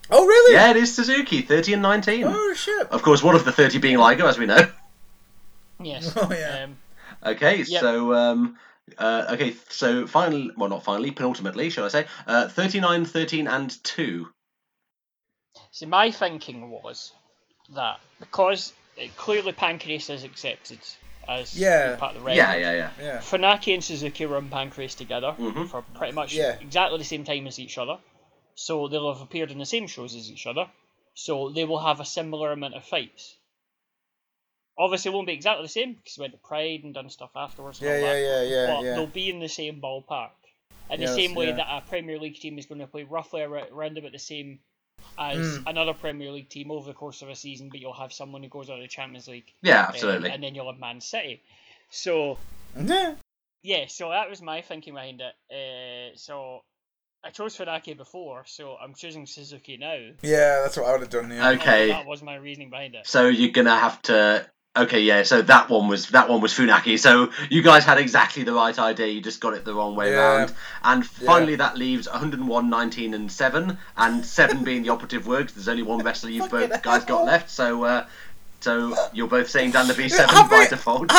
Oh really? Yeah, it is Suzuki. 30 and 19. Oh shit. Of course, one of the 30 being Liger, as we know. Yes. Oh yeah. Um, Okay, Yep. so um, uh, okay, so finally, well, not finally, penultimately, shall I say? Uh, 39, 13, and two. see, my thinking was that because it, clearly Pancrase is accepted as Yeah. being part of the record. Yeah, yeah, yeah. Yeah. Funaki and Suzuki run Pancrase together Mhm. for pretty much Yeah. exactly the same time as each other. So they'll have appeared in the same shows as each other. So they will have a similar amount of fights. Obviously, it won't be exactly the same because we went to Pride and done stuff afterwards. And Yeah, all yeah, that, yeah, yeah, But yeah. they'll be in the same ballpark. In Yes, the same way yeah. that a Premier League team is going to play roughly around about the same as Mm. another Premier League team over the course of a season, but you'll have someone who goes out of the Champions League. Yeah, um, absolutely. and then you'll have Man City. So Yeah. yeah, so that was my thinking behind it. Uh, so I chose Funaki before, so I'm choosing Suzuki now. Yeah, that's what I would have done. Yeah. Okay. That was my reasoning behind it. So you're gonna have to. Okay, yeah. So that one was that one was Funaki. So you guys had exactly the right idea. You just got it the wrong way Yeah. around. And Yeah. finally, that leaves 101, 19, and seven. And seven being the operative word. 'cause there's only one wrestler you both guys got left. So uh, so you're both saying Dan the Beast Severn by default.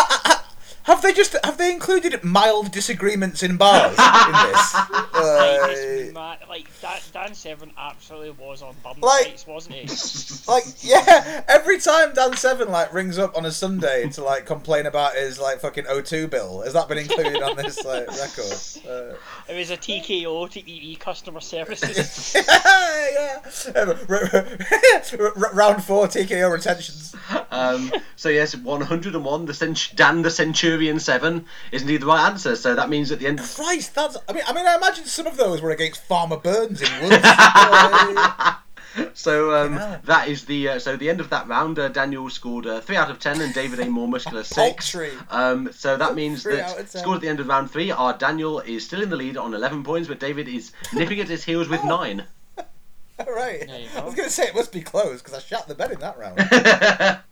Have they just have they included mild disagreements in bars in this? Like, Uh, it's like Dan, Dan Severn absolutely was on bum Like- fights, wasn't he? like yeah, every time Dan Severn like rings up on a Sunday to like complain about his like fucking O2 bill, has that been included on this like record? Uh, It was a TKO to EE customer services. yeah, Um, round four TKO retentions. Um, so yes, 101. The cent- Dan the Centurion Severn is indeed the right answer. So that means at the end. Christ, that's. I mean, I mean, I imagine some of those were against Farmer Burns in Woods. So um, that is the uh, so the end of that round. Uh, Daniel scored uh, three out of ten, and David a more muscular six. Um, so that means Three that of 10. scores at the end of round three are Daniel is still in the lead on eleven points, but David is nipping at his heels with nine. all right. I was going to say it must be close because I shot the bed in that round.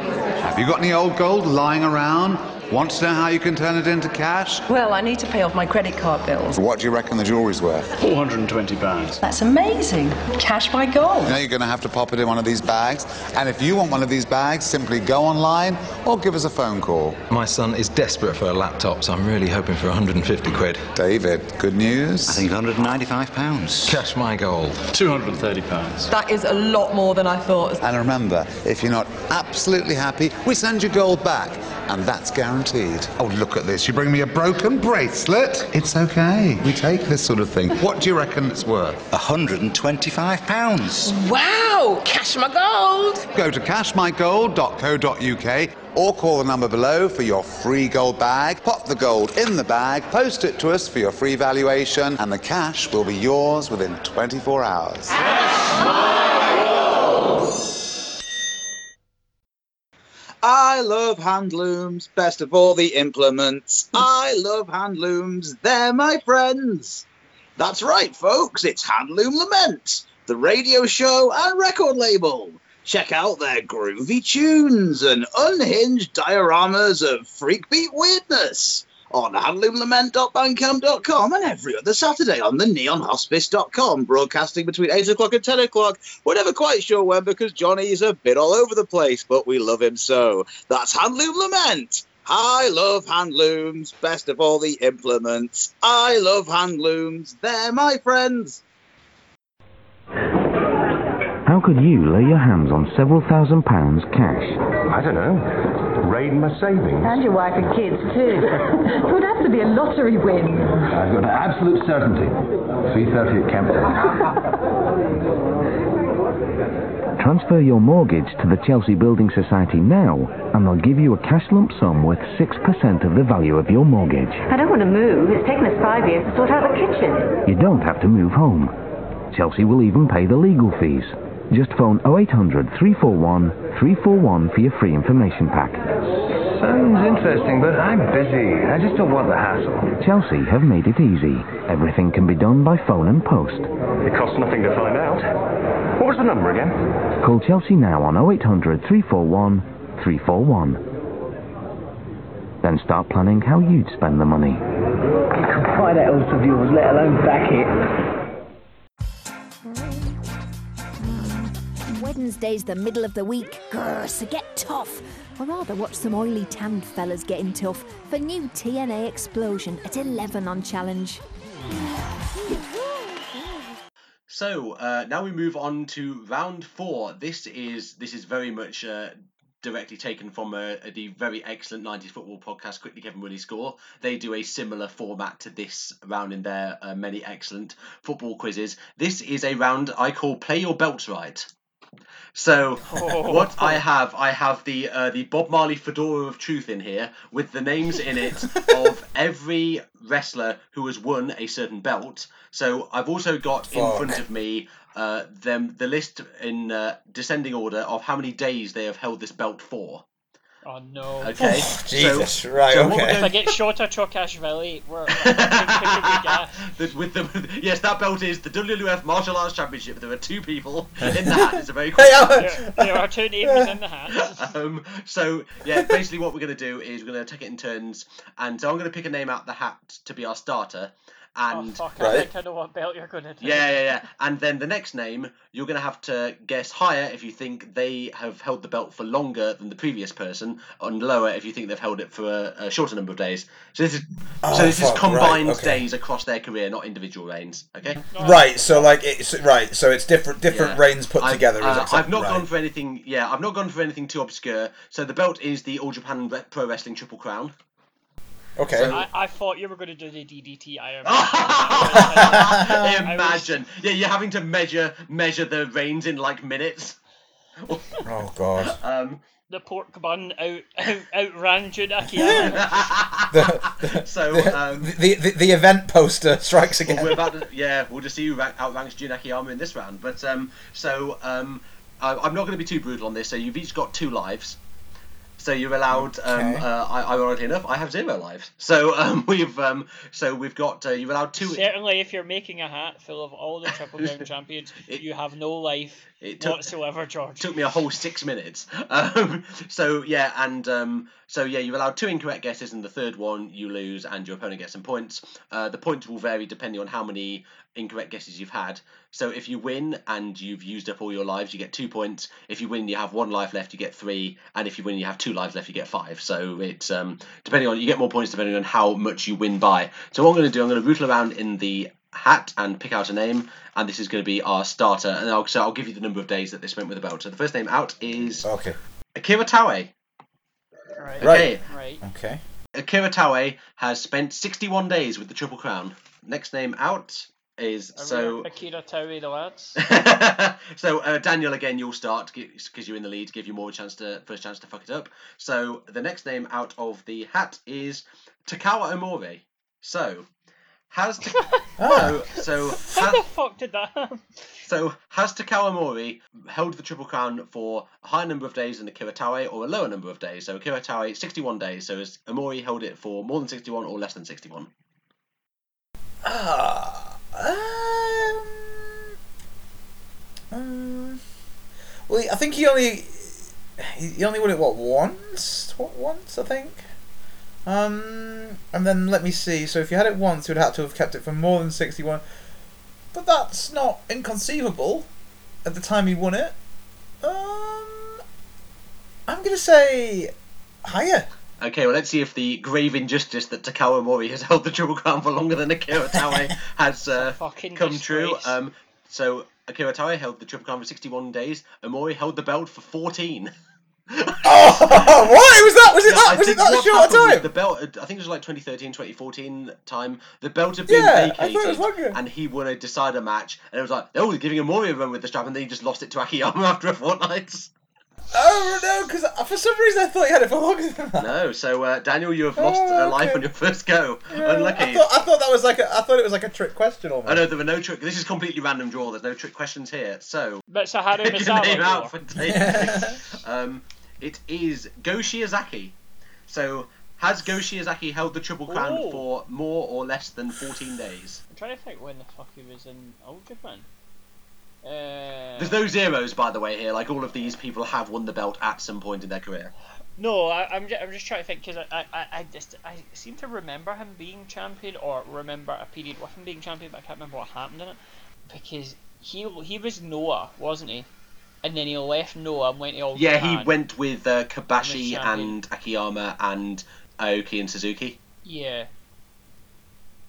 Have you got any old gold lying around? Want to know how you can turn it into cash? Well, I need to pay off my credit card bills. What do you reckon the jewellery's worth? £420. That's amazing. Cash my gold. You know you're going to have to pop it in one of these bags. And if you want one of these bags, simply go online or give us a phone call. My son is desperate for a laptop, so I'm really hoping for 150 quid. David, good news? I think 195 pounds. Cash my gold. 230 pounds. That is a lot more than I thought. And remember, if you're not absolutely happy, we send your gold back. and that's guaranteed. Oh, look at this. You bring me a broken bracelet? It's okay. We take this sort of thing. What do you reckon it's worth? £125. Wow! Cash my gold! Go to cashmygold.co.uk or call the number below for your free gold bag. Pop the gold in the bag, post it to us for your free valuation, and the cash will be yours within 24 hours. I love hand looms, best of all the implements. I love hand looms, they're my friends. That's right, folks, it's Handloom Lament, the radio show and record label. Check out their groovy tunes and unhinged dioramas of freakbeat weirdness on handloomlament.bandcamp.com and every other Saturday on the neonhospice.com, broadcasting between 8 o'clock and 10 o'clock. We're never quite sure when because Johnny's a bit all over the place, but we love him so. That's Handloom Lament. I love handlooms, best of all the implements. I love handlooms, they're my friends. How could you lay your hands on several thousand pounds cash? I don't know. Raid my savings. And your wife and kids, too. it would have to be a lottery win. I've got an absolute certainty. 3.30 at Kempton. Transfer your mortgage to the Chelsea Building Society now, and they'll give you a cash lump sum worth 6% of the value of your mortgage. I don't want to move. It's taken us five years to sort out the kitchen. You don't have to move home. Chelsea will even pay the legal fees. Just phone 0800 341 341 for your free information pack. Sounds interesting, but I'm busy. I just don't want the hassle. Chelsea have made it easy. Everything can be done by phone and post. It costs nothing to find out. What was the number again? Call Chelsea now on 0800 341 341. Then start planning how you'd spend the money. You can buy that horse of yours, let alone back it. Wednesday's the middle of the week. Grr, so get tough. Or rather, watch some oily tanned fellas getting tough for new TNA Xplosion at 11 on Challenge. So uh, now we move on to round four. This is this is very much uh, directly taken from uh, the very excellent 90s football podcast, Quickly Kevin Will He Score. They do a similar format to this round in their uh, many excellent football quizzes. This is a round I call Play Your Belts Right. So what I have, I have the uh, the Bob Marley fedora of truth in here with the names in it of every wrestler who has won a certain belt. So I've also got in front of me uh, them the list in uh, descending order of how many days they have held this belt for. Oh no. Okay. Jesus, right, what we're okay. If I get shot at Chokashvili, we're, we're the, with the yes, that belt is the WWF Martial Arts Championship. There are two people in the hat. It's a very quick. there, there are two names in the hat. um, so yeah, basically what we're gonna do is we're gonna take it in turns, and so I'm gonna pick a name out the hat to be our starter, Oh and fuck, I think I know what belt you're gonna do. yeah, yeah, yeah, and then the next name you're gonna have to guess higher if you think they have held the belt for longer than the previous person, and lower if you think they've held it for a, a shorter number of days. So this is Oh, so this is fuck, right, combined okay. days across their career, not individual reigns. Okay. Right, so like it's right, so it's different different Yeah. reigns put I've, together. uh, I've not right. gone for anything. Yeah, I've not gone for anything too obscure. So the belt is the All Japan Pro Wrestling Triple Crown. Okay. I, I thought you were going to do the DDT Iron Man. I was- Imagine. Yeah, you're having to measure measure the reigns in like minutes. Oh god. Um. the pork bun out, out, outran Junaki so the, um, the, the the event poster strikes again. Well, we're about to, yeah, we'll just see who outranks Jun Akiyama in this round. But um, so um, I, I'm not going to be too brutal on this. So you've each got two lives. So you're allowed. Um, Okay. uh, I, ironically enough, I have zero lives. So um, we've um, so we've got uh, you're allowed two. Certainly, if you're making a hat full of all the Triple Crown champions, you have no life It took- whatsoever, George. took me a whole six minutes. Um, so yeah, and um, so yeah, you're allowed two incorrect guesses, and the third one you lose, and your opponent gets some points. Uh, the points will vary depending on how many incorrect guesses you've had. So if you win and you've used up all your lives, you get two points. If you win, you have one life left, you get three, and if you win, you have two lives left, you get five. So it's um, depending on you get more points depending on how much you win by. So what I'm going to do, I'm going to rootle around in the hat and pick out a name, and this is going to be our starter. And I'll, so I'll give you the number of days that they spent with the belt. So the first name out is okay. Akira Taue. Right. Okay. Right. Right. Okay. Akira Taue has spent 61 days with the Triple Crown. Next name out is Are so we Akira Taue the lads? so uh, Daniel again. You'll start because you're in the lead. Give you more chance to first chance to fuck it up. So the next name out of the hat is Takao Omori. So has Ta- so so How ha- the fuck did that happen? so has Takao Omori held the Triple Crown for a higher number of days than Akira Taue or a lower number of days? So Akira Taue 61 days. So has Omori held it for more than 61 or less than 61? Ah. Um, um, well, I think he only he only won it what once, what once I think. Um, and then let me see. So if you had it once, you would have to have kept it for more than sixty-one. But that's not inconceivable. At the time he won it, um, I'm gonna say higher. Okay, well, let's see if the grave injustice that Takao Omori has held the Triple Crown for longer than Akira Taue has uh, Fucking come true. Um, so Akira Taue held the Triple Crown for 61 days. Omori held the belt for 14. Oh, what was that? Was it Yeah, I that? Was it that short a time? The belt, I think it was like 2013, 2014 time. The belt had been Yeah, I thought it was vacated, and he won a decider match, and it was like, oh, they're giving Omori a run with the strap, and then he just lost it to Akiyama after a fortnight. Oh no, because for some reason I thought you had it for longer than that. No, so uh, Daniel, you have lost Oh, a life on your first go. Unlucky. I thought, I thought that was like a, I thought it was like a trick question almost. Oh no, there were no trick. This is completely random draw. There's no trick questions here. So But Saharu pick your name Misawa. out go. for Dave. um, it is Go Shiozaki. So has Go Shiozaki held the Triple Crown Oh. for more or less than 14 days? I'm trying to think when the fuck he was in Old Japan. Uh, There's no zeros, by the way, here. Like all of these people have won the belt at some point in their career. No, I, I'm just, I'm just trying to think because I, I, I just I seem to remember him being champion or remember a period with him being champion, but I can't remember what happened in it because he he was Noah, wasn't he? And then he left Noah and went to All Yeah, Japan. he went with uh, Kobashi and Akiyama and Aoki and Suzuki, Yeah,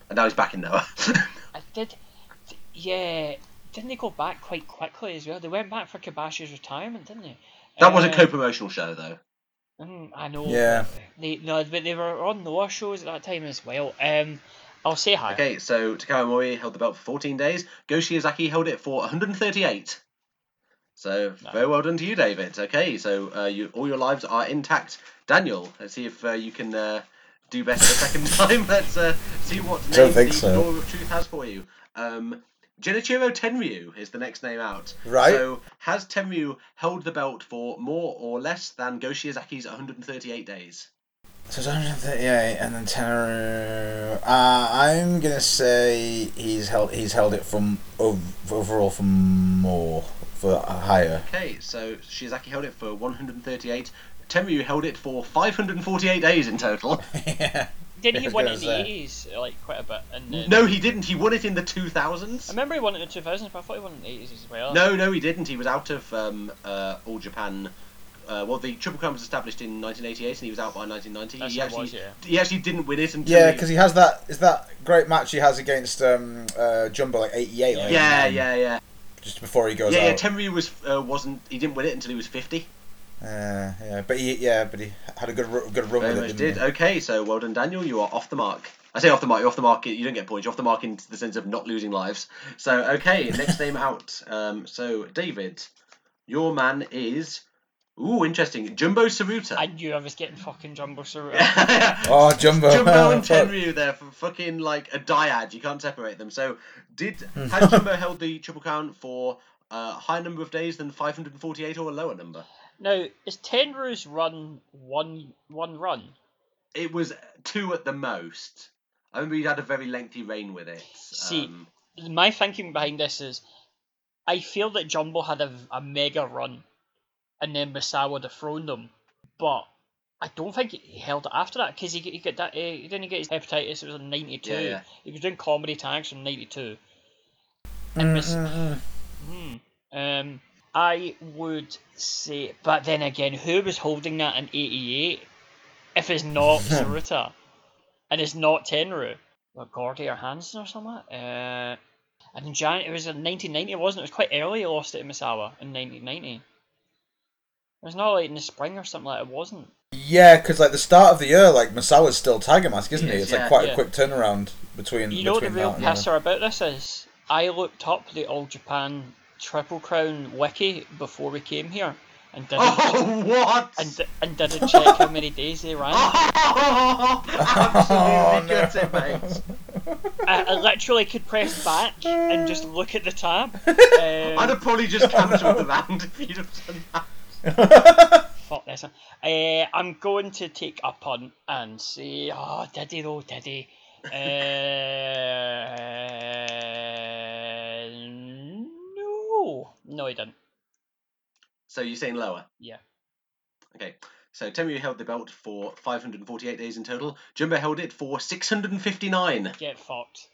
and now he's back in Noah. I did. Yeah, didn't they go back quite quickly as well? They went back for Kobashi's retirement, didn't they? that was a Uh, co-promotional show, though. Mm, I know. Yeah. They no, but they were on Noah shows at that time as well. Um, I'll say hi. Okay, so Takao Omori held the belt for 14 days. Go Shiozaki held it for 138. So very well done to you, David. Okay, so uh, you all your lives are intact. Daniel, let's see if uh, you can uh, do better the second time. Let's uh, see what Don't name the so. Door of Truth has for you. Um, Genichiro Tenryu is the next name out. Right. So has Tenryu held the belt for more or less than Go Shiozaki's 138 days? So it's 138 and then Tenryu. Uh, I'm gonna say he's held he's held it from ov- overall for more for higher. Okay, so Shiozaki held it for 138. Tenryu held it for 548 days in total. Did he win it in the eighties like quite a bit? And then, No, he didn't. He won it in the two thousands. I remember he won it in the two thousands, but I thought he won it in the eighties as well. No, no, he didn't. He was out of um, uh, All Japan. Uh, well, the Triple Crown was established in 1988, and he was out by 1990. That's he actually, was, yeah. he actually didn't win it until. Yeah, because he has that is that great match he has against um uh Jumbo like 88. or Yeah, 89, yeah, yeah. Just before he goes yeah, yeah. Tenryu was uh, wasn't. He didn't win it until he was 50. Uh, yeah, but he yeah, but he had a good good run Very with much it. did. Didn't Okay, so well done, Daniel. You are off the mark. I say off the mark. You're off the mark. You don't get points. You're off the mark in the sense of not losing lives. So okay, next name out. Um, so David, your man is. Ooh, interesting. Jumbo Tsuruta. I knew I was getting fucking Jumbo Tsuruta. Oh, Jumbo. Jumbo and Tenryu there for fucking like a dyad. You can't separate them. So did has Jumbo held the Triple Crown for a higher number of days than 548 or a lower number? Now is Tenryu's run one one run? It was two at the most. I remember he had a very lengthy reign with it. See, Um, my thinking behind this is, I feel that Jumbo had a, a mega run, and then Misawa dethroned him, but I don't think he held it after that because he, he got that uh, he didn't get his hepatitis. It was in '92. Yeah, yeah. He was doing comedy tags from '92. And Mis- Mm-hmm. Hmm. Um, I would say, but then again, who was holding that in '88? If it's not Tsuruta, and it's not Tenryu, or Gordy or Hansen or something. Uh, and in Jan, it was in 1990, wasn't it? It was quite early. He lost it to Misawa in 1990. It was not like in the spring or something like. It wasn't. Yeah, because like the start of the year, like Misawa's still Tiger Mask, isn't he? Yes, It's yeah. like quite Yeah. a quick turnaround between. You know what the real that uh, pisser about this is? I looked up the All Japan Triple Crown wiki before we came here, and didn't Oh, what? and, and didn't check how many days they ran. Absolutely got it, mate. I, I literally could press back and just look at the tab. I'd Um, have probably just cancelled the round if you'd have done that. fuck this. one. Uh, I'm going to take a punt and say, oh, did he though? Did he? Uh, no, no, he didn't. So you're saying lower? Yeah. Okay. So Tenryu held the belt for 548 days in total. Jumbo held it for 659. Get fucked.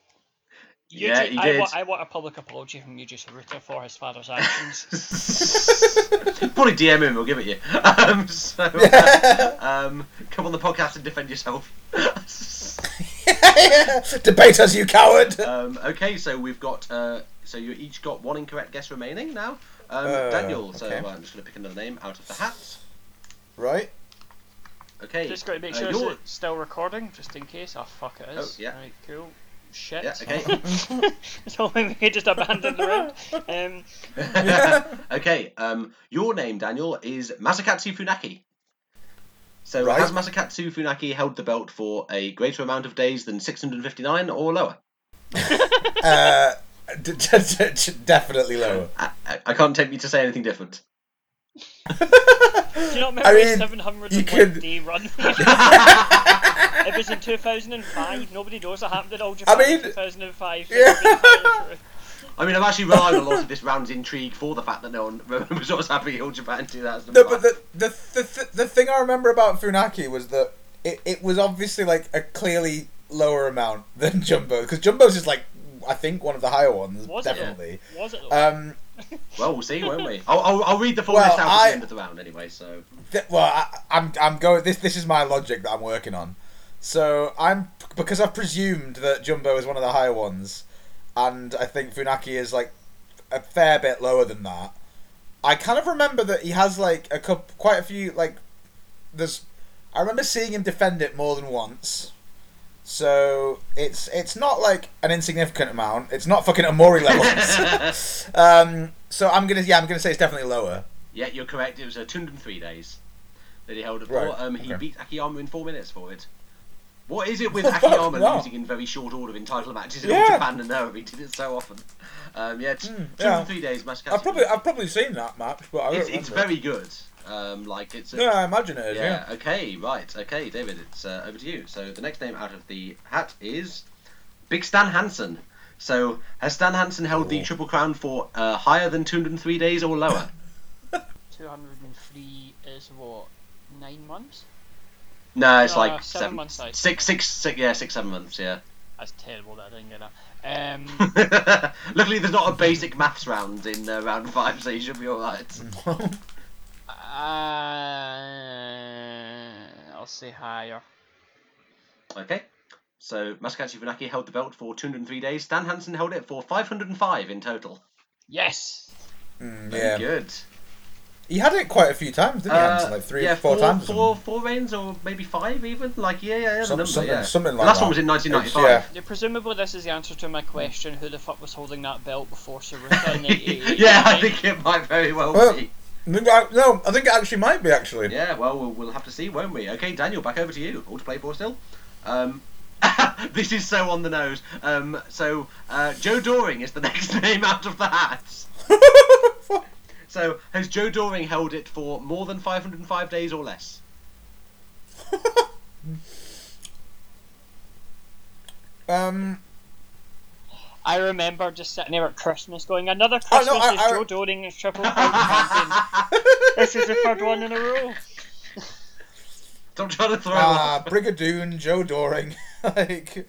Yeah, Yuji, he I, did. wa- I want a public apology from Yuji Tsuruta for his father's actions. Probably DM him, we'll give it you. Um, so, uh, um, come on the podcast and defend yourself. Debate us, you coward! um, okay, so we've got. Uh, so you each got one incorrect guess remaining now. Um, Uh, Daniel, so okay. uh, I'm just going to pick another name out of the hat. Right. Okay. just got to make uh, sure you're- it's still recording, just in case. Oh, fuck it is. Oh, yeah. Right, cool. Shit. Yeah, okay. so we just abandoned the round. Um, okay, um, your name, Daniel, is Masakatsu Funaki. So Right. has Masakatsu Funaki held the belt for a greater amount of days than 659 or lower? Uh, definitely lower. I, I, I can't tempt you to say anything different. do you not remember I his mean, 701 you could- day run? it was in 2005. Nobody knows what happened in All Japan I mean, in 2005. yeah. It's the entire truth. I mean, I've actually relied on a lot of this round's intrigue for the fact that no one remembers what was happening in All Japan 2005. No, but the the, the the the thing I remember about Funaki was that it, it was obviously like a clearly lower amount than Jumbo because Jumbo's just like I think one of the higher ones Was it? definitely. Was it? though? Um, Well, we'll see, won't we? I'll, I'll, I'll read the full Well, list out at I- the end of the round anyway, so. th- well, I, I'm I'm going. This this is my logic that I'm working on. So I'm because I've presumed that Jumbo is one of the higher ones, and I think Funaki is like a fair bit lower than that. I kind of remember that he has like a couple, quite a few like. There's, I remember seeing him defend it more than once. So it's it's not like an insignificant amount. It's not fucking Omori levels. um, so I'm gonna yeah I'm gonna say it's definitely lower. Yeah, you're correct. It was uh, 203 days that he held it for. Um, he okay. beat Akiyama in four minutes for it. What is it with Akiyama wow. losing in very short order in title matches in Yeah. All Japan and no, he did it so often. Um, yeah, t- yeah. 203 days, Masakatsu. I've probably I've probably seen that match, but I it's, it's very good. Um, like it's a, Yeah, I imagine it is, yeah. Okay. Right. Okay, David. It's uh, over to you. So the next name out of the hat is Big Stan Hansen. So has Stan Hansen held the Triple Crown for uh, higher than 203 days or lower? 203 is what? Nine months? No, it's No, like seven seven, months, I six, six, six, yeah, six, seven months, yeah. That's terrible that I didn't get that. Um, Luckily, there's not a basic maths round in uh, round five, so you should be all right. uh, I'll say higher. Okay. So Masakatsu Funaki held the belt for 203 days. Stan Hansen held it for 505 in total. Yes. Mm, Very yeah. good. He had it quite a few times, didn't he? Uh, Hansen? like three, yeah, four, four, times. or four, four reigns, or maybe five even. Like yeah, yeah, yeah. Some- number, something- yeah. something The last that. one was in It's- 1995. Yeah, presumably this is the answer to my question: Who the fuck was holding that belt before Tsuruta in '88? yeah, I think it might very well Well, be. I think I- no, I think it actually might be actually. Yeah, well, well, we'll have to see, won't we? Okay, Daniel, back over to you. All to play for still. Um, this is so on the nose. Um, so uh, Joe Doering is the next name out of the hat. so has Joe Doering held it for more than 505 days or less? Um, I remember just sitting there at Christmas going, another Oh, Christmas no, I- is I- Joe Doering is Triple Crown champion. this is the third one in a row. Don't try to throw. Ah, Brigadoon, Joe Doring, like,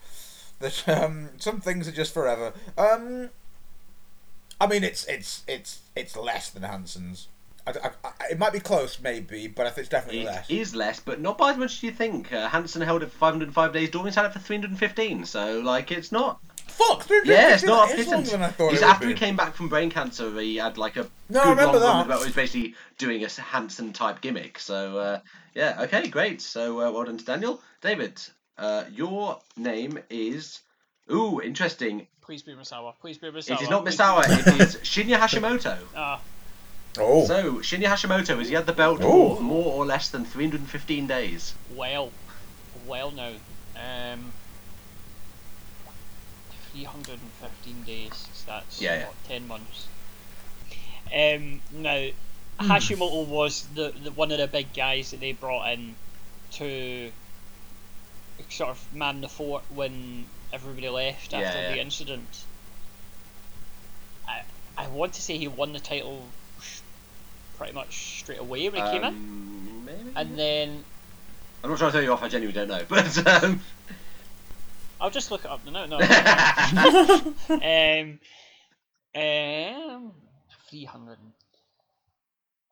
the, um, some things are just forever. Um, I mean, it's it's it's it's less than Hansen's. I, I, I, it might be close, maybe, but I think it's definitely It less. is less, but not by as much as you think. Uh, Hansen held it for 505 days. Doering's had it for 315, so like it's not. Fuck! Yeah, it's not It's kitten. longer than I thought He's it would after he came back from brain cancer. He had like a No, I remember long that. about. He was basically doing a Hansen type gimmick. So uh, yeah, okay, great. So uh, well done to Daniel. David, uh, your name is. Ooh, interesting. Please be Misawa. Please be Misawa. It is not Please Misawa. It is Shinya Hashimoto. Ah, Oh. So Shinya Hashimoto has he had the belt for more or less than 315 days? well, well now. Um, 315 days. so That's Yeah, yeah. what, 10 months. Um, now, Hashimoto was the, the one of the big guys that they brought in to sort of man the fort when everybody left Yeah, after the incident. I I want to say he won the title pretty much straight away when he came in, Um, maybe? and then I'm not trying to throw you off. I genuinely don't know, but um, I'll just look it up. No, no. um, um, three hundred.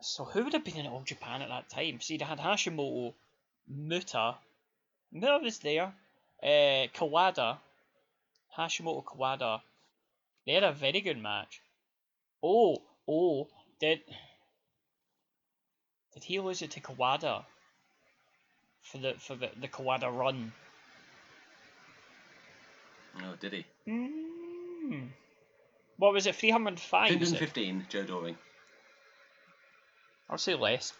So who would have been in All Japan at that time? See, they had Hashimoto, Muta, Muta was there, uh, Kawada, Hashimoto Kawada. They had a very good match. Oh, oh, did did he lose it to Kawada for the for the, the Kawada run? Oh, did he? Mm. What was it? Three hundred five. 315, Joe Doering. I'll say less.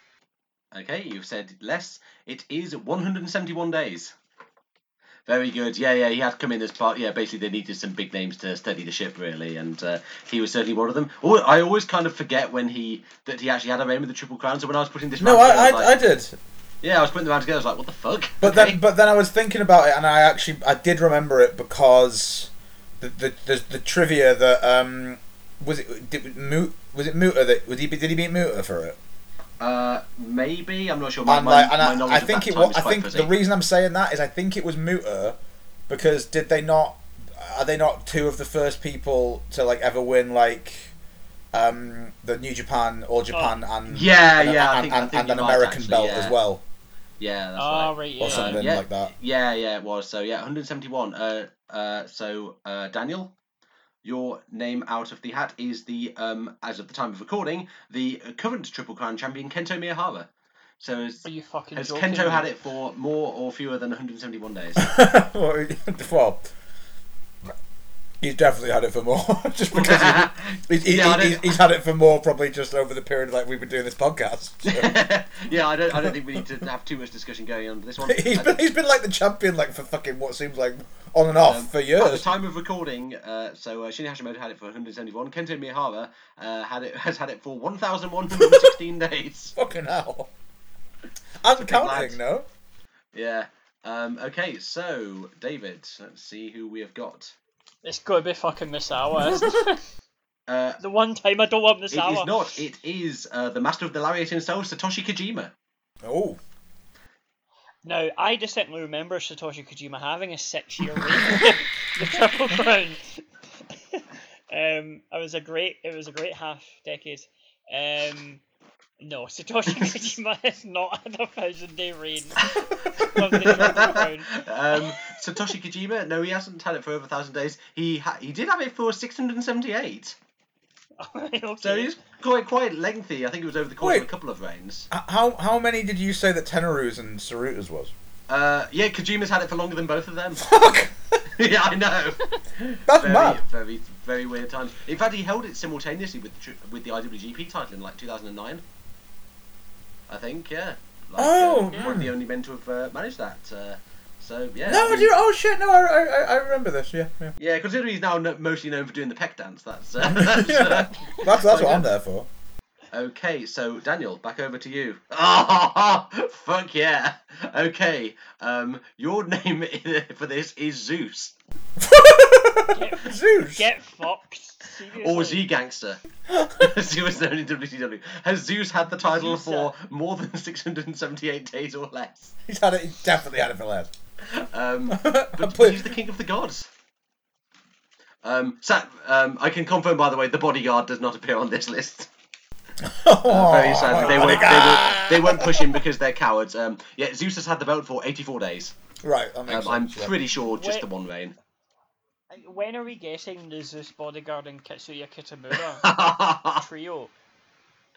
Okay, you've said less. It is 171 days. Very good. Yeah, yeah, he had come in as part. Yeah, basically they needed some big names to steady the ship, really, and uh, he was certainly one of them. Oh, I always kind of forget when he that he actually had a reign with the Triple Crown. So when I was putting this, No, round I, I, I like- did. Yeah, I was putting them round together. I was like, what the fuck? But then, but then I was thinking about it, and I actually I did remember it because the the the, the trivia that um was it did, Mu- was it Muta that was he did he beat Muta for it? Uh, maybe I'm not sure. My, and my, and my I, knowledge I of think that it time was. I think fuzzy. the reason I'm saying that is I think it was Muta because did they not? Are they not two of the first people to like ever win like? Um, the New Japan, All Japan, and Oh. Yeah, and, yeah, I and, I and, think and an American actually, belt yeah. as well. Yeah, that's Oh, right. right, Or yeah. something yeah, like that. Yeah, yeah, it was. So yeah, 171. Uh, uh, so uh, Daniel, your name out of the hat is the um, as of the time of recording, the current Triple Crown champion Kento Miyahara. So has, Are you fucking has joking? Kento had it for more or fewer than 171 days? well, he's definitely had it for more. just because he, he, he- Yeah, I he- don't- he's had it for more, probably just over the period like we've been doing this podcast. So. yeah, I don't. I don't think we need to have too much discussion going on this one. he's Uh, been he's been like the champion like for fucking what seems like on and off Um, for At the years. time of recording, uh, so uh, Shinya Hashimoto had it for 171. Kento Miyahara uh, had it has had it for 1,116 days. Fucking hell. I'm counting, no? Yeah. Um, okay, so David, let's see who we have got. It's got to be fucking Misawa. isn't it? Uh, the one time I don't want it Misawa. is not. It is uh, the master of the lariat himself, Satoshi Kojima. Oh. Now, I distinctly remember Satoshi Kojima having a six-year reign, the Triple Crown. um, it was a great, it was a great half decade. Um, no, Satoshi Kojima has not had a thousand-day reign of the Triple Crown. Um, Satoshi Kojima, no, he hasn't had it for over a thousand days. He ha- he did have it for 678. okay. So he's quite quite lengthy. I think it was over the course of a couple of reigns. H- How how many did you say that Tenryu's and Tsuruta's was? Uh, yeah, Kojima's had it for longer than both of them. Fuck! yeah, I know. That's very, mad. Very, very weird times. In fact, he held it simultaneously with the tri- with the IWGP title in like 2009. I think, yeah. Like, Oh, uh, one of hmm. the only men to have uh, managed that. Uh, so yeah. no, I mean- do you, oh shit, no, I, I, I remember this, yeah. yeah. Yeah, considering he's now no- mostly known for doing the peck dance. That's uh, that's, uh, That's, that's so what I'm there for. Okay, so Daniel, back over to you. Oh, fuck yeah. Okay, um, your name for this is Zeus Get, Zeus. get fucked. Seriously. or Z Gangster, as he was known in WCW. Has Zeus had the title Zeus, for more than 678 days or less? He's had it. He's definitely had it for less. Um, but, but he's the king of the gods. Um, Sa- um, I can confirm, by the way, the bodyguard does not appear on this list. Uh, very sadly, they won't, they, won't, they won't push him because they're cowards. Um, yeah, Zeus has had the belt for 84 days. Right, that makes Um, sense. I'm yeah. pretty sure just Wait. the one reign. When are we guessing the Zeus bodyguard and Kitsuya Kitamura trio?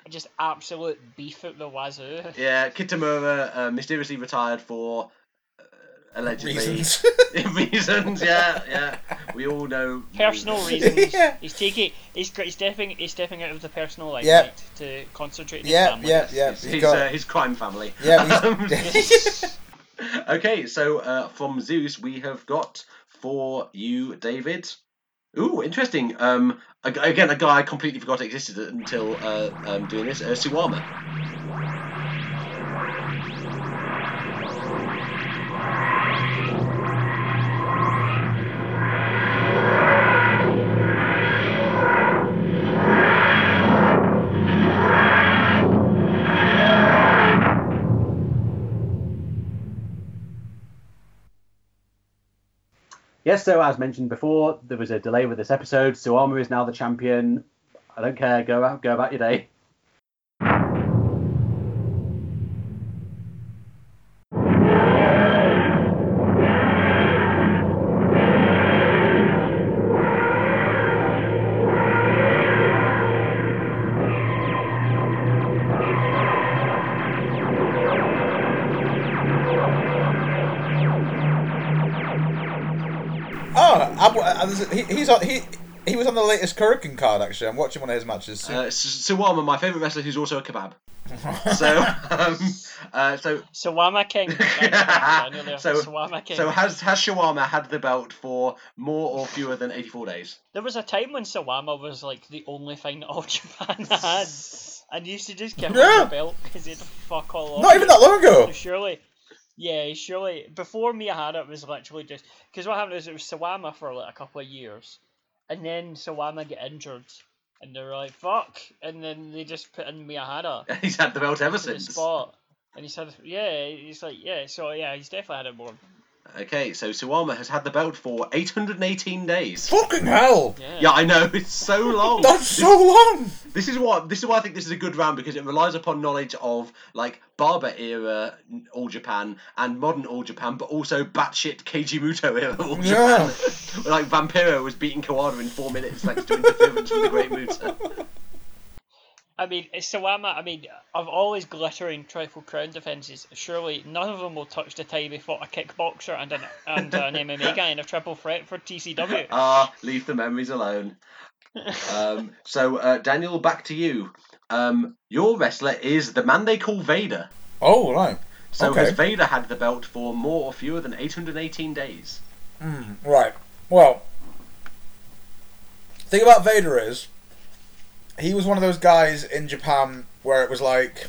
Just absolute beef at the wazoo. Yeah, Kitamura uh, mysteriously retired for uh, allegedly Reasons. reasons. Yeah, yeah. We all know Personal reasons. yeah. He's taking. He's he's stepping. He's stepping out of the personal limelight Yeah. to concentrate. Yeah, family. yeah, yeah. his, He's his, got- uh, his crime family. Yeah, Um, okay, so uh, from Zeus we have got for you, David. Ooh, interesting. Um, again, a guy I completely forgot existed until uh, um, doing this. Uh, Suwama. Yes, so as mentioned before, there was a delay with this episode. Suwama is now the champion. I don't care. Go out, go about your day. Oh, I'm, there's a- he, he's on. He he was on the latest Kurikan card. Actually, I'm watching one of his matches. soon. Uh, Suwama, my favourite wrestler, who's also a kebab. so, um, uh, so Sawama King. so, Sawama King. so has has Shawama had the belt for more or fewer than 84 days? There was a time when Suwama was like the only thing that all Japan had, and used to just give him Yeah. the belt because he'd fuck all off. Not even that long ago. So surely, yeah, surely before Miyahara it was literally just because what happened is it was Suwama for like a couple of years, and then Suwama get injured, and they're like fuck, and then they just put in Miyahara. He's had the belt ever to the since. spot, and he said, yeah, he's like yeah, so yeah, he's definitely had it more. Okay, so Suwama has had the belt for 818 days. Fucking hell! Yeah, I know it's so long. That's so long. This is what this is why I think this is a good round because it relies upon knowledge of like Baba era All Japan and modern All Japan, but also batshit Keiji Muto era All Yeah. Japan. like Vampiro was beating Kawada in four minutes thanks to interference from the Great Muto. I mean, it's Suwama. I mean, of all his glittering triple crown defenses, surely none of them will touch the time he fought a kickboxer and an and an MMA guy in a triple threat for TCW. Ah, leave the memories alone. um, so uh, Daniel, back to you. Um, your wrestler is the man they call Vader. Oh right. So Okay. has Vader had the belt for more or fewer than 818 days? Mm, right. Well, thing about Vader is, he was one of those guys in Japan where it was like,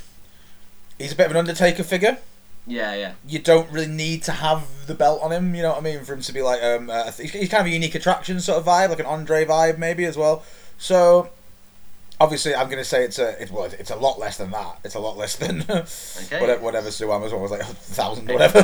he's a bit of an Undertaker figure. Yeah, yeah. You don't really need to have the belt on him, you know what I mean, for him to be like, um, uh, he's he's kind of a unique attraction sort of vibe, like an Andre vibe maybe as well. So, obviously, I'm going to say it's a, it, well, it's a lot less than that. It's a lot less than whatever, whatever Suwama's one was like a thousand, whatever.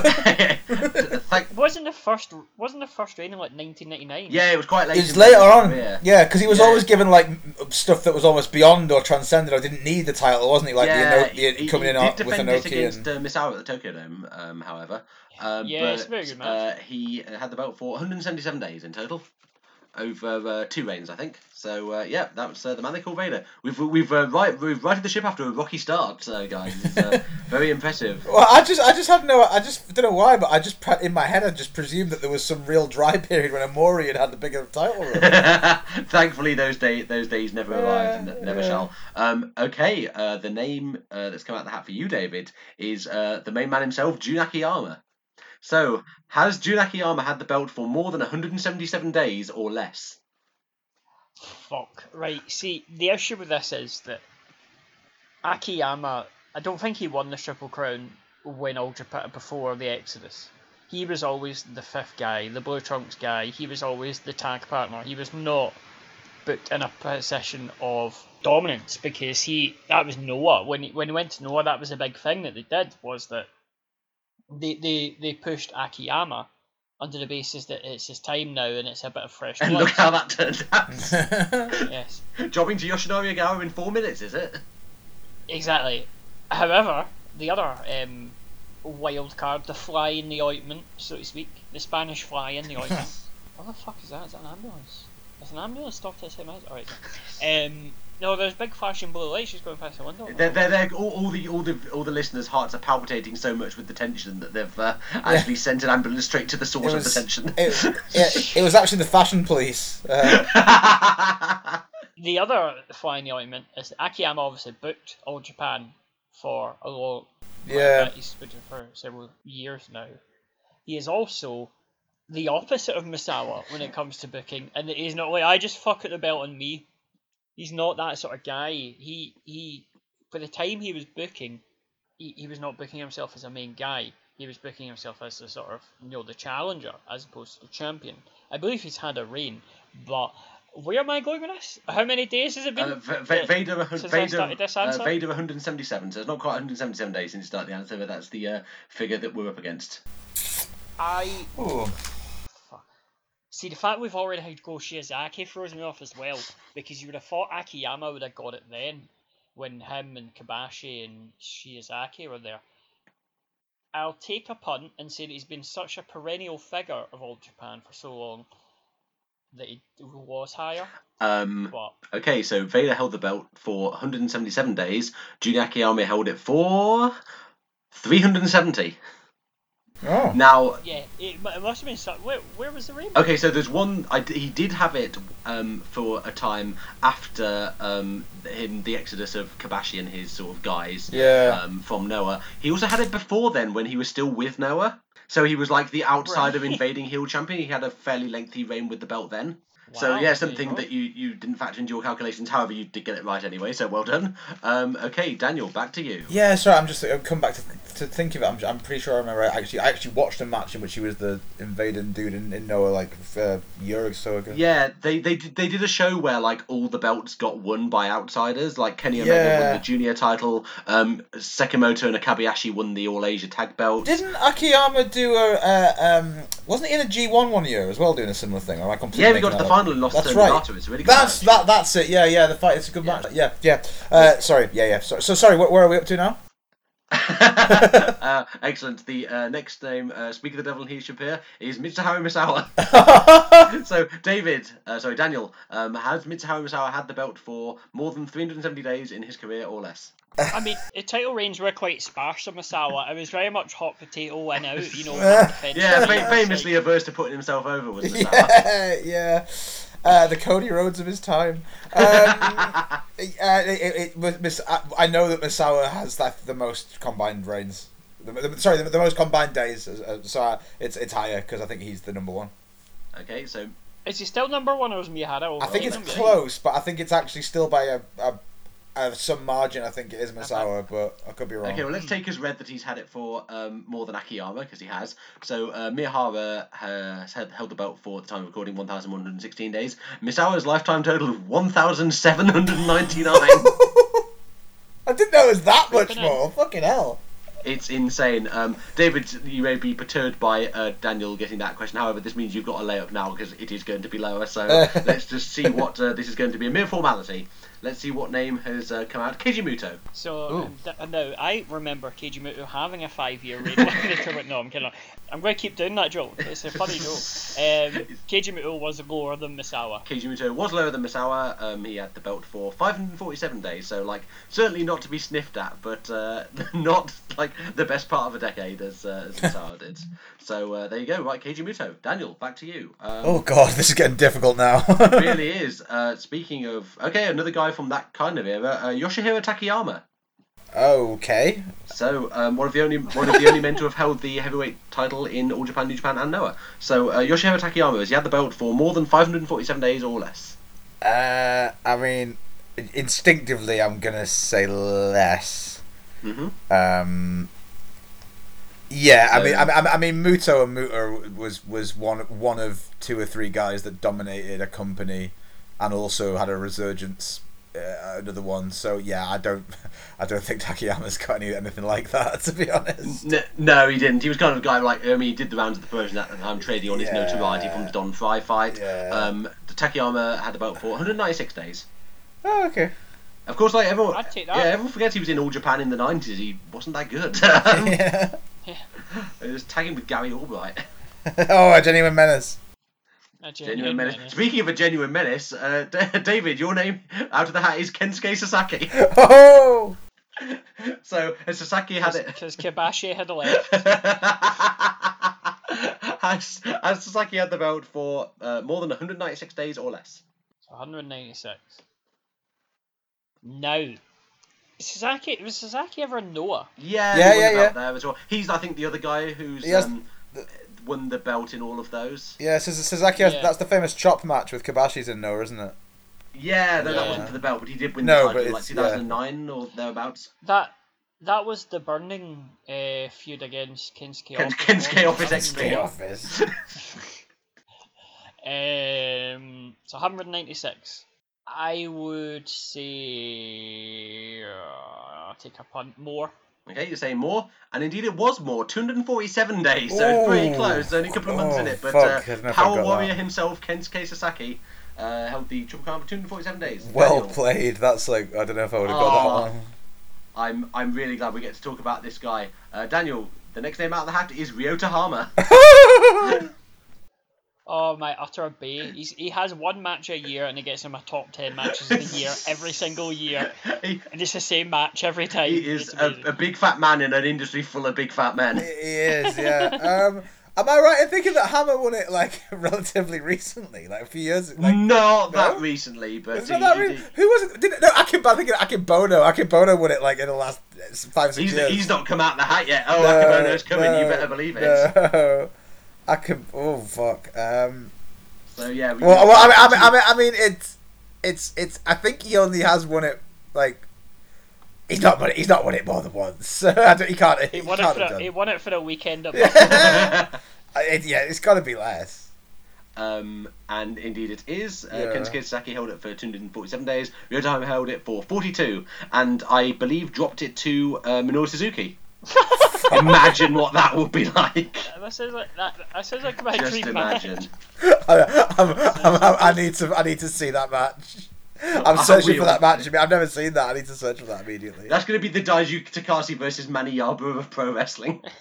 like, wasn't the first wasn't the first reign in like 1999? Yeah, it was quite late. It's in later on, career. yeah, because he was Yeah. always given like stuff that was almost beyond or transcended or didn't need the title, wasn't he? Like yeah, the, Ino- the he, coming he in did on, with defend an it Inoki against and uh, Misawa at the Tokyo Dome, um, however. Um, Yeah, but, it's a very good match. Uh, he had the belt for 177 days in total. Over uh, two reigns, I think. So uh, yeah, that was uh, the man they call Vader. We've we've uh, right we've righted the ship after a rocky start, uh, guys. It's, uh, very impressive. Well, I just, I just had no, I just don't know why, but I just in my head, I just presumed that there was some real dry period when Omori had had the bigger title. Thankfully, those day those days never arrived and never yeah. shall. Um, okay, uh, the name uh, that's come out of the hat for you, David, is uh, the main man himself, Jun Akiyama. So, has Jun Akiyama had the belt for more than 177 days or less? Fuck. Right. See, the issue with this is that Akiyama. I don't think he won the Triple Crown when All Japan before the Exodus. He was always the fifth guy, the Blue Trunks guy. He was always the tag partner. He was not booked in a position of dominance because he that was Noah. When he, when he went to Noah, that was a big thing that they did was that they they, they pushed Akiyama under the basis that it's his time now and it's a bit of fresh And blood. look how that turned out. yes. Jobbing to Yoshinari Ogawa in four minutes, is it? Exactly. However, the other um, wild card, the fly in the ointment, so to speak, the Spanish fly in the ointment, What the fuck is that? Is that an ambulance? Is an ambulance stopped at same house? Alright. Um, no, there's big flashing blue lights just going past the window. They're, they're, they're, all, all the all the all the listeners' hearts are palpitating so much with the tension that they've uh, actually sent an ambulance straight to the source It of the tension. It, it, it was actually the fashion police. Uh, The other fly in the ointment is that Akiyama obviously booked All Japan for a long. Yeah. He's booked it for several years now. He is also the opposite of Misawa when it comes to booking, and he's not like I just fuck at the belt on me. He's not that sort of guy. He he, for the time he was booking, he, he was not booking himself as a main guy. He was booking himself as the sort of you know the challenger as opposed to the champion. I believe he's had a reign, but where am I going with this? How many days has it been? Uh, V- V- that- Vader, a hun- since I Vader, started this uh. Vader 177. So it's not quite 177 days since you started the answer, but that's the uh, figure that we're up against. I see the fact we've already had Go Shiozaki throws me off as well because you would have thought Akiyama would have got it then when him and Kobashi and Shiozaki were there. I'll take a punt and say that he's been such a perennial figure of All Japan for so long that he was higher. Um, But okay, so Vader held the belt for 177 days. Junior Akiyama held it for 370. Oh. Now, yeah, it, it must have been. So, where, where was the reign? Okay, so there's one. I d he did have it um, for a time after um, him, the exodus of Kobashi and his sort of guys Yeah. um, from Noah. He also had it before then when he was still with Noah. So he was like the outside of invading heel champion. He had a fairly lengthy reign with the belt then. So yeah, something that you, you didn't factor into your calculations. However, you did get it right anyway. So well done. Um, okay, Daniel, back to you. yeah, sorry, I'm just I've come back to, to think of it. I'm, I'm pretty sure I remember. I actually, I actually watched a match in which he was the invading dude in, in Noah like a year or so ago. Yeah, they they did, they did a show where like all the belts got won by outsiders. Like Kenny Omega Yeah. won the junior title. Um, Sekimoto and Okabayashi won the All Asia Tag Belt. Didn't Akiyama do a uh, um? Wasn't he in a G one one year as well, doing a similar thing? Or am I completely Yeah, we got to the final lost That's to right. It's really That's that. That's it. Yeah, yeah. The fight. It's a good match. Yeah, yeah. Uh, sorry. Yeah, yeah. So, so sorry. Where, where are we up to now? uh, excellent. The uh, next name, uh, Speak of the Devil and He Shall Appear, is Mitsuharu Misawa. so, David, uh, sorry, Daniel, um, has Mitsuharu Misawa had the belt for more than 370 days in his career or less? I mean, the title reigns were quite sparse on Misawa. It was very much hot potato in out, you know. one yeah, and fa- it's famously averse to putting himself over was Misawa. yeah, yeah. Uh, the Cody Rhodes of his time. Um, uh, it, it, it, was Miss, I, I know that Misawa has that the most combined reigns. The, the, sorry, the, the most combined days. Uh, so uh, it's it's higher because I think he's the number one. Okay, so Is he still number one or is Miyahara? over I think it's close, but I think it's actually still by a, a, a some margin. I think it is Misawa, but I could be wrong. Okay, well, let's take as read that he's had it for um, more than Akiyama, because he has. So, uh, Miyahara has had, held the belt for, at the time of recording, 1,116 days. Misawa's lifetime total of 1,799. I didn't know it was that much more. Fucking hell. it's insane. Um, David, you may be perturbed by uh, Daniel getting that question. However, this means you've got to lay up now, because it is going to be lower. So, let's just see what uh, this is going to be. A mere formality. Let's see what name has uh, come out. Keiji So um, th- no, I remember Keiji Muto having a five-year reign. when they took it- no, I'm kidding. I'm going to keep doing that joke. It's a funny joke. Um, Keiji Muto was lower than Misawa. Keiji Muto was lower than Misawa. Um, he had the belt for 547 days, so like certainly not to be sniffed at, but uh, not like the best part of a decade as, uh, as Misawa did. So uh, there you go, right, Keiji Muto. Daniel, back to you. Um, Oh god, this is getting difficult now. it really is. Uh, speaking of, okay, another guy from that kind of era, uh, Yoshihiro Takayama. Okay. So um, one of the only one of the only men to have held the heavyweight title in All Japan, New Japan, and Noah. So uh, Yoshihiro Takayama has he had the belt for more than 547 days or less. Uh, I mean, instinctively, I'm gonna say less. Mhm. Um. Yeah, I mean, I I mean, Muto and Muto was was one one of two or three guys that dominated a company, and also had a resurgence. Uh, another one. So yeah, I don't, I don't think Takayama's got any anything like that. To be honest. N- no, he didn't. He was kind of a guy like I mean, he did the rounds of the Persian at the time, trading on his Yeah. notoriety from the Don Frye fight. Um, the Takayama had about 496 days. Oh, okay. Of course, like everyone, that. yeah, everyone forgets he was in All Japan in the 90s. He wasn't that good. Um, yeah. It was tagging with Gary Albright. oh, a genuine menace. A Genuine menace. Speaking of a genuine menace, uh, D- David, your name out of the hat is Kensuke Sasaki. Oh! so has Sasaki had it? Because Kobashi had a left. has, has Sasaki had the belt for uh, more than 196 days or less? 196. Now, Sasaki was Sasaki ever a Noah? Yeah, Yeah, he yeah, yeah. There as well. He's, I think, the other guy who's has um, won the belt in all of those. Yeah, Saz- Sasaki, has, Yeah. that's the famous chop match with Kobashi's in Noah, isn't it? Yeah, no, that wasn't for the belt, but he did win No, the but title like it's- yeah. 2009 or thereabouts. That that was the burning uh, feud against Kensuke. Ken- Office. Kensuke Office Kensuke XP. Office. Um, so 196. I would say uh, take a punt more. Okay, you're saying more, and indeed it was more. 247 days, so it's pretty close. Only a couple of months in Oh, it, but fuck, uh, don't know if I Power Warrior that. himself, Kensuke Sasaki, uh, held the Triple Crown for 247 days. Well Daniel, played. That's like, I don't know if I would have got that one. I'm I'm really glad we get to talk about this guy. Uh, Daniel, the next name out of the hat is Ryota Hama. Oh my utter bay! He's, he has one match a year, and he gets him a top ten matches of the year every single year, and it's the same match every time. he is a, a big fat man in an industry full of big fat men. He is, yeah. Um, am I right in thinking that Hama won it like relatively recently, like a few years? Like, Not that recently, but Isn't he- that he re- did- who was it? Did it? No, Akimbo. I think Akimbono. Akimbono won it like in the last uh, five six he's, years. he's not come out the hat yet. Oh, No, Akebono's coming. you better believe it. No. Akim. Oh fuck. Um. So yeah. We Well, well I, mean, I mean, I mean, I mean, it's, it's, it's. I think he only has won it like. He's not won it. He's not won it more than once. So I don't, he can't. He, he won it can't for have a, done. he won it for a weekend. Of it- yeah, it's got to be less. Um, and indeed it is. Uh, Yeah. Kensuke Sasaki held it for 247 days. Ryota Hama held it for 42, and I believe dropped it to uh, Minoru Suzuki. Imagine what that would be like. That sounds like that. That sounds like my Just dream imagine. I, I'm, I'm, I'm, I need to. I need to see that match. I'm I searching for that match. I mean, I've never seen that. I need to search for that immediately. That's going to be the Daiju Takasi versus Manny Yaba of pro wrestling.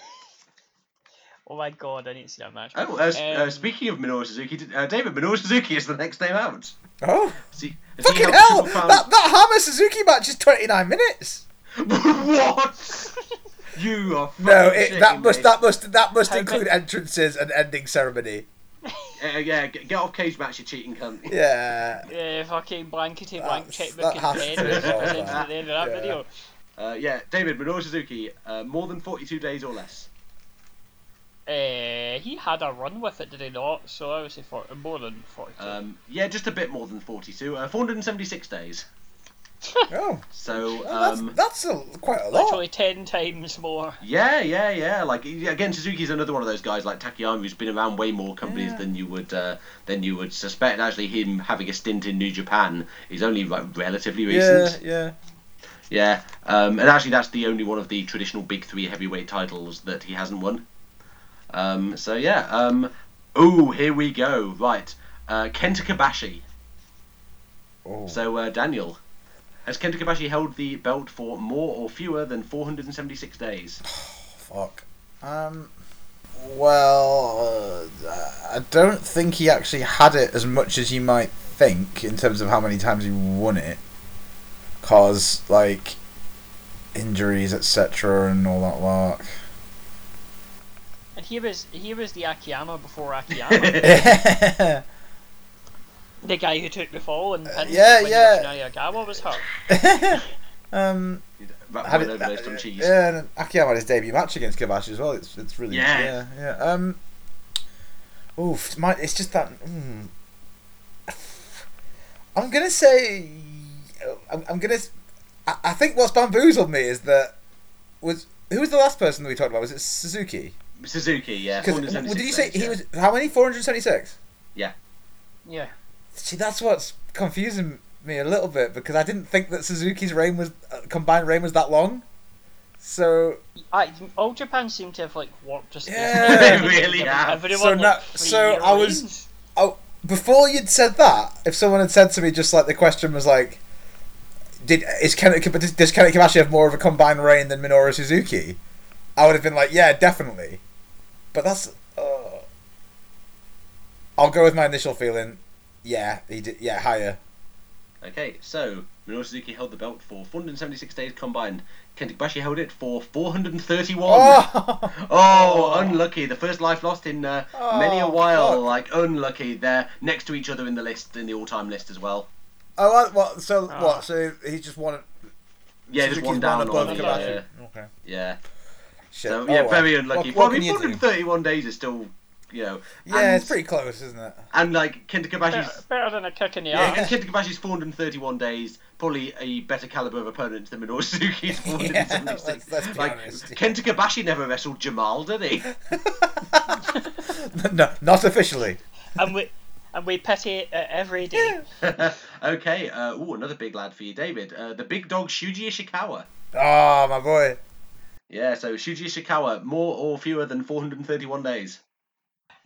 Oh my god, I need to see that match. Oh, uh, s- uh, Um, speaking of Minoru Suzuki, uh, David Minoru Suzuki is the next name out. Oh, See, has he fucking hell! That that Hama Suzuki match is 29 minutes. what? You are No, it, that shitting must me. that must that must How include many- entrances and ending ceremony. Uh, yeah, get, get off cage match, you cheating cunt. Yeah. Yeah, fucking blankety blank That's- checkbook that has and to pen was that. at the end of that Yeah. video. Uh, yeah, David Minoru Suzuki, uh, more than 42 days or less. Uh, he had a run with it, did he not? So I would say for, more than 42. Um, yeah, just a bit more than 42. Uh, 476 days. Oh, So, well, um, that's that's a, quite a lot. Literally 10 times more. yeah, yeah, yeah. Like yeah, again, Suzuki's another one of those guys like Takayama who's been around way more companies Yeah. than you would uh, than you would suspect. Actually, him having a stint in New Japan is only like, relatively Yeah, recent. yeah. Yeah, um, and actually that's the only one of the traditional big three heavyweight titles that he hasn't won. Um, so yeah, um, oh here we go. Right, uh, Kenta Kobashi. Oh. So uh, Daniel, has Kenta Kobashi held the belt for more or fewer than 476 days? Fuck. Um. Well, uh, I don't think he actually had it as much as you might think in terms of how many times he won it. Cause like injuries, etc., and all that lark. And he was he was the Akiyama before Akiyama. the guy who took the fall and pinned yeah, when yeah. Yoshinari was hurt. um. Wrap had it- over those some cheese. Yeah, and Akiyama had his debut match against Kobashi as well. It's it's really Yeah. yeah yeah. Um, oof, my, it's just that. Mm, I'm gonna say, I'm, I'm gonna. s- I, I think what's bamboozled me is that was who was the last person that we talked about? Was it Suzuki? Suzuki, yeah. 'Cause, 476 did you say days, he yeah. was how many? Four hundred seventy six. Yeah. Yeah. See, that's what's confusing me a little bit because I didn't think that Suzuki's reign was uh, combined reign was that long. So I, all Japan seemed to have like warped just Yeah. They really have. Everyone, so like, now, so I was, reigns. oh, before you'd said that, if someone had said to me just like the question was like, did is Ken, does does Kenneth Kobashi have more of a combined reign than Minoru Suzuki? I would have been like, yeah, definitely. But that's, uh, I'll go with my initial feeling. Yeah, he did. Yeah, higher. Okay, so Minoru Suzuki held the belt for 476 days combined. Kenta Kobashi held it for 431. Oh! Oh, unlucky. The first life lost in uh, many a Oh, while. fuck. Like, unlucky. They're next to each other in the list, in the all time list as well. Oh, what? what so what? So he's just one. Yeah, just Suzuki's one down above on the, Kobashi. uh, Okay. Yeah. Shit. So, Oh, yeah, well. very unlucky. What- what Well, I can mean, you do? 431 days is still, you know. Yeah, and, it's pretty close, isn't it? And, like, Kenta Kobashi's. Better, better than a kick in the Yeah, arse. Kenta Kobashi's 431 days, probably a better caliber of opponent than Minoru Suzuki's 476. let's- let's be like, honest. Kenta Kobashi never wrestled Jamal, did he? no, not officially. and we and we pity it uh, every day. okay, uh, ooh, another big lad for you, David. Uh, the big dog Shuji Ishikawa. Oh, my boy. Yeah, so Shuji Ishikawa, more or fewer than 431 days?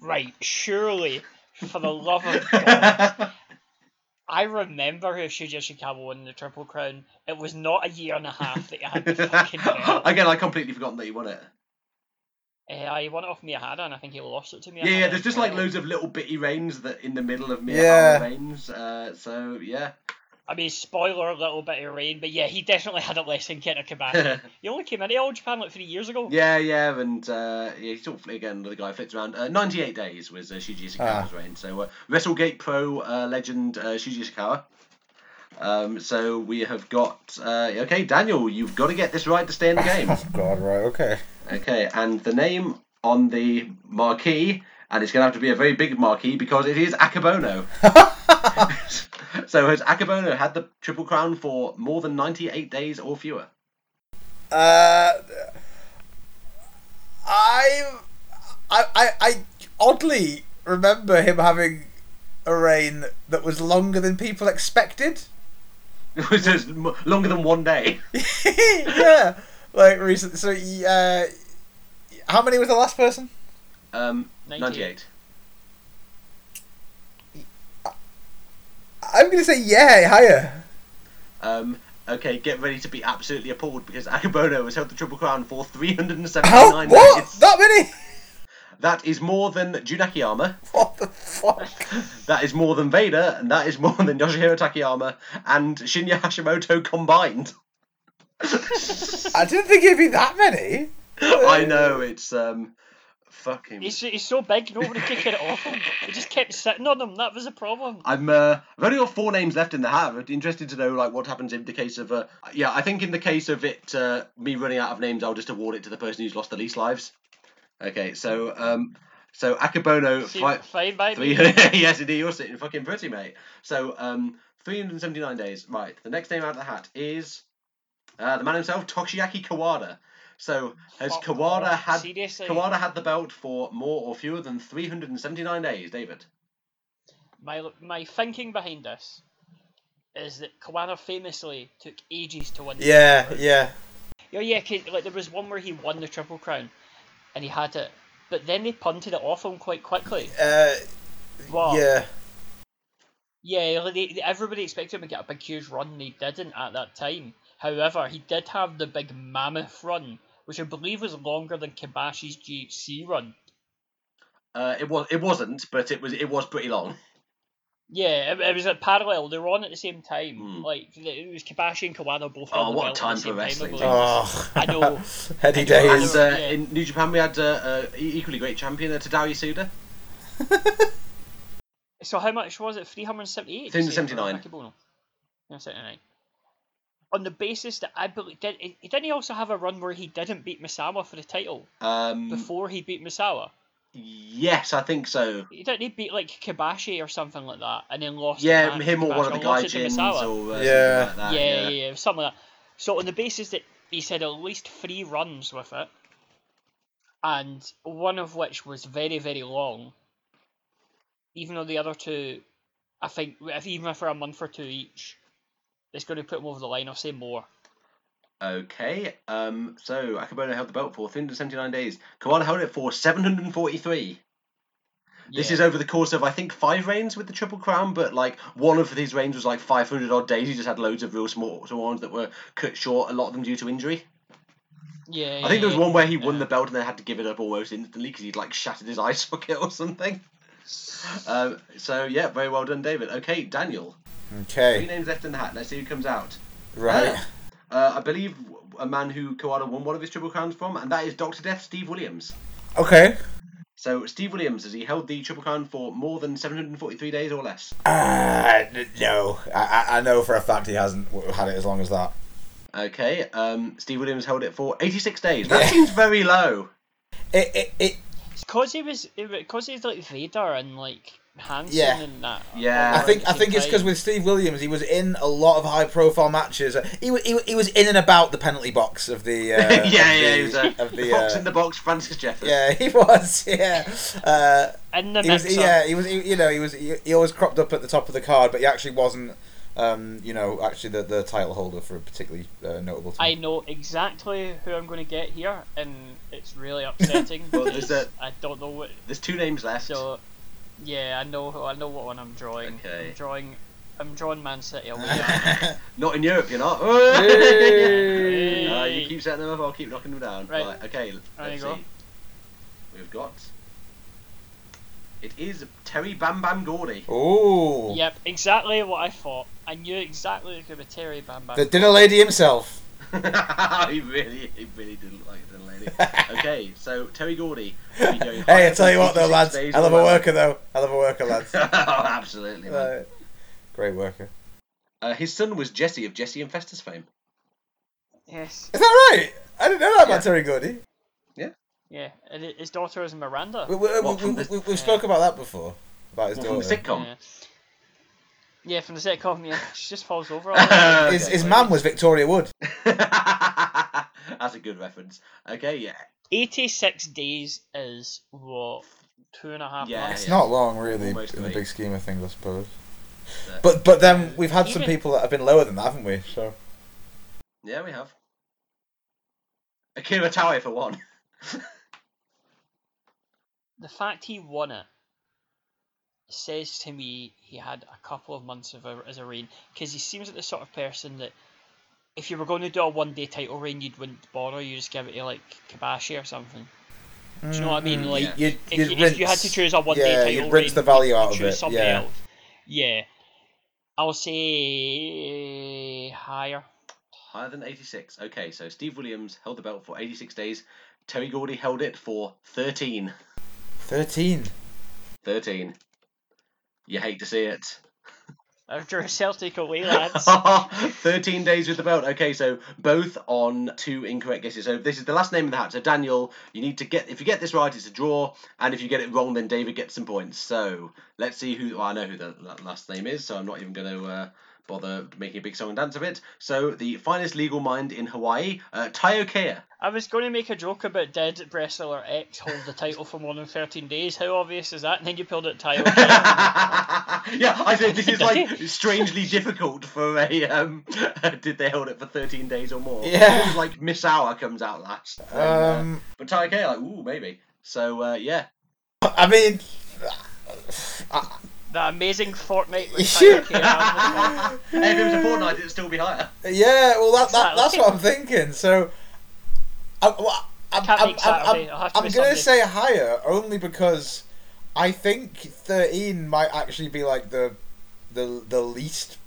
Right, surely, for the love of God. I remember who Shuji Ishikawa won the Triple Crown. It was not a year and a half that he had the fucking belt. Again, I completely forgotten that he won it. Uh, he won it off Miyahara and I think he lost it to Miyahara. Yeah, yeah, there's just like loads of little bitty reigns that in the middle of Miyahara Yeah. reigns. Uh, so, yeah. I mean, spoiler, a little bit of rain, but yeah, he definitely had it less than Kenta Kobashi. he only came into All Japan like three years ago. Yeah, yeah, and uh, yeah, he's all again. The guy flips around. Uh, Ninety-eight days was uh, Shuji Ishikawa's Ah. reign. So uh, WrestleGate Pro uh, legend uh, Shuji Ishikawa. Um, so we have got uh, okay, Daniel. You've got to get this right to stay in the game. Oh, God, right, okay. Okay, and the name on the marquee, and it's going to have to be a very big marquee because it is Akebono. so has Akebono had the Triple Crown for more than ninety-eight days or fewer? Uh, I, I, I, I oddly remember him having a reign that was longer than people expected. It was just longer than one day. yeah, like recently. So, uh, how many was the last person? Um, 98. 98. I'm gonna say yeah, higher. Um, okay, get ready to be absolutely appalled because Akebono has held the Triple Crown for 379 How? What? That many? That is more than Jun Akiyama. What the fuck? That is more than Vader, and that is more than Yoshihiro Takayama and Shinya Hashimoto combined. I didn't think it'd be that many. I know it's um, fucking. He's, he's so big, nobody could get it off him. He just kept sitting on him. That was a problem. I'm uh, I've only got four names left in the hat. I'm interested to know like what happens in the case of uh, yeah. I think in the case of it, uh, me running out of names, I'll just award it to the person who's lost the least lives. Okay, so um, so Akebono fight fine three. yes, indeed, you're sitting fucking pretty, mate. So um, 379 days. Right, the next name out of the hat is uh, the man himself, Toshiaki Kawada. So has Fuck Kawada off, had seriously? Kawada had the belt for more or fewer than 379 days, David? My my thinking behind this is that Kawada famously took ages to win. the Yeah, Triple Crown. yeah. Yeah, yeah. 'cause, like there was one where he won the Triple Crown, and he had it, but then they punted it off him quite quickly. Uh, What? yeah. Yeah, like they, they- everybody expected him to get a big huge run. They didn't at that time. However, he did have the big mammoth run, which I believe was longer than Kobashi's GHC run. Uh, it was it wasn't, but it was it was pretty long. Yeah, it, it was a parallel. They were on at the same time. Like it was Kobashi and Kawada both. Oh, held the what a belt at time the for same wrestling, Time, I James. believe. I know. Heady I know, I days. And uh, yeah. in New Japan, we had uh, uh, equally great champion, uh, Tadao Yasuda. So how much was it? Three hundred seventy-eight. 379. Seventy-nine. On the basis that I believe, did, didn't he also have a run where he didn't beat Misawa for the title Um, before he beat Misawa? yes, I think so. He didn't he beat like Kobashi or something like that, and then lost. Yeah, match him to or one of the lost it to Gaijins or uh, Yeah. like that. yeah, yeah, yeah, something like that. So on the basis that he said at least three runs with it, and one of which was very, very long, even though the other two, I think, if even for a month or two each, it's going to put him over the line. I'll say more. Okay, um, so Akebono held the belt for 379 days. Kawada held it for 743. This Yeah. is over the course of I think five reigns with the Triple Crown, but like one of these reigns was like 500 odd days. He just had loads of real small, small ones that were cut short. A lot of them due to injury. Yeah. I think there was one where he won the belt and then had to give it up almost instantly because he'd like shattered his eye socket or something. Um, so yeah, very well done, David. Okay, Daniel. Three Okay. names left in the hat. Let's see who comes out. Right. Uh, I believe a man who Kawada won one of his Triple Crowns from, and that is Doctor Death, Steve Williams. Okay. So Steve Williams has he held the Triple Crown for more than 743 days or less? Uh, no, I, I- I know for a fact he hasn't had it as long as that. Okay, um, Steve Williams held it for 86 days. That seems very low. It, it, it It's cause he was, because he's like Vader and like Hansen Yeah. and that. Yeah. I think I think it's because with Steve Williams, he was in a lot of high profile matches. He, wa- he, he was in and about the penalty box of the uh, yeah, of yeah, the, he was a of the box uh, in the box, Francis Jeffers. yeah he was yeah uh, In the he was yeah he was he, you know he was he, he always cropped up at the top of the card, but he actually wasn't um, you know actually the, the title holder for a particularly uh, notable I know exactly who I'm going to get here, and it's really upsetting. Well, there's a- I don't know what. There's two names left. So, yeah, I know. I know what one I'm drawing. Okay. I'm drawing. I'm drawing Man City away. Not in Europe, you're not. Hey. Uh, you keep setting them up, I'll keep knocking them down. Right. okay, There let's you go. see. We've got. It is Terry Bam Bam Gordy. Oh, Yep, exactly what I thought. I knew exactly it was going to be Terry Bam Bam. the dinner lady himself. he really, he really didn't like the lady. okay, so Terry Gordy. will be going Hey, I tell you what though, 86 lads, days hell of a worker though, hell of a worker, lads. oh, absolutely, man. Uh, great worker. Uh, his son was Jesse of Jesse and Festus fame. Yes. Is that right? I didn't know that Yeah. about Terry Gordy. Yeah, Yeah. and his daughter is Miranda. We, we, we, What, we, the- we, we've spoke about that before. About his What, from the sitcom? Yeah. Yeah, from the sitcom, yeah. She just falls over. all the time. His, his mum was Victoria Wood. That's a good reference. Okay, yeah. 86 days is what? Two and a half Yeah, months? It's not long, really, Almost in the three. big scheme of things, I suppose. Yeah. But but then we've had some Even- people that have been lower than that, haven't we? So Yeah, we have. Akira Taue for one. The fact he won it says to me he had a couple of months of a, as a reign because he seems like the sort of person that if you were going to do a one day title reign you'd wouldn't bother you just give it to like Kobashi or something do you know what I mean Mm, like you'd- if, you'd you, if you had to choose a one day yeah, title you'd rinse reign, the value out of choose it, yeah. else. yeah I'll say higher Higher than 86. Okay, so Steve Williams held the belt for 86 days. Terry Gordy held it for 13. thirteen. 13. You hate to see it. after a Celtic away lads 13 days with the belt. Okay, so both on two incorrect guesses. So this is the last name in the hat. So Daniel, you need to get if you get this right, it's a draw, and if you get it wrong, then David gets some points. So let's see who. Well, I know who the last name is, so I'm not even going to uh, bother making a big song and dance of it. So the finest legal mind in Hawaii, uh, Taiyo Kea. I was going to make a joke about did wrestler X hold the title for more than 13 days. How obvious is that? And then you pulled it Taiyo. yeah, I said this is like strangely difficult for a. Um, did they hold it for 13 days or more? Yeah. It was like Miss Hour comes out last. And, uh, Um, but Taiyo Kea, like, ooh, maybe. So uh, yeah. I mean, that amazing fortnight with Taiyo Kea. Hey, if it was a fortnight, it'd still be higher. yeah. Well, that, that that's what I'm thinking. So, I, well, I'm, I'm, I'm, I'm, it'll have to I'm gonna say higher only because I think 13 might actually be like the the the least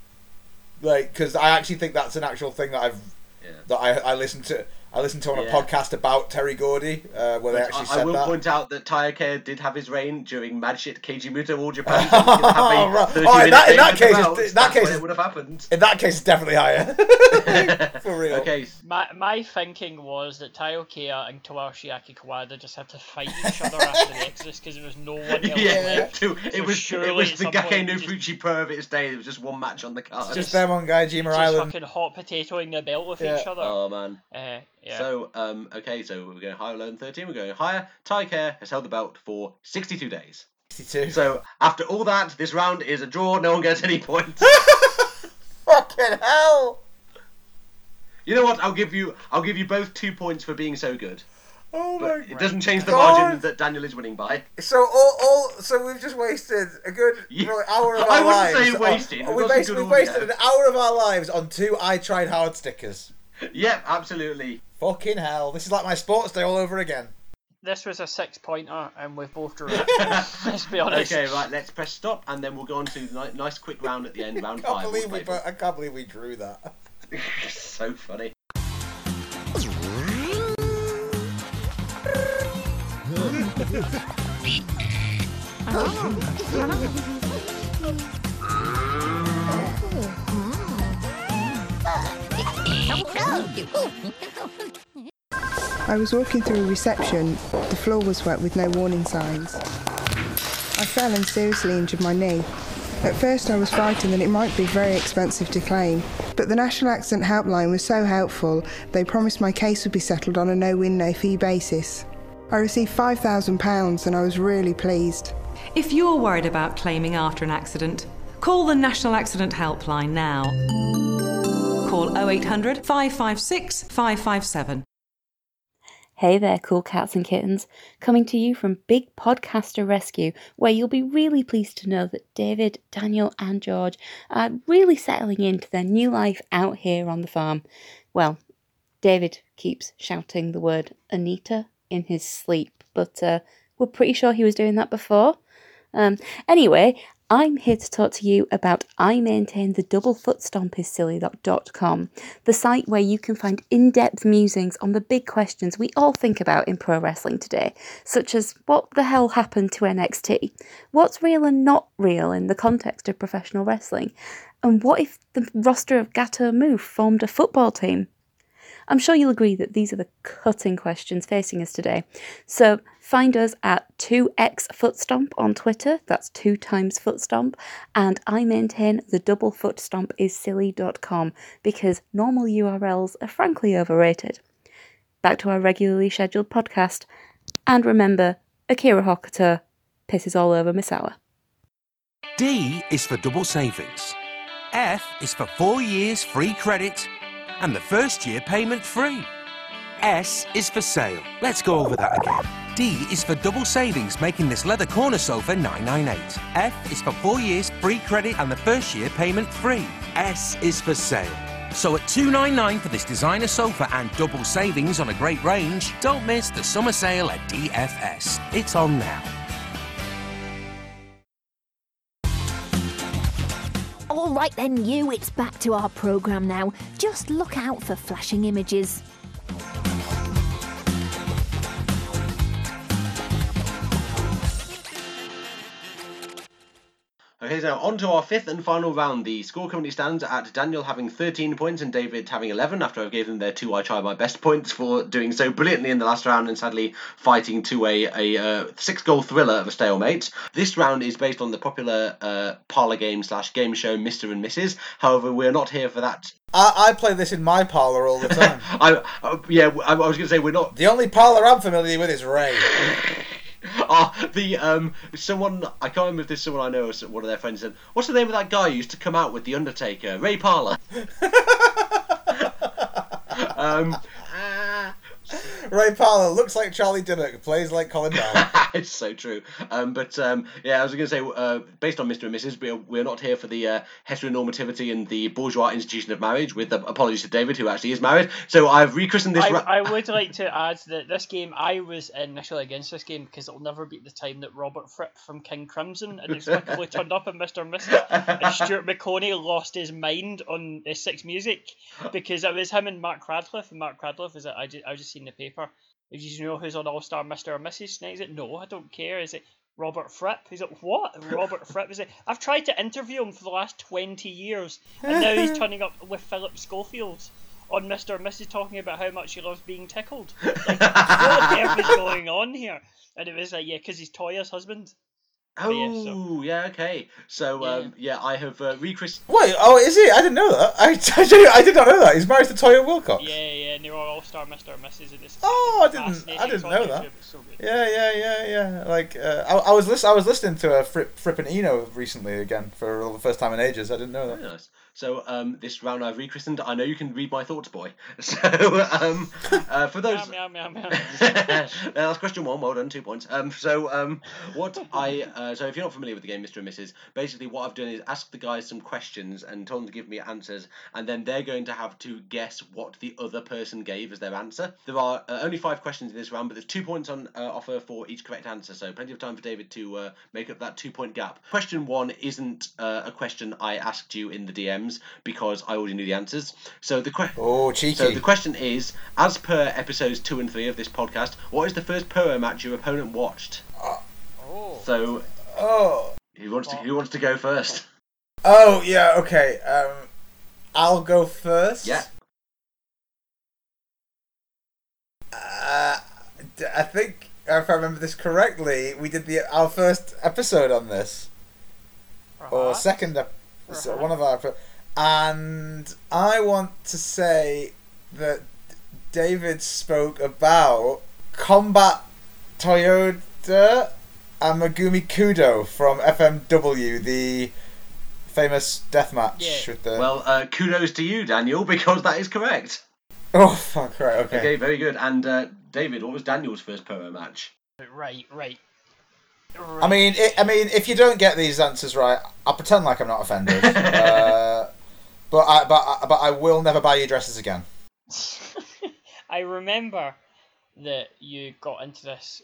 like because I actually think that's an actual thing that I've Yeah. that I I listened to I listened to on a Yeah. podcast about Terry Gordy uh, where they But actually I, I will that. point out that Taiyo Kea did have his reign during Mad Shit Keiji Muto All Japan. So he's gonna have a Oh, right. 30 Oh, in that- in that case, the in that case, it would have happened. In that case, it's definitely higher. For real. Okay, My, my thinking was that Taiyo Kea and Toshiaki Kawada just had to fight each other after the Exodus because there was no one else yeah, left. too. So it was surely it was at the some Gake point no just- Fuchi Pro of its day. There was just one match on the card. Just them on Gaijima just fucking hot potatoing the belt with Yeah. each other. Oh man. Uh, yeah. So um okay, so we're going higher, lower than thirteen. We're going higher. Ty Care has held the belt for sixty-two days. 62. So after all that, this round is a draw. No one gets any points. Fucking hell! you know what? I'll give you. I'll give you both two points for being so good. Oh But my it doesn't change the God. margin that Daniel is winning by. So all, all so we've just wasted a good Yeah. probably hour of I our wouldn't lives. say on- wasted, oh, we've we got some basically wasted an hour of our lives on two I tried hard stickers. Yep, absolutely. Fucking hell! This is like my sports day all over again. This was a six pointer, and we've both drew it. Let's be honest. Okay, right. Let's press stop, and then we'll go on to the ni- nice quick round at the end, round I can't five. believe We'll we. bo- I can't believe we drew that. so funny. I was walking through a reception. The floor was wet with no warning signs. I fell and seriously injured my knee. At first, I was frightened that it might be very expensive to claim, but the National Accident Helpline was so helpful, they promised my case would be settled on a no win, no fee basis. I received £5,000 and I was really pleased. If you're worried about claiming after an accident, call the National Accident Helpline now. Call 0800 556 557. Hey there, cool cats and kittens. Coming to you from Big Podcaster Rescue, where you'll be really pleased to know that David, Daniel, and George are really settling into their new life out here on the farm. Well, David keeps shouting the word Anita in his sleep, but uh, we're pretty sure he was doing that before. Um, anyway, I'm here to talk to you about I maintain the double foot stomp is silly.com, the site where you can find in depth musings on the big questions we all think about in pro wrestling today, such as what the hell happened to NXT? What's real and not real in the context of professional wrestling? And what if the roster of Gatoh Move formed a football team? I'm sure you'll agree that these are the cutting questions facing us today. So find us at 2x footstomp on Twitter, that's 2 times footstomp, and I maintain the double foot stomp is silly.com because normal URLs are frankly overrated. Back to our regularly scheduled podcast. And remember, Akira Hokuto pisses all over Misawa. D is for double savings. F is for four years free credit and the first year payment free. S is for sale. Let's go over that again. D is for double savings, making this leather corner sofa 998. F is for four years free credit and the first year payment free. S is for sale. So at 299 for this designer sofa and double savings on a great range, don't miss the summer sale at DFS. It's on now. All right then, you, it's back to our programme now. Just look out for flashing images. Okay, so on to our fifth and final round. The score currently stands at Daniel having 13 points and David having 11 after I've given them their two I try my best points for doing so brilliantly in the last round and sadly fighting to a, a uh, six goal thriller of a stalemate. This round is based on the popular uh, parlour game slash game show Mr. and Mrs. However, we're not here for that. I, I play this in my parlour all the time. I, uh, yeah, I, I was going to say we're not. The only parlour I'm familiar with is Ray. Oh, the um, someone I can't remember if this is someone I know or one of their friends said, "What's the name of that guy who used to come out with the Undertaker? Ray Parlour." um, Ray Parlour looks like Charlie Dimmock, plays like Colin Down. it's so true. Um, but um, yeah, I was going to say, uh, based on Mr. and Mrs., we're, we're not here for the uh, heteronormativity and the bourgeois institution of marriage. With uh, apologies to David, who actually is married. So I've rechristened this. I, ra- I would like to add that this game, I was initially against this game because it'll never beat the time that Robert Fripp from King Crimson inexplicably turned up in Mr. and Mrs. and Stuart Maconie lost his mind on uh, Six Music because it was him and Mark Radcliffe. And Mark Radcliffe is it? I just, I just seen the paper. Did you know who's on All Star Mr. or Mrs. tonight? Is it no? I don't care. Is it Robert Fripp? He's like, what? Robert Fripp? Is it? I've tried to interview him for the last 20 years, and now he's turning up with Philip Schofield on Mr. and Mrs. talking about how much he loves being tickled. Like, what the is going on here? And it was like, yeah, because he's Toyah's husband. But yeah, so- Oh, yeah, okay. So, um, yeah, I have uh, rechristened. Wait, oh, is he? I didn't know that. I, I, did- I did not know that. He's married to Toyah Willcox. Yeah, yeah, and they were all star Mr. and Mrs. and it's Oh, I didn't. I didn't know that. so. Yeah, yeah, yeah, yeah. Like, uh, I, I was listen, I was listening to a Fripp, Fripp and Eno recently again for the first time in ages. I didn't know that. Very nice. So um, this round I've rechristened. I know you can read my thoughts, boy. So um, uh, for those, Meow, meow, meow, meow. that's question one. Well done, two points. Um, so um, what I Uh, so if you're not familiar with the game, Mr. and Mrs., basically what I've done is ask the guys some questions and told them to give me answers, and then they're going to have to guess what the other person gave as their answer. There are uh, only five questions in this round, but there's two points on uh, offer for each correct answer, so plenty of time for David to uh, make up that two point gap. Question one isn't uh, a question I asked you in the DMs because I already knew the answers. So the question. Oh, cheeky. So the question is, as per episodes two and three of this podcast, what is the first Puro match your opponent watched? Oh. So Oh. who wants to who wants to go first? Oh yeah. Okay. Um, I'll go first. Yeah. Uh, d- I think if I remember this correctly, we did the our first episode on this, or second ep- so one of our, epi- and I want to say that David spoke about Combat Toyoda and Megumi Kudo from FMW, the famous death deathmatch with the. Well, uh, kudos to you, Daniel, because that is correct. oh fuck! Right. Okay. Okay, very good. And uh, David, what was Daniel's first Puro match? Right, right. I mean, it, I mean, if you don't get these answers right, I'll pretend like I'm not offended. uh, but I, but I, but I will never buy you dresses again. I remember that you got into this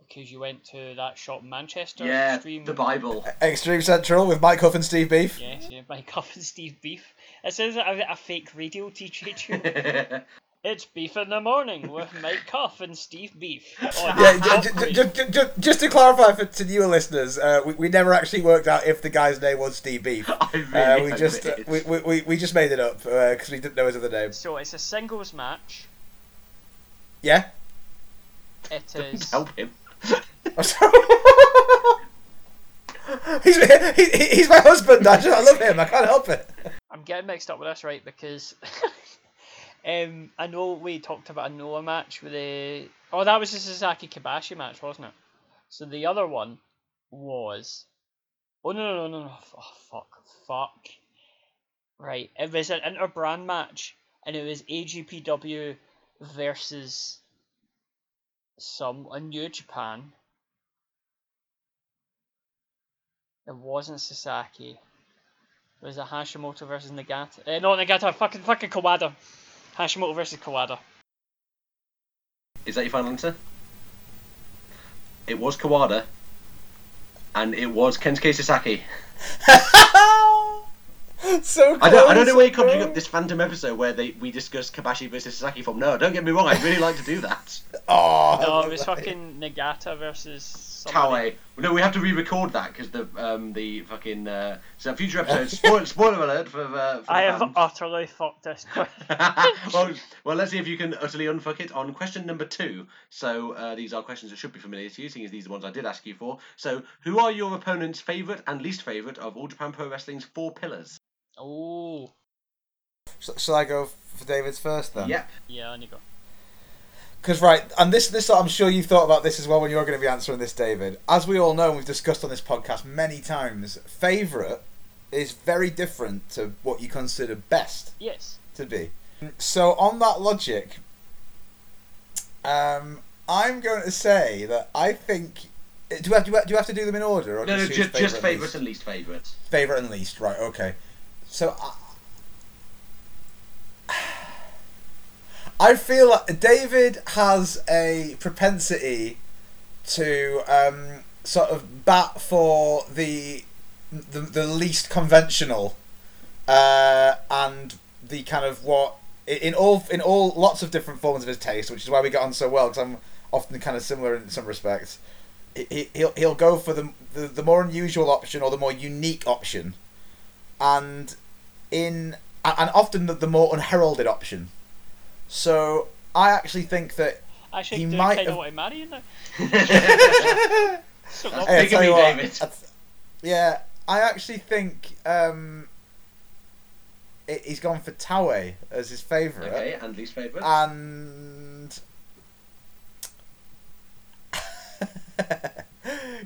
because you went to that shop in Manchester. Yeah, Extreme... the Bible. Extreme Central with Mike Huff and Steve Beef. Yes, yeah, Mike Huff and Steve Beef. It says a, a fake radio teacher. it's Beef in the Morning with Mike Huff and Steve Beef. Yeah, Top j- j- j- j- just to clarify for to newer listeners, uh, we, we never actually worked out if the guy's name was Steve Beef. uh, we just it we, we, we, we just made it up because we didn't know his other name. So it's a singles match. Yeah. It is. Help him. He's, he, he- he's my husband. I, just, I love him. I can't help it. I'm getting mixed up with this, right? Because um, I know we talked about a Noah match with the. Oh, that was the Sasaki Kobashi match, wasn't it? So the other one was. Oh no no no no! no. Oh, fuck fuck. Right, it was an interbrand match, and it was AJPW versus some in New Japan. It wasn't Sasaki. It was a Hashimoto versus Nagata? Uh, not Nagata, fucking fucking Kawada. Hashimoto versus Kawada. Is that your final answer? It was Kawada, and it was Kensuke Sasaki. so I don't, I don't know where you're so conjuring close. up this phantom episode where they we discuss Kobashi versus Sasaki from. No, don't get me wrong, I'd really like to do that. Oh, no, it was fucking Nagata versus somebody. Kawaii. No, we have to re-record that because the um the fucking uh, so future episodes. Spoiler, spoiler alert for. Uh, for I the have fans. utterly fucked this. well, well, let's see if you can utterly unfuck it on question number two. So uh, these are questions that should be familiar to you, seeing as these are the ones I did ask you for. So, who are your opponent's favourite and least favourite of All Japan Pro Wrestling's four pillars? Oh. Sh- Shall I go for David's first then? Yep. Yeah, on you go. Because right, and this this I'm sure you've thought about this as well when you're going to be answering this, David. As we all know, and we've discussed on this podcast many times. Favorite is very different to what you consider best Yes. to be. So on that logic, um, I'm going to say that I think. Do we have, do we have, have to do them in order? Or No, no, choose just just and favourite least? and least favourite. Favorite and least, right? Okay. So I, I feel like David has a propensity to um, sort of bat for the the, the least conventional uh, and the kind of what in all in all lots of different forms of his taste, which is why we get on so well because I'm often kind of similar in some respects. He- He, he'll he'll go for the, the the more unusual option or the more unique option, and in and often the, the more unheralded option. So I actually think that Actually, he do might kind of have. want to marry now. Hey, I Think of tell me, you what, David. I th- yeah, I actually think um, i- he's gone for Taue as his favourite. Okay, and least favourite. And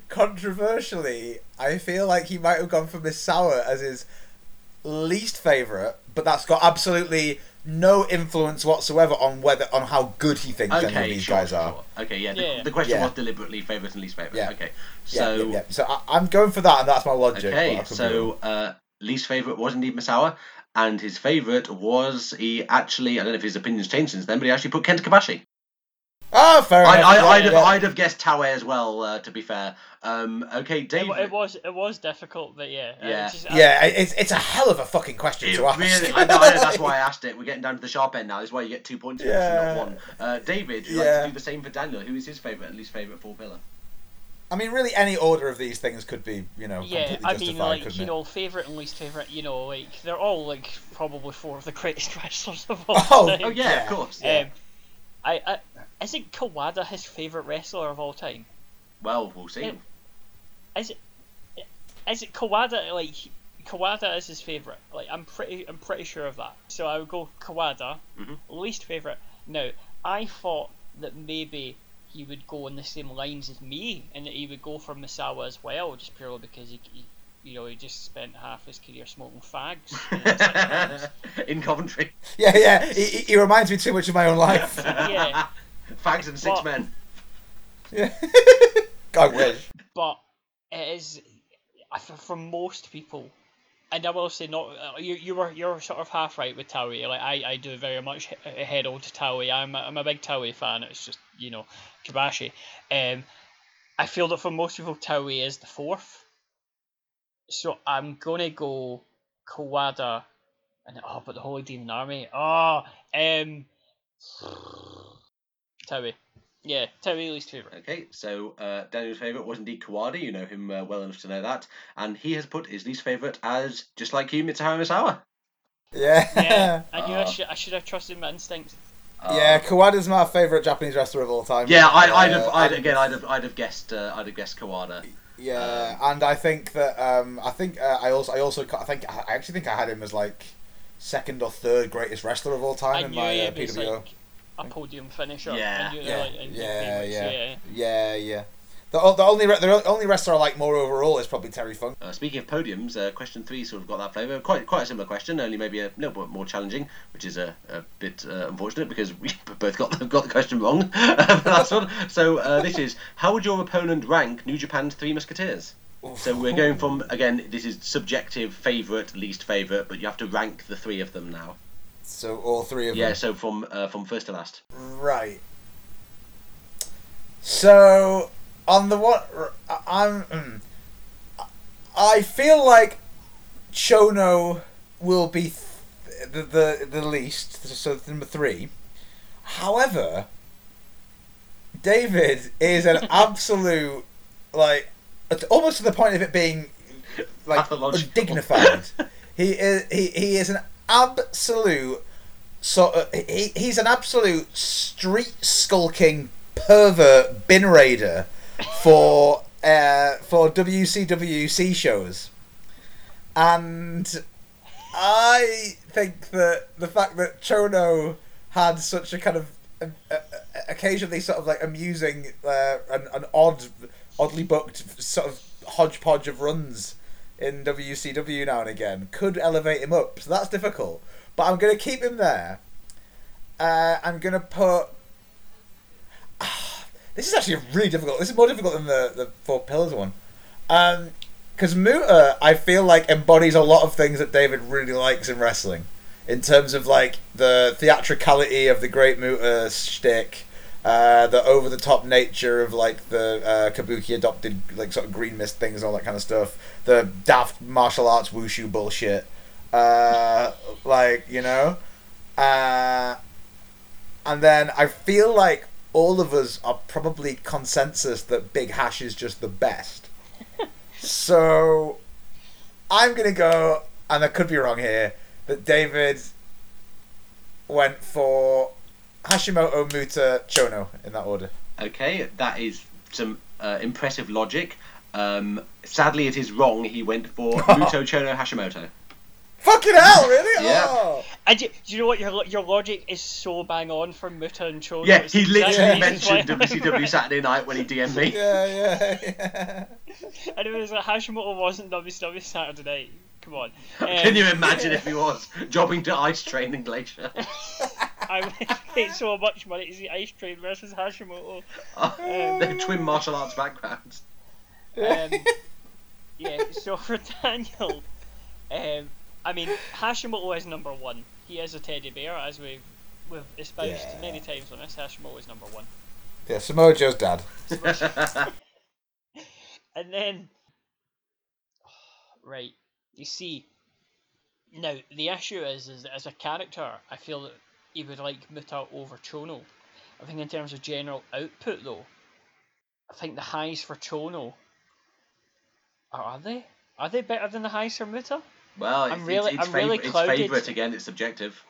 controversially, I feel like he might have gone for Misawa as his least favourite, but that's got absolutely no influence whatsoever on whether on how good he thinks any of these sure, guys are. sure. Okay, yeah. The, Yeah. the question Yeah. was deliberately favourite and least favourite. Yeah. Okay. So yeah, yeah. So I, I'm going for that, and that's my logic. okay, so uh, least favourite was indeed Misawa, and his favourite was he actually I don't know if his opinions changed since then, but he actually put Kenta Kobashi. oh, fair I, enough. I, yeah, I'd, have. I'd have guessed Taue as well. Uh, to be fair. Um, okay, It, David. wa- it was it was difficult, but yeah. uh, Yeah. just- yeah, it's it's a hell of a fucking question to ask. really, I know, I know, that's why I asked it. We're getting down to the sharp end now. This is why you get two points for this and Yeah. not one. Uh, David, would you like to do the same for Daniel? Who is his favourite and least favourite four pillar? I mean, really, any order of these things could be, you know, Yeah, completely I mean, like you it? know, favorite and least favorite. You know, like they're all like probably four of the greatest wrestlers of all Oh, time. Oh yeah, of course. Um, I, I isn't Kawada his favorite wrestler of all time? Well, we'll see. Yeah. Is it? Is it Kawada? Like Kawada is his favorite. Like I'm pretty, I'm pretty sure of that. So I would go Kawada, Mhm. least favorite. Now I thought that maybe he would go on the same lines as me, and that he would go for Misawa as well, just purely because he, he you know, he just spent half his career smoking fags. you know, sitting around. In Coventry. Yeah, yeah. He, he- he reminds me too much of my own life. yeah, Fags and six But- men. Yeah. I wish. but it is I f- for most people. And I will say, not uh, you. You were you're sort of half right with Taue. Like I, I do very much he- head on to Taue. I'm a, I'm a big Taue fan. It's just you know Kobashi. Um, I feel that for most people, Taue is the fourth. So I'm gonna go Kawada, and oh, but the Holy Demon Army. Oh, um, Taue. Yeah, Taue least favorite. Okay, so uh, Daniel's favourite was indeed Kawada. You know him uh, well enough to know that, and he has put his least favourite as just like you, Mitsuharu Misawa. Yeah. Yeah, I knew I Uh, should I should have trusted my instincts. yeah, Kawada's my favourite Japanese wrestler of all time. Yeah, I, I'd have, Uh, I'd, again, I'd have, I'd have guessed, uh, I'd have guessed Kawada. Yeah, and I think that um, I think uh, I also I also I think I actually think I had him as like second or third greatest wrestler of all time I in my uh, PWO. like a podium finisher. Yeah. I knew, yeah, like, I knew yeah, he was- yeah, yeah, yeah. The, the only the only wrestler I like more overall is probably Terry Funk. Uh, speaking of podiums, uh, question three sort of got that flavour. Quite, quite a similar question, only maybe a little bit more challenging, which is a, a bit uh, unfortunate because we both got the, got the question wrong. for that one. So uh, this is: How would your opponent rank New Japan's Three Musketeers? So we're going from again. This is subjective favourite, least favourite, but you have to rank the three of them now. So all three of Yeah. them. So from uh, from first to last. Right. So on the what I'm. mm, I feel like Chono will be th- the, the the least, so number three. However, David is an absolute like almost to the point of it being like undignified. he is he, he is an absolute sort of he, he's an absolute street skulking pervert bin raider for uh, for WCWC shows, and I think that the fact that Chono had such a kind of uh, uh, occasionally sort of like amusing uh, and an odd, oddly booked sort of hodgepodge of runs in WCW now and again could elevate him up. So that's difficult, but I'm going to keep him there. Uh, I'm going to put. this is actually really difficult. This is more difficult than the the four pillars one. Um, because Muta, I feel like embodies a lot of things that David really likes in wrestling, in terms of like the theatricality of the Great Muta shtick, uh, the over the top nature of like the uh, Kabuki adopted like sort of green mist things, and all that kind of stuff, the daft martial arts wushu bullshit, uh, like you know, uh, and then I feel like all of us are probably consensus that Big Hash is just the best. so I'm gonna go, and I could be wrong here, that David went for Hashimoto, Muta, Chono in that order. Okay, that is some uh, impressive logic. Um, sadly, it is wrong. He went for Muto Chono Hashimoto. Fucking hell, really? Yeah. Oh. And you, do you know what your your logic is so bang on for Muta and Chono. Yeah, he literally the reason mentioned why- WCW Saturday Night when he DM'd me. Yeah, yeah, yeah. And it was like Hashimoto wasn't WCW Saturday Night. come on. Can Um, you imagine if he was jobbing to Ice Train and Glacier? I would pay so much money to see Ice Train versus Hashimoto. They're twin martial arts backgrounds. Um, yeah, so for Daniel, um, I mean, Hashimoto is number one. He is a teddy bear, as we've, we've espoused Yeah. many times on this. Hashimoto is number one. Yeah, Samoa Joe's dad. And then, right, you see, now the issue is, is that as a character, I feel that he would like Muta over Chono. I think in terms of general output, though, I think the highs for Chono are, are they? Are they better than the highs for Muta? Well, I'm it's, really- it's, it's, I'm really fav- it's favourite again. It's subjective.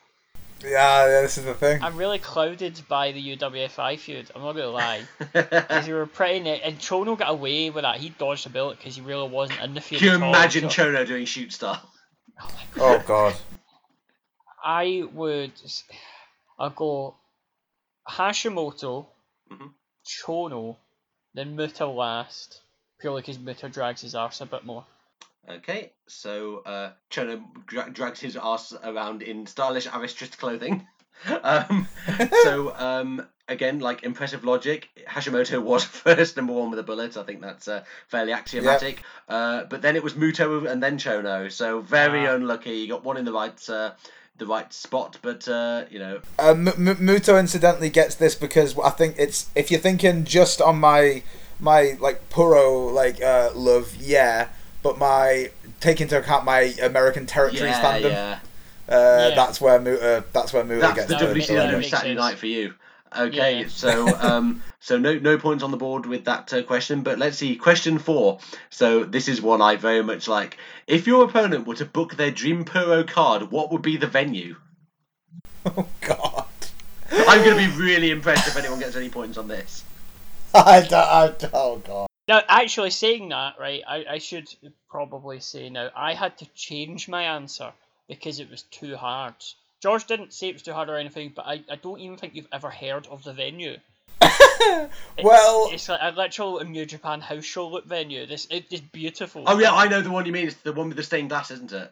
Yeah, yeah, this is the thing. I'm really clouded by the UWFI feud. I'm not gonna lie, because you were pretty ne- and Chono got away with that. He dodged a bullet because he really wasn't in the feud. Can you imagine Chono doing shoot star? Oh, oh God. I would. I'll go Hashimoto, Chono, then Muta last, purely because Muta drags his arse a bit more. Okay, so uh, Chono dra- drags his ass around in stylish aristocrat clothing. um, so um, again, like impressive logic, Hashimoto was first number one with a bullet. I think that's uh, fairly axiomatic. Uh, but then it was Muto and then Chono. So very Ah. unlucky. You got one in the right uh, the right spot, but uh, you know. Uh, M- M- Muto incidentally gets this because I think it's if you're thinking just on my my like Puro like uh, love, yeah, but my take into account my American territories Yeah, fandom. yeah. Uh, Yeah. That's where Muta. That's where Muta That's gets the the- WCW the- Saturday night for you. Okay, Yeah. so um, so no no points on the board with that uh, question, but let's see question four. So this is one I very much like. If your opponent were to book their Dream Puro card, what would be the venue? Oh God! I'm going to be really impressed if anyone gets any points on this. I don't, I don't, oh God. Now, actually saying that, right, I, I should probably say now, I had to change my answer because it was too hard. George didn't say it was too hard or anything, but I, I don't even think you've ever heard of the venue. well, it's like a literal New Japan house show look venue. This it is beautiful. Oh yeah, I know the one you mean. It's the one with the stained glass, isn't it?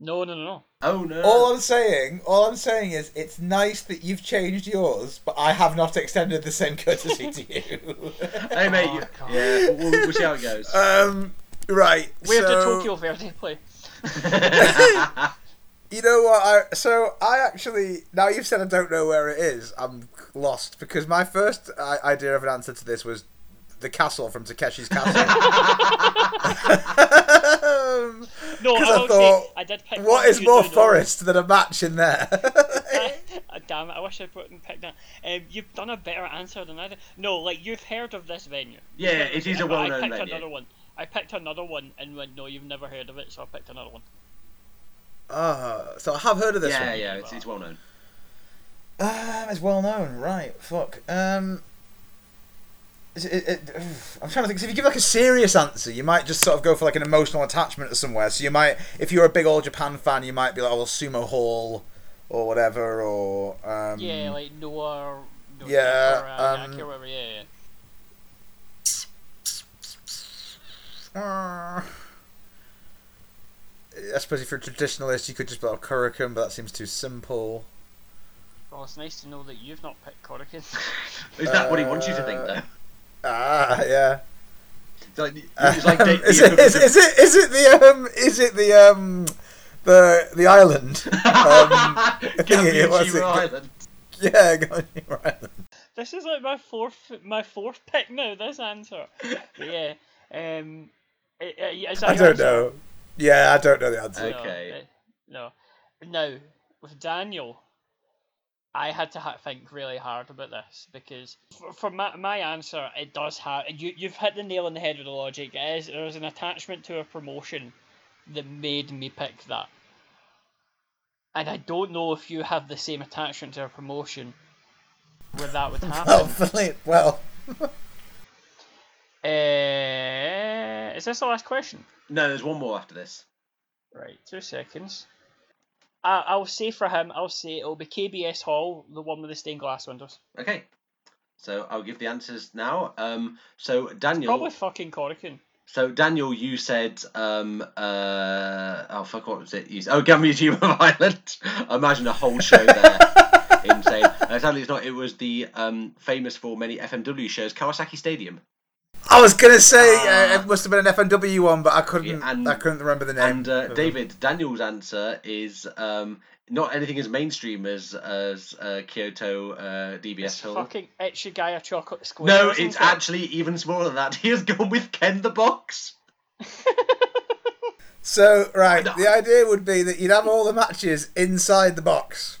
No, no, no, no. Oh no. All I'm saying, all I'm saying is, it's nice that you've changed yours, but I have not extended the same courtesy to you. hey mate, you, yeah, we'll, we'll see how it goes. Um, right. Where did so- Tokyo Verdy play? You know what? I so I actually now you've said I don't know where it is. I'm lost because my first idea of an answer to this was the castle from Takeshi's Castle. um, No, 'cause I I thought, say, I did pick what one is you more do know. forest than a match in there? Ah, damn it! I wish I wouldn't picked that. Um, you've done a better answer than I did. No, like you've heard of this venue. Yeah, You've heard it of is a well-known venue. I picked venue. another one. I picked another one and went, no, you've never heard of it, so I picked another one. Ah, so I have heard of this yeah, one. yeah, it's, it's well known. Um, it's well known, right? Fuck. Um, is it, it, it- I'm trying to think. 'cause if you give like a serious answer, you might just sort of go for like an emotional attachment to somewhere. So you might, if you're a big old Japan fan, you might be like, "Oh, well, Sumo Hall," or whatever, or um, yeah, like Noah. Noah yeah, or, uh, um, Aki or whatever, yeah, yeah. uh, I suppose if you're a traditionalist, you could just put like Korakuen, but that seems too simple. Well, it's nice to know that you've not picked Korakuen. Is that what he wants you to think though? Ah, yeah. It's like, it's like Um, the- is, it, is, is it is it the um is it the um the the island? Um, thingy, what's it? Island. Yeah, Gambichiro Island. This is like my fourth, my fourth pick now. This answer. But yeah. Um. i- i- is that I don't answer? Know. Yeah, I don't know the answer. Okay. No, No. Now, with Daniel, I had to ha- think really hard about this because for, for my, my answer, it does have. You, you've hit the nail on the head with the logic. It is, there was an attachment to a promotion that made me pick that. And I don't know if you have the same attachment to a promotion where that would happen. Hopefully, well, Uh, is this the last question? No, there's one more after this. Right, two seconds. I, I'll say for him, I'll say it'll be KBS Hall, the one with the stained glass windows. Okay. So I'll give the answers now. Um, so Daniel. Probably fucking Korakuen. So Daniel, you said, um, uh, oh fuck, what was it? You said, oh, Gamma of Ireland. Imagine a whole show there. Insane. Uh, sadly, it's not. It was the um, famous for many FMW shows, Kawasaki Stadium. I was gonna say uh, it must have been an FMW one, but I couldn't. and- I couldn't remember the name. And uh, David, Daniel's answer is um, not anything as mainstream as as uh, Kyoto uh, KBS It's Hall. fucking Ichigaya Chocolate Square. No, it's it? actually even smaller than that. He has gone with Ken the Box. So right, the idea would be that you'd have all the matches inside the box.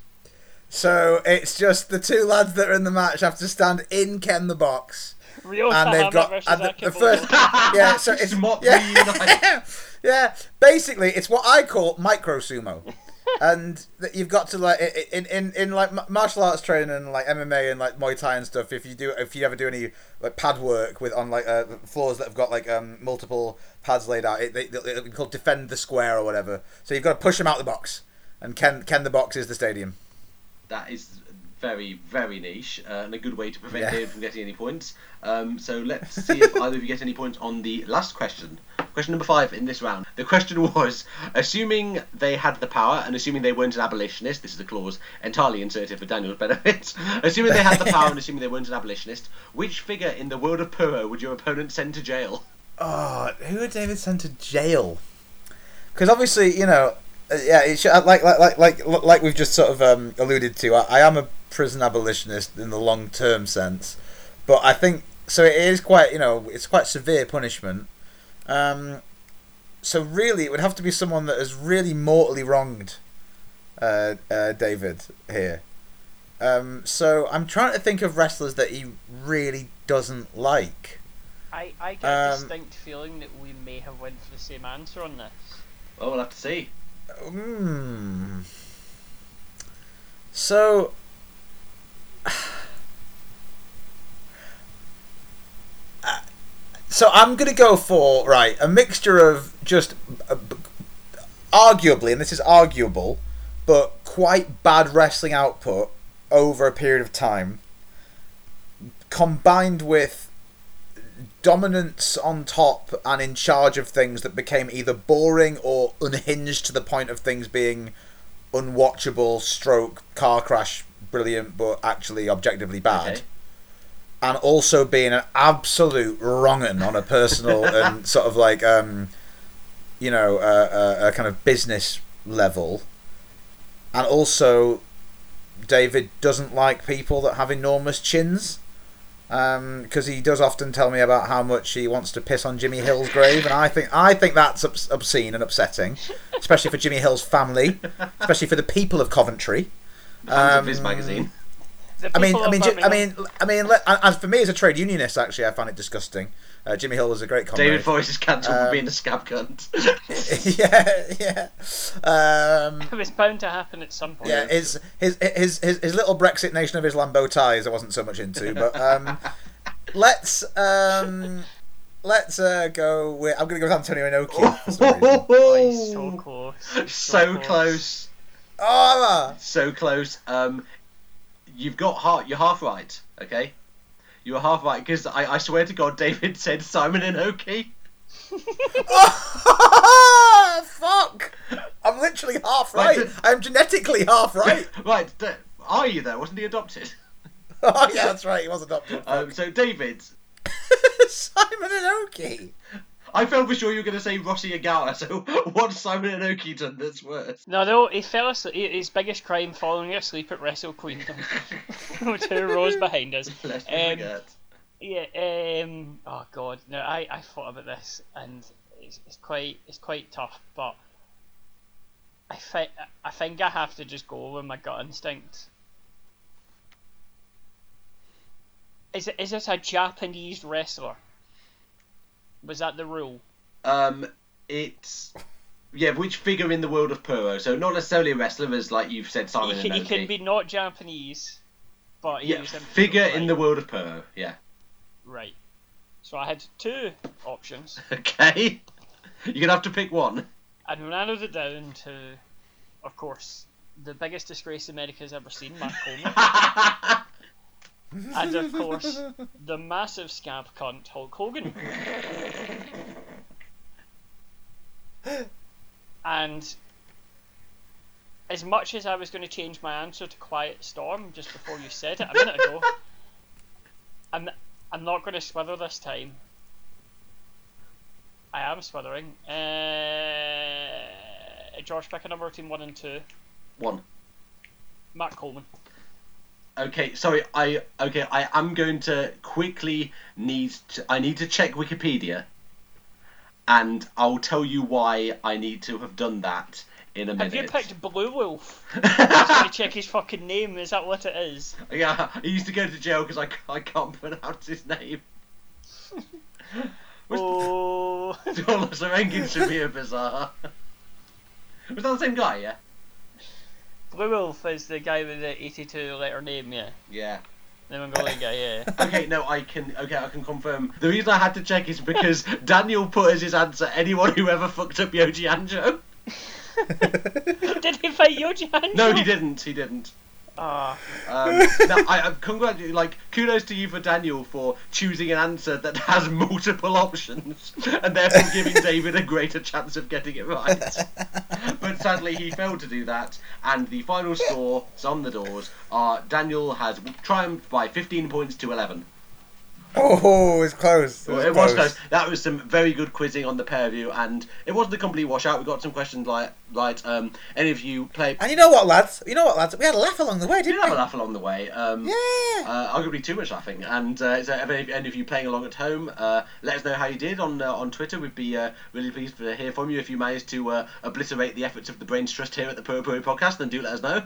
So it's just the two lads that are in the match have to stand in Ken the box. Ryo and they've got and the, the first yeah so it's yeah, yeah. Basically it's what I call micro sumo and that you've got to like in in in like martial arts training and like MMA and like Muay Thai and stuff if you do if you ever do any like pad work with on like uh, floors that have got like um multiple pads laid out it, they, it'll be called defend the square or whatever. So you've got to push them out the box. And Ken Ken the box is the stadium. That is very, very niche uh, and a good way to prevent Yeah. David from getting any points. Um, so let's see if either of you get any points on the last question. Question number five in this round. The question was assuming they had the power and assuming they weren't an abolitionist, this is a clause entirely inserted for Daniel's benefit. assuming they had the power and assuming they weren't an abolitionist, which figure in the world of Puro would your opponent send to jail? Oh, who would David send to jail? Because obviously, you know, uh, yeah, it should, like like like like like we've just sort of um, alluded to. I, I am a prison abolitionist in the long term sense, but I think so. It is quite, you know, it's quite severe punishment. Um, so really, it would have to be someone that has really mortally wronged uh, uh, David here. Um, so I'm trying to think of wrestlers that he really doesn't like. I, I get a Um, distinct feeling that we may have went for the same answer on this. Well, we'll have to see. Hmm. So. So I'm gonna go for right a mixture of just uh, arguably, and this is arguable, but quite bad wrestling output over a period of time, combined with dominance on top and in charge of things that became either boring or unhinged to the point of things being unwatchable stroke car crash brilliant but actually objectively bad Okay. and also being an absolute wrong'un on a personal and sort of like um you know uh, a, a kind of business level and also David doesn't like people that have enormous chins because he does often tell me about how much he wants to piss on Jimmy Hill's grave, and I think I think that's obs- obscene and upsetting, especially for Jimmy Hill's family, especially for the people of Coventry. Fans of his Um, magazine. I mean, I mean, Ji- I mean, I mean, let- as for me as a trade unionist, actually, I find it disgusting. Uh, Jimmy Hill was a great comrade. David Voice is cancelled for Um, being a scab cunt. yeah, yeah. Um, It was bound to happen at some point. yeah, his his his his, his little Brexit Nation of Islam bow ties I wasn't so much into, but um, let's um, let's uh, go with I'm gonna go with Antonio Inoki. for some reason. Oh, so close. so close. Oh, So close. Um, you've got half. You're half right. Okay. You were half right because I, I swear to God, David said Simon Inoki. fuck! I'm literally half Right, right. I'm genetically half right. right. d- Are you though? Wasn't he adopted? oh yeah, that's right. He was adopted. Um, so David, Simon and Oki. I felt for sure you were going to say Rossy Ogawa. So what's Simon Inoki done that's worse? No, no, he fell asleep. His biggest crime falling asleep at Wrestle Queendom. Two rows behind us. Lest we Um, forget. Yeah. Um. Oh God. No. I, I thought about this, and it's, it's quite it's quite tough. But I think I think I have to just go with my gut instinct. Is is it a Japanese wrestler? Was that the rule? Um, it's yeah. Which figure in the world of Puro? So not necessarily a wrestler, as like you've said, Simon he, he can be not Japanese, but he yeah, was in figure right, in the world of Puro. Yeah. right. So I had two options. Okay. You're gonna have to pick one. And when I narrowed it down to, of course, the biggest disgrace America's ever seen, Mark Coleman. and of course, the massive scab cunt Hulk Hogan. and as much as I was going to change my answer to Quiet Storm just before you said it a minute ago, I'm, I'm not going to swither this time. I am swithering. Uh, George, pick a number between 1 and 2. 1. Matt Coleman. Okay, sorry. I okay. I am going to quickly need. To, I need to check Wikipedia, and I'll tell you why I need to have done that in a minute. Have you picked Blue Wolf? Just to check his fucking name. Is that what it is? Yeah, he used to go to jail because I, I can't pronounce his name. oh. Dolores Rankin should be a bizarre. Was that the same guy? Yeah. Blue Wolf is the guy with the 82 letter name, yeah. Yeah. Name of the Mongolian guy, yeah. okay, no, I can. Okay, I can confirm. The reason I had to check is because Daniel put as his answer anyone who ever fucked up Yoji Anjo. Did he fight Yoji Anjo? No, he didn't. He didn't. Ah. Um, no, I, I congratulate, like, kudos to you for Daniel for choosing an answer that has multiple options and therefore giving David a greater chance of getting it right. but sadly, he failed to do that, and the final score on the doors. Are Daniel has triumphed by 15 points to 11. Oh, it's close. It was, it was close. close. That was some very good quizzing on the pair of you, and it wasn't a complete washout. We got some questions like, right, um, any of you play? And you know what, lads? You know what, lads? We had a laugh along the way, We didn't did we? have a laugh along the way. Um, Yeah. Uh, arguably too much laughing. And uh, so if any, any of you playing along at home, uh, let us know how you did on uh, on Twitter. We'd be uh, really pleased to hear from you. If you managed to uh, obliterate the efforts of the Brains Trust here at the Puro Puro podcast, then do let us know.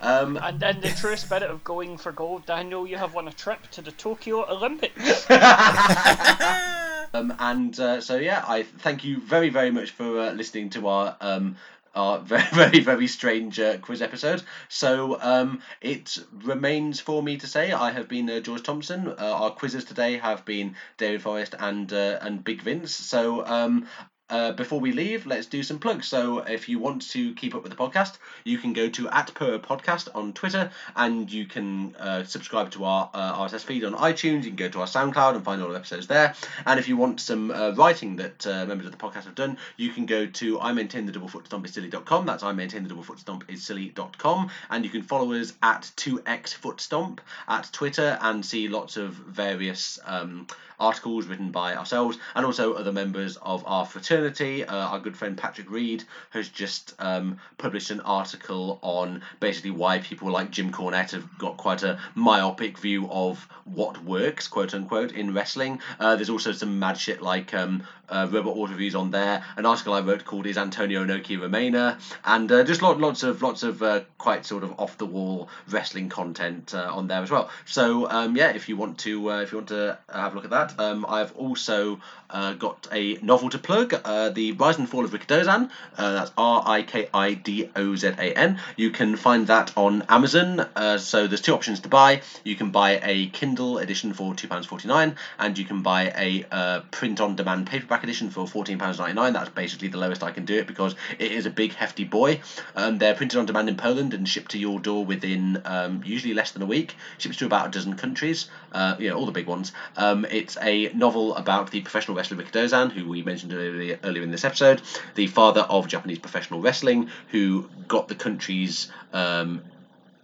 Um, And in the true spirit of going for gold, Daniel, you have won a trip to the Tokyo Olympics. Um, and uh, so yeah, I thank you very very much for uh, listening to our um, our very very very strange uh, quiz episode. So um, it remains for me to say I have been uh, George Thompson. Uh, our quizzes today have been David Forrest and uh, and Big Vince. So. Um, uh, before we leave, let's do some plugs. So, if you want to keep up with the podcast, you can go to at Puro Podcast on Twitter, and you can uh, subscribe to our uh, RSS feed on iTunes. You can go to our SoundCloud and find all the episodes there. And if you want some uh, writing that uh, members of the podcast have done, you can go to I maintain the double foot stomp is silly.com. That's I maintain the double foot stomp is silly.com. And you can follow us at 2x foot stomp at Twitter and see lots of various. Um, articles written by ourselves and also other members of our fraternity. Uh, our good friend Patrick Reed has just um, published an article on basically why people like Jim Cornette have got quite a myopic view of what works, quote unquote, in wrestling. Uh, there's also some mad shit like um, uh, Robot reviews on there. An article I wrote called "Is Antonio Inoki Romana?" and uh, just lot, lots of lots of uh, quite sort of off the wall wrestling content uh, on there as well. So um, yeah, if you want to uh, if you want to have a look at that, um, I've also uh, got a novel to plug, The Rise and Fall of Rikidozan. Uh, that's R I K I D O Z A N. You can find that on Amazon. So there's two options to buy. You can buy a Kindle edition for £2.49 and you can buy a print on demand paperback edition for £14.99. That's basically the lowest I can do it because it is a big, hefty boy. Um, they're printed on demand in Poland and shipped to your door within um, usually less than a week. Ships to about a dozen countries, uh, you know, all the big ones. Um, it's a novel about the professional wrestler Rikidozan, who we mentioned earlier, earlier in this episode, the father of Japanese professional wrestling, who got the country's um,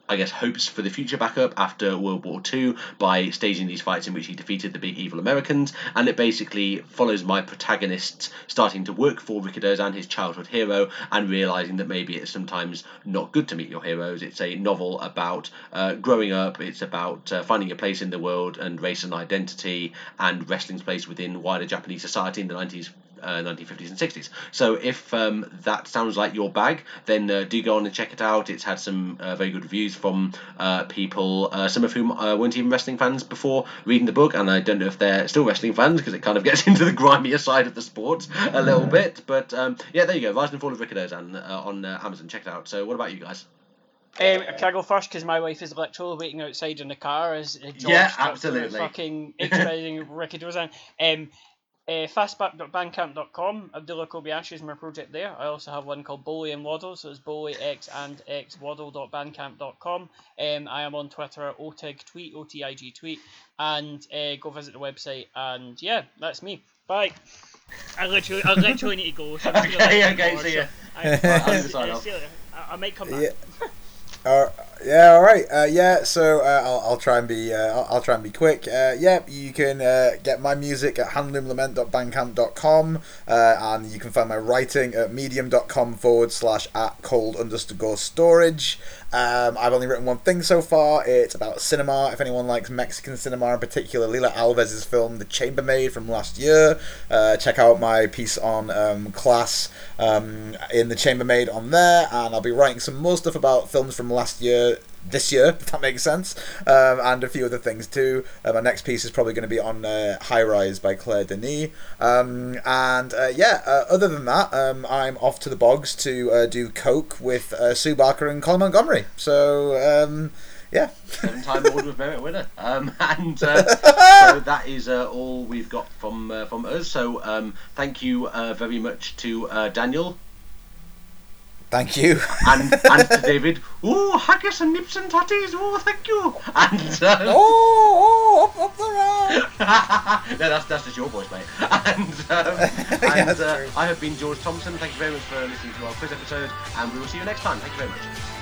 I guess, hopes for the future back up after World War II by staging these fights in which he defeated the big evil Americans. And it basically follows my protagonist starting to work for Rikidozan, his childhood hero, and realizing that maybe it's sometimes not good to meet your heroes. It's a novel about uh, growing up, it's about uh, finding a place in the world and race and identity and wrestling's place within wider Japanese society in the 90s uh, 1950s and 60s. So if um, that sounds like your bag, then uh, do go on and check it out. It's had some uh, very good reviews from uh, people, uh, some of whom uh, weren't even wrestling fans before reading the book, and I don't know if they're still wrestling fans because it kind of gets into the grimier side of the sport a little bit. But um, yeah, there you go. Rise and Fall of Rikidozan uh, on uh, Amazon. Check it out. So what about you guys? Um, I can I go first? Because my wife is literally waiting outside in the car as George Yeah, absolutely. fucking exposing Rikidozan. Um, uh, fastback.bandcamp.com. Abdullah Kobayashi is my project there. I also have one called Bowley and Waddle, so it's Bowley X and X Waddle.bandcamp.com. Um, I am on Twitter at otig tweet, O T I G tweet, and uh, go visit the website. And yeah, that's me. Bye. I literally, I literally need to go. So Okay, I'm okay, see ya. I, Right, I, I'm sign off. I, I might come back. Yeah. Uh, yeah, all right. Uh, yeah, so uh, I'll, I'll try and be uh, I'll, I'll try and be quick. Uh, yeah, you can uh, get my music at handloomlament.bandcamp.com uh, and you can find my writing at medium.com forward slash at cold underscore storage. Um, I've only written one thing so far. It's about cinema. If anyone likes Mexican cinema in particular, Lila Avilés's film The Chambermaid from last year, check out my piece on um, class um, in The Chambermaid on there. And I'll be writing some more stuff about films from last year this year, if that makes sense, um, and a few other things too. Uh, my next piece is probably going to be on uh, High Rise by Claire Denis. Um, and uh, yeah, uh, other than that, um, I'm off to the bogs to uh, do Coke with uh, Sue Barker and Colin Montgomerie. So um, yeah. Seven-time award with merit winner. Um, and uh, so that is uh, all we've got from uh, from us. So um, thank you uh, very much to uh, Daniel Thank you. and and to David. oh, haggis and nips and tatties. Oh, thank you. And uh, oh, oh, up, up the no, that's that's just your voice, mate. And, um, and that's uh. I have been George Thompson. Thank you very much for listening to our quiz episode, and we will see you next time. Thank you very much.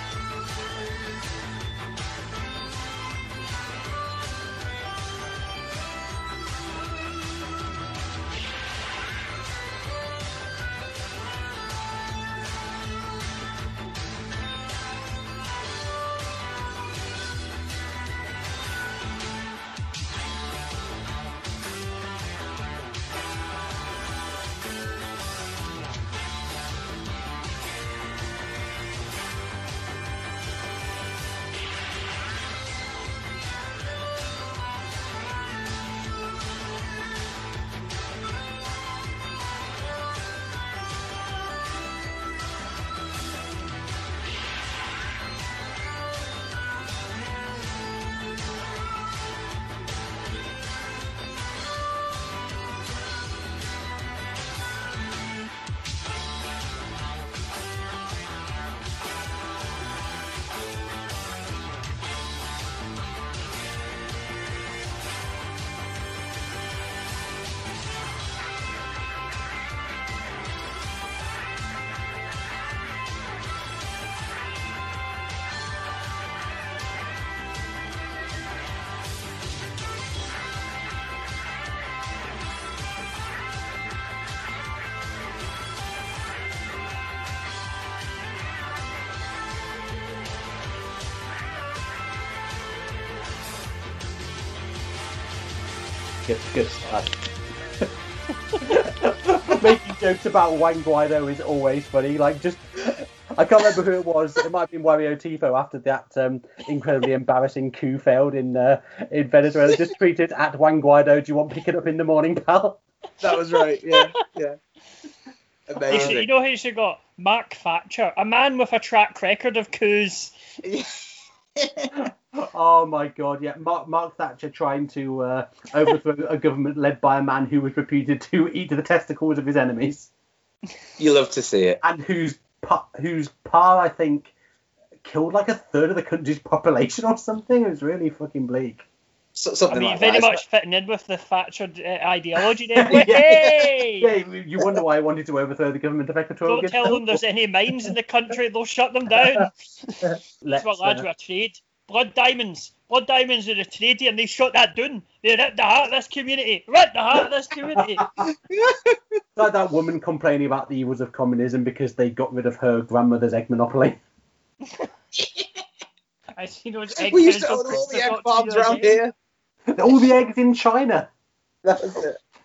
Good, good stuff. Making jokes about Juan Guaidó is always funny. Like, just I can't remember who it was. It might have been Wario Tifo after that um, incredibly embarrassing coup failed in uh, in Venezuela. Just tweeted at Juan Guaidó, "Do you want picking up in the morning, pal?" That was right. Yeah, yeah. You, should, you know who you should got? Mark Thatcher, a man with a track record of coups. Oh my god, yeah. Mark, Mark Thatcher trying to uh, overthrow a government led by a man who was reputed to eat the testicles of his enemies, You love to see it. and whose pa, whose pa I think killed like a third of the country's population or something. It was really fucking bleak. So, I something mean, like very that. much fitting in with the Thatcher uh, ideology there. yeah, Hey! yeah, you wonder why I wanted to overthrow the government of Equatorial Don't Guinea. tell them there's any mines in the country, they'll shut them down. That's what lads uh, were trade. Blood diamonds. Blood diamonds are a trade and they shut that down. They ripped the heart of this community. Ripped the heart of this community. like that woman complaining about the evils of communism because they got rid of her grandmother's egg monopoly. I see those egg We used to own all the egg farms around here. All the eggs in China. That was it.